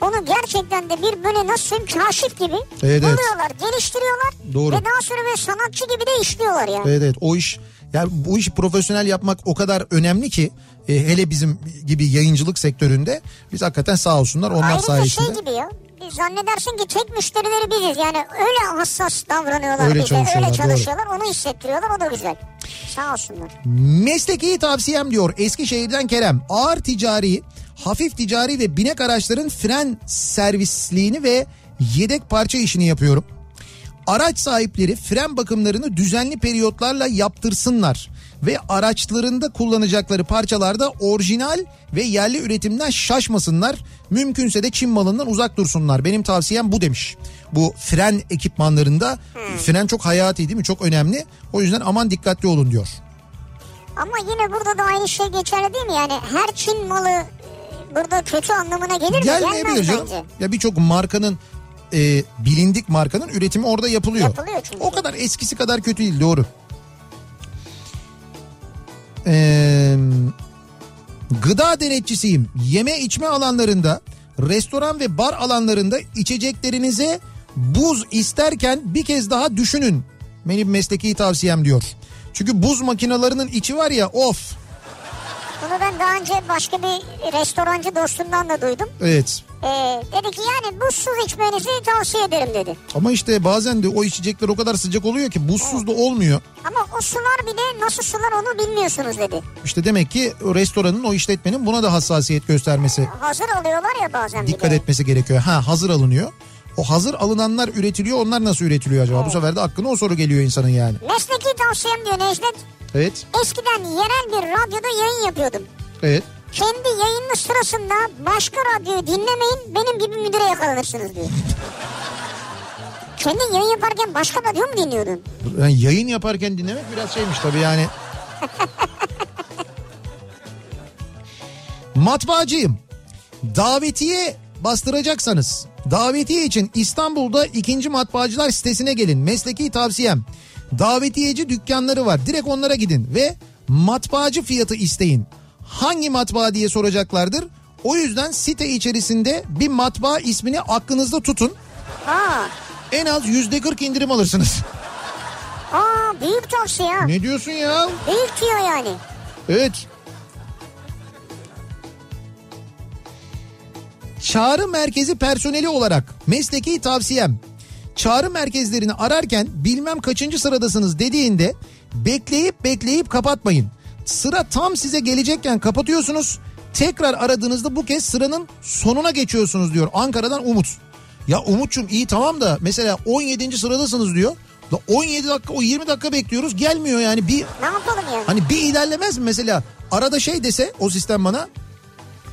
onu gerçekten de bir böyle nasıl söyleyeyim kaşif gibi Evet, evet. buluyorlar, geliştiriyorlar. Doğru. Ve daha sonra böyle sanatçı gibi de işliyorlar yani. evet evet o iş yani bu işi profesyonel yapmak o kadar önemli ki e, hele bizim gibi yayıncılık sektöründe biz hakikaten sağ olsunlar onlar Ayrıca sayesinde. şey gibi ya. Zannedersin ki tek müşterileri biziz. Yani öyle hassas davranıyorlar Öyle bize. çalışıyorlar, Öyle doğru. çalışıyorlar. Onu hissettiriyorlar. O da güzel. Sağ olsunlar. Mesleki tavsiyem diyor Eskişehir'den Kerem. Ağır ticari, hafif ticari ve binek araçların fren servisliğini ve yedek parça işini yapıyorum. Araç sahipleri fren bakımlarını düzenli periyotlarla yaptırsınlar ve araçlarında kullanacakları parçalarda orijinal ve yerli üretimden şaşmasınlar. Mümkünse de Çin malından uzak dursunlar. Benim tavsiyem bu demiş. Bu fren ekipmanlarında fren çok hayati değil mi? Çok önemli. O yüzden aman dikkatli olun diyor. Ama yine burada da aynı şey geçerli değil mi? Yani her Çin malı burada kötü anlamına gelir mi? Gelmeyebilir canım. bence. Ya birçok markanın e, bilindik markanın üretimi orada yapılıyor. Yapılıyor çünkü. O kadar eskisi kadar kötü değil doğru. Ee, gıda denetçisiyim. Yeme içme alanlarında, restoran ve bar alanlarında içeceklerinize buz isterken bir kez daha düşünün. Benim mesleki tavsiyem diyor. Çünkü buz makinelerinin içi var ya of. Bunu ben daha önce başka bir restorancı dostumdan da duydum. Evet. Ee, dedi ki yani buzsuz içmenizi tavsiye ederim dedi. Ama işte bazen de o içecekler o kadar sıcak oluyor ki buzsuz da olmuyor. Ama o sular bir de nasıl sular onu bilmiyorsunuz dedi. İşte demek ki o restoranın o işletmenin buna da hassasiyet göstermesi, Hazır alıyorlar ya bazen bir dikkat de. etmesi gerekiyor. Ha hazır alınıyor. O hazır alınanlar üretiliyor onlar nasıl üretiliyor acaba? Bu sefer de aklına o soru geliyor insanın yani. Mesleki tavsiyem diyor Necdet. Evet, Eskiden yerel bir radyoda yayın yapıyordum. evet. Kendi yayını sırasında başka radyoyu dinlemeyin benim gibi müdüre yakalanırsınız diyor. Kendi yayın yaparken başka radyo mu dinliyordun? Yani yayın yaparken dinlemek biraz şeymiş tabii yani. Matbaacıyım. Davetiye bastıracaksanız davetiye için İstanbul'da ikinci matbaacılar sitesine gelin. Mesleki tavsiyem. Davetiyeci dükkanları var. Direkt onlara gidin ve matbaacı fiyatı isteyin. Hangi matbaa diye soracaklardır. O yüzden site içerisinde bir matbaa ismini aklınızda tutun. Aa, En az yüzde 40 indirim alırsınız. aa büyük tavsiye ha. Ne diyorsun ya? Büyük diyor yani. Evet. Çağrı merkezi personeli olarak mesleki tavsiyem. Çağrı merkezlerini ararken bilmem kaçıncı sıradasınız dediğinde bekleyip bekleyip kapatmayın. Sıra tam size gelecekken kapatıyorsunuz. Tekrar aradığınızda bu kez sıranın sonuna geçiyorsunuz diyor. Ankara'dan Umut. Ya Umut'cum iyi tamam da mesela 17. sıradasınız diyor. Da 17 dakika o 20 dakika bekliyoruz gelmiyor yani bir Ne yapalım yani? Hani bir ilerlemez mi mesela? Arada şey dese o sistem bana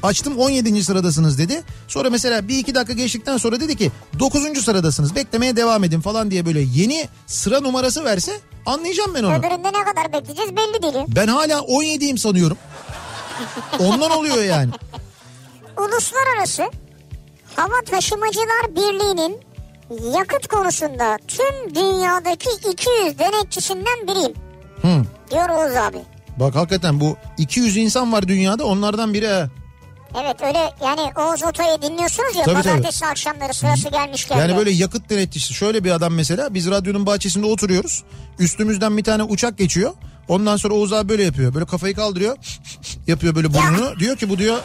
açtım 17. sıradasınız dedi. Sonra mesela bir iki dakika geçtikten sonra dedi ki 9. sıradasınız beklemeye devam edin falan diye böyle yeni sıra numarası verse anlayacağım ben onu. Öbüründe ne kadar bekleyeceğiz belli değil. Ben hala 17'yim sanıyorum. Ondan oluyor yani. Uluslararası Hava Taşımacılar Birliği'nin yakıt konusunda tüm dünyadaki 200 denetçisinden biriyim. Hı. Diyor Oğuz abi. Bak hakikaten bu 200 insan var dünyada onlardan biri. Evet öyle yani Oğuz Otoy'u dinliyorsunuz ya Tabii, pazartesi akşamları sırası gelmişken. Yani böyle yakıt denetçisi şöyle bir adam mesela biz radyonun bahçesinde oturuyoruz. Üstümüzden bir tane uçak geçiyor. Ondan sonra Oğuz abi böyle yapıyor. Böyle kafayı kaldırıyor. Yapıyor böyle burnunu. Diyor ki bu diyor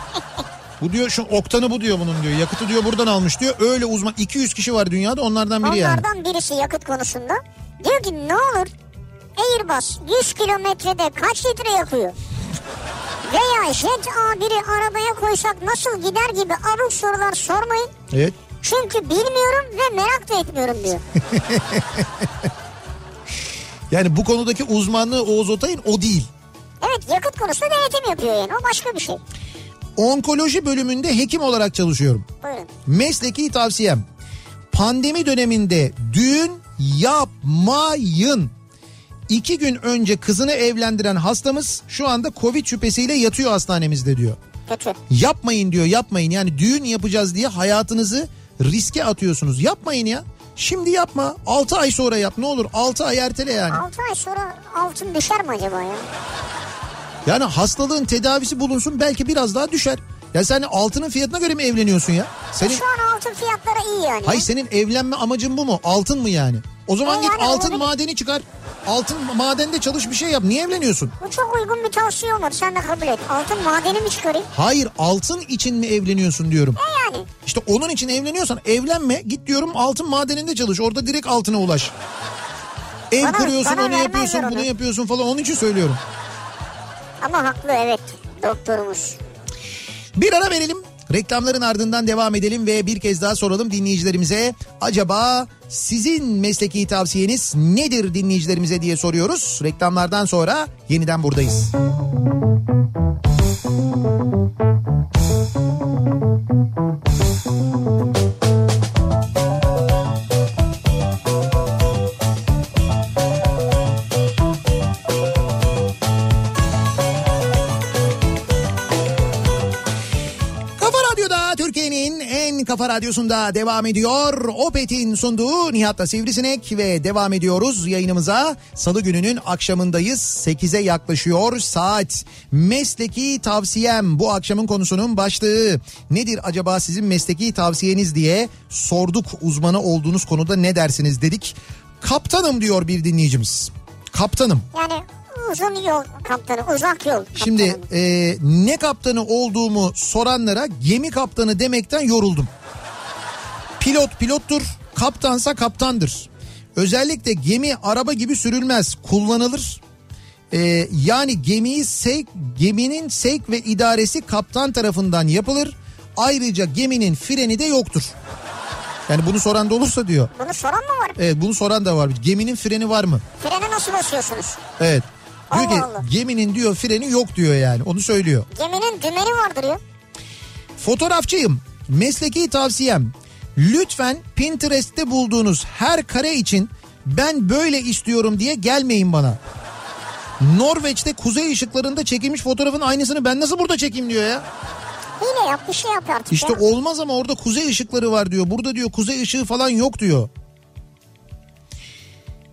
bu diyor şu oktanı bu diyor bunun diyor. Yakıtı diyor buradan almış diyor. Öyle uzman 200 kişi var dünyada onlardan biri yani. Onlardan birisi yakıt konusunda. Diyor ki ne olur Airbus 100 kilometrede kaç litre yakıyor? Veya Jet A1'i arabaya koysak nasıl gider gibi abuk sorular sormayın. Evet. Çünkü bilmiyorum ve merak da etmiyorum diyor. Yani bu konudaki uzmanlığı Oğuz Otay'ın o değil. Evet yakıt konusunda denetim yapıyor yani o başka bir şey. Onkoloji bölümünde hekim olarak çalışıyorum. Buyurun. Mesleki tavsiyem. Pandemi döneminde düğün yapmayın. İki gün önce kızını evlendiren hastamız şu anda Covid şüphesiyle yatıyor hastanemizde diyor. Kötü. Yapmayın diyor yapmayın yani düğün yapacağız diye hayatınızı riske atıyorsunuz. Yapmayın ya. Şimdi yapma. 6 ay sonra yap ne olur 6 ay ertele yani. 6 ay sonra altın düşer mi acaba ya? Yani hastalığın tedavisi bulunsun belki biraz daha düşer. Ya sen altının fiyatına göre mi evleniyorsun ya? Senin Şu an altın fiyatları iyi yani. Hayır senin evlenme amacın bu mu? Altın mı yani? O zaman E git yani altın olabilir. madeni çıkar. Altın madende çalış bir şey yap. Niye evleniyorsun? Bu çok uygun bir tavsiye olur sen de kabul et. Altın madeni mi çıkarayım? Hayır altın için mi evleniyorsun diyorum. E yani. İşte onun için evleniyorsan evlenme git diyorum altın madeninde çalış. Orada direkt altına ulaş. Ev Bana- kuruyorsun bana onu yapıyorsun onu. bunu yapıyorsun falan onun için söylüyorum. Ama haklı evet doktorumuz. Bir ara verelim. Reklamların ardından devam edelim ve bir kez daha soralım dinleyicilerimize. Acaba sizin mesleki tavsiyeniz nedir dinleyicilerimize diye soruyoruz. Reklamlardan sonra yeniden buradayız. Kafa kafa radyosunda devam ediyor. Opet'in sunduğu Nihat'la Sivrisinek ve devam ediyoruz yayınımıza. Salı gününün akşamındayız. 8'e yaklaşıyor saat. Mesleki tavsiyem bu akşamın konusunun başlığı. Nedir acaba sizin mesleki tavsiyeniz diye sorduk uzmanı olduğunuz konuda ne dersiniz dedik. Kaptanım diyor bir dinleyicimiz. Kaptanım. Yani uzun yol kaptanı uzak yol kaptanı. Şimdi e, ne kaptanı olduğumu soranlara gemi kaptanı demekten yoruldum. Pilot pilottur, kaptansa kaptandır. Özellikle gemi araba gibi sürülmez, kullanılır. E, yani gemiyi sevk, geminin sevk ve idaresi kaptan tarafından yapılır. Ayrıca geminin freni de yoktur. Yani bunu soran da olursa diyor. Bunu soran mı var? Evet bunu soran da var. Geminin freni var mı? Frene nasıl basıyorsunuz? Evet. Diyor Allah ki Allah. geminin diyor freni yok diyor yani. Onu söylüyor. Geminin dümeni vardır ya. Fotoğrafçıyım. Mesleki tavsiyem. Lütfen Pinterest'te bulduğunuz her kare için ben böyle istiyorum diye gelmeyin bana. Norveç'te kuzey ışıklarında çekilmiş fotoğrafın aynısını ben nasıl burada çekeyim diyor ya. Hile yap bir şey yap artık İşte ya. olmaz ama orada kuzey ışıkları var diyor. Burada diyor kuzey ışığı falan yok diyor.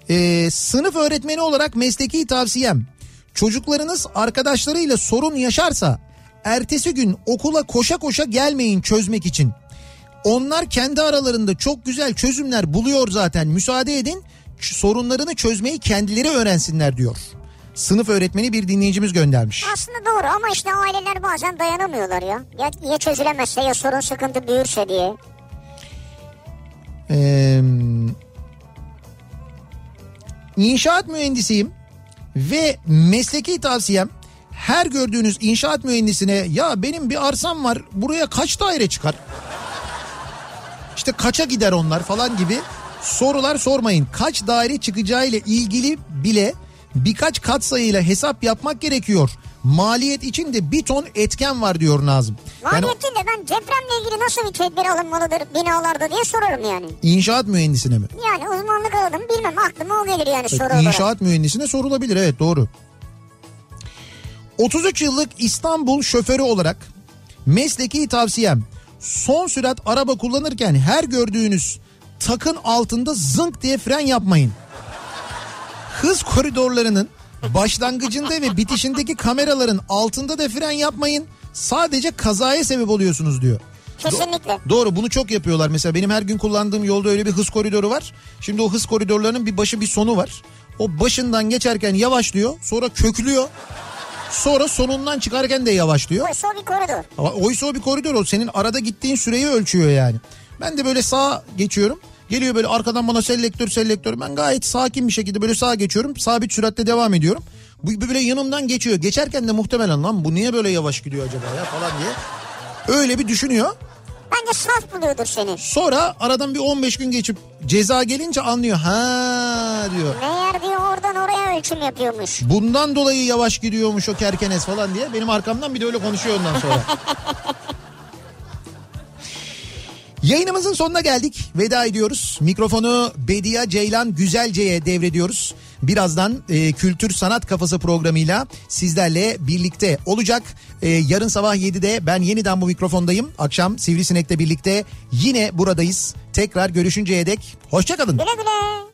Ee, sınıf öğretmeni olarak mesleki tavsiyem. Çocuklarınız arkadaşlarıyla sorun yaşarsa ertesi gün okula koşa koşa gelmeyin çözmek için. Onlar kendi aralarında çok güzel çözümler buluyor zaten. Müsaade edin sorunlarını çözmeyi kendileri öğrensinler diyor. sınıf öğretmeni bir dinleyicimiz göndermiş. Aslında doğru ama işte aileler bazen dayanamıyorlar ya. Ya, ya çözülemezse ya sorun sıkıntı büyürse diye. Ee, inşaat mühendisiyim ve mesleki tavsiyem her gördüğünüz inşaat mühendisine ya benim bir arsam var buraya kaç daire çıkar? İşte kaça gider onlar falan gibi sorular sormayın. Kaç daire çıkacağıyla ilgili bile birkaç katsayıyla hesap yapmak gerekiyor. Maliyet için de bir ton etken var diyor Nazım. Yani Maliyet değil de ben depremle ilgili nasıl bir tedbir alınmalıdır binalarda diye sorarım yani. inşaat mühendisine mi? Yani uzmanlık alalım bilmem aklıma o gelir yani soru olarak. İnşaat mühendisine sorulabilir evet doğru. 33 yıllık İstanbul şoförü olarak mesleki tavsiyem son sürat araba kullanırken her gördüğünüz takın altında zınk diye fren yapmayın. Hız koridorlarının başlangıcında ve bitişindeki kameraların altında da fren yapmayın. Sadece kazaya sebep oluyorsunuz diyor. Kesinlikle. Doğru bunu çok yapıyorlar. Mesela benim her gün kullandığım yolda öyle bir hız koridoru var. Şimdi o hız koridorlarının bir başı bir sonu var. O başından geçerken yavaşlıyor sonra köklüyor. Sonra sonundan çıkarken de yavaşlıyor. Oysa o bir koridor. Oysa o bir koridor o senin arada gittiğin süreyi ölçüyor yani. Ben de böyle sağa geçiyorum. Geliyor böyle arkadan bana selektör selektör. Ben gayet sakin bir şekilde böyle sağa geçiyorum. Sabit süratle devam ediyorum. Bu böyle yanımdan geçiyor. Geçerken de muhtemelen lan bu niye böyle yavaş gidiyor acaba ya falan diye. Öyle bir düşünüyor. Bence saf buluyordur seni. Sonra aradan bir 15 gün geçip ceza gelince anlıyor. Ha diyor. Meğer diyor oradan oraya ölçüm yapıyormuş. Bundan dolayı yavaş gidiyormuş o kerkenes falan diye. Benim arkamdan bir de öyle konuşuyor ondan sonra. Yayınımızın sonuna geldik. Veda ediyoruz. Mikrofonu Bediye Ceylan Güzelce'ye devrediyoruz. Birazdan e, Kültür Sanat Kafası programıyla sizlerle birlikte olacak. E, yarın sabah 7'de ben yeniden bu mikrofondayım. Akşam Sivrisinek'le birlikte yine buradayız. Tekrar görüşünceye dek hoşçakalın. Güle güle.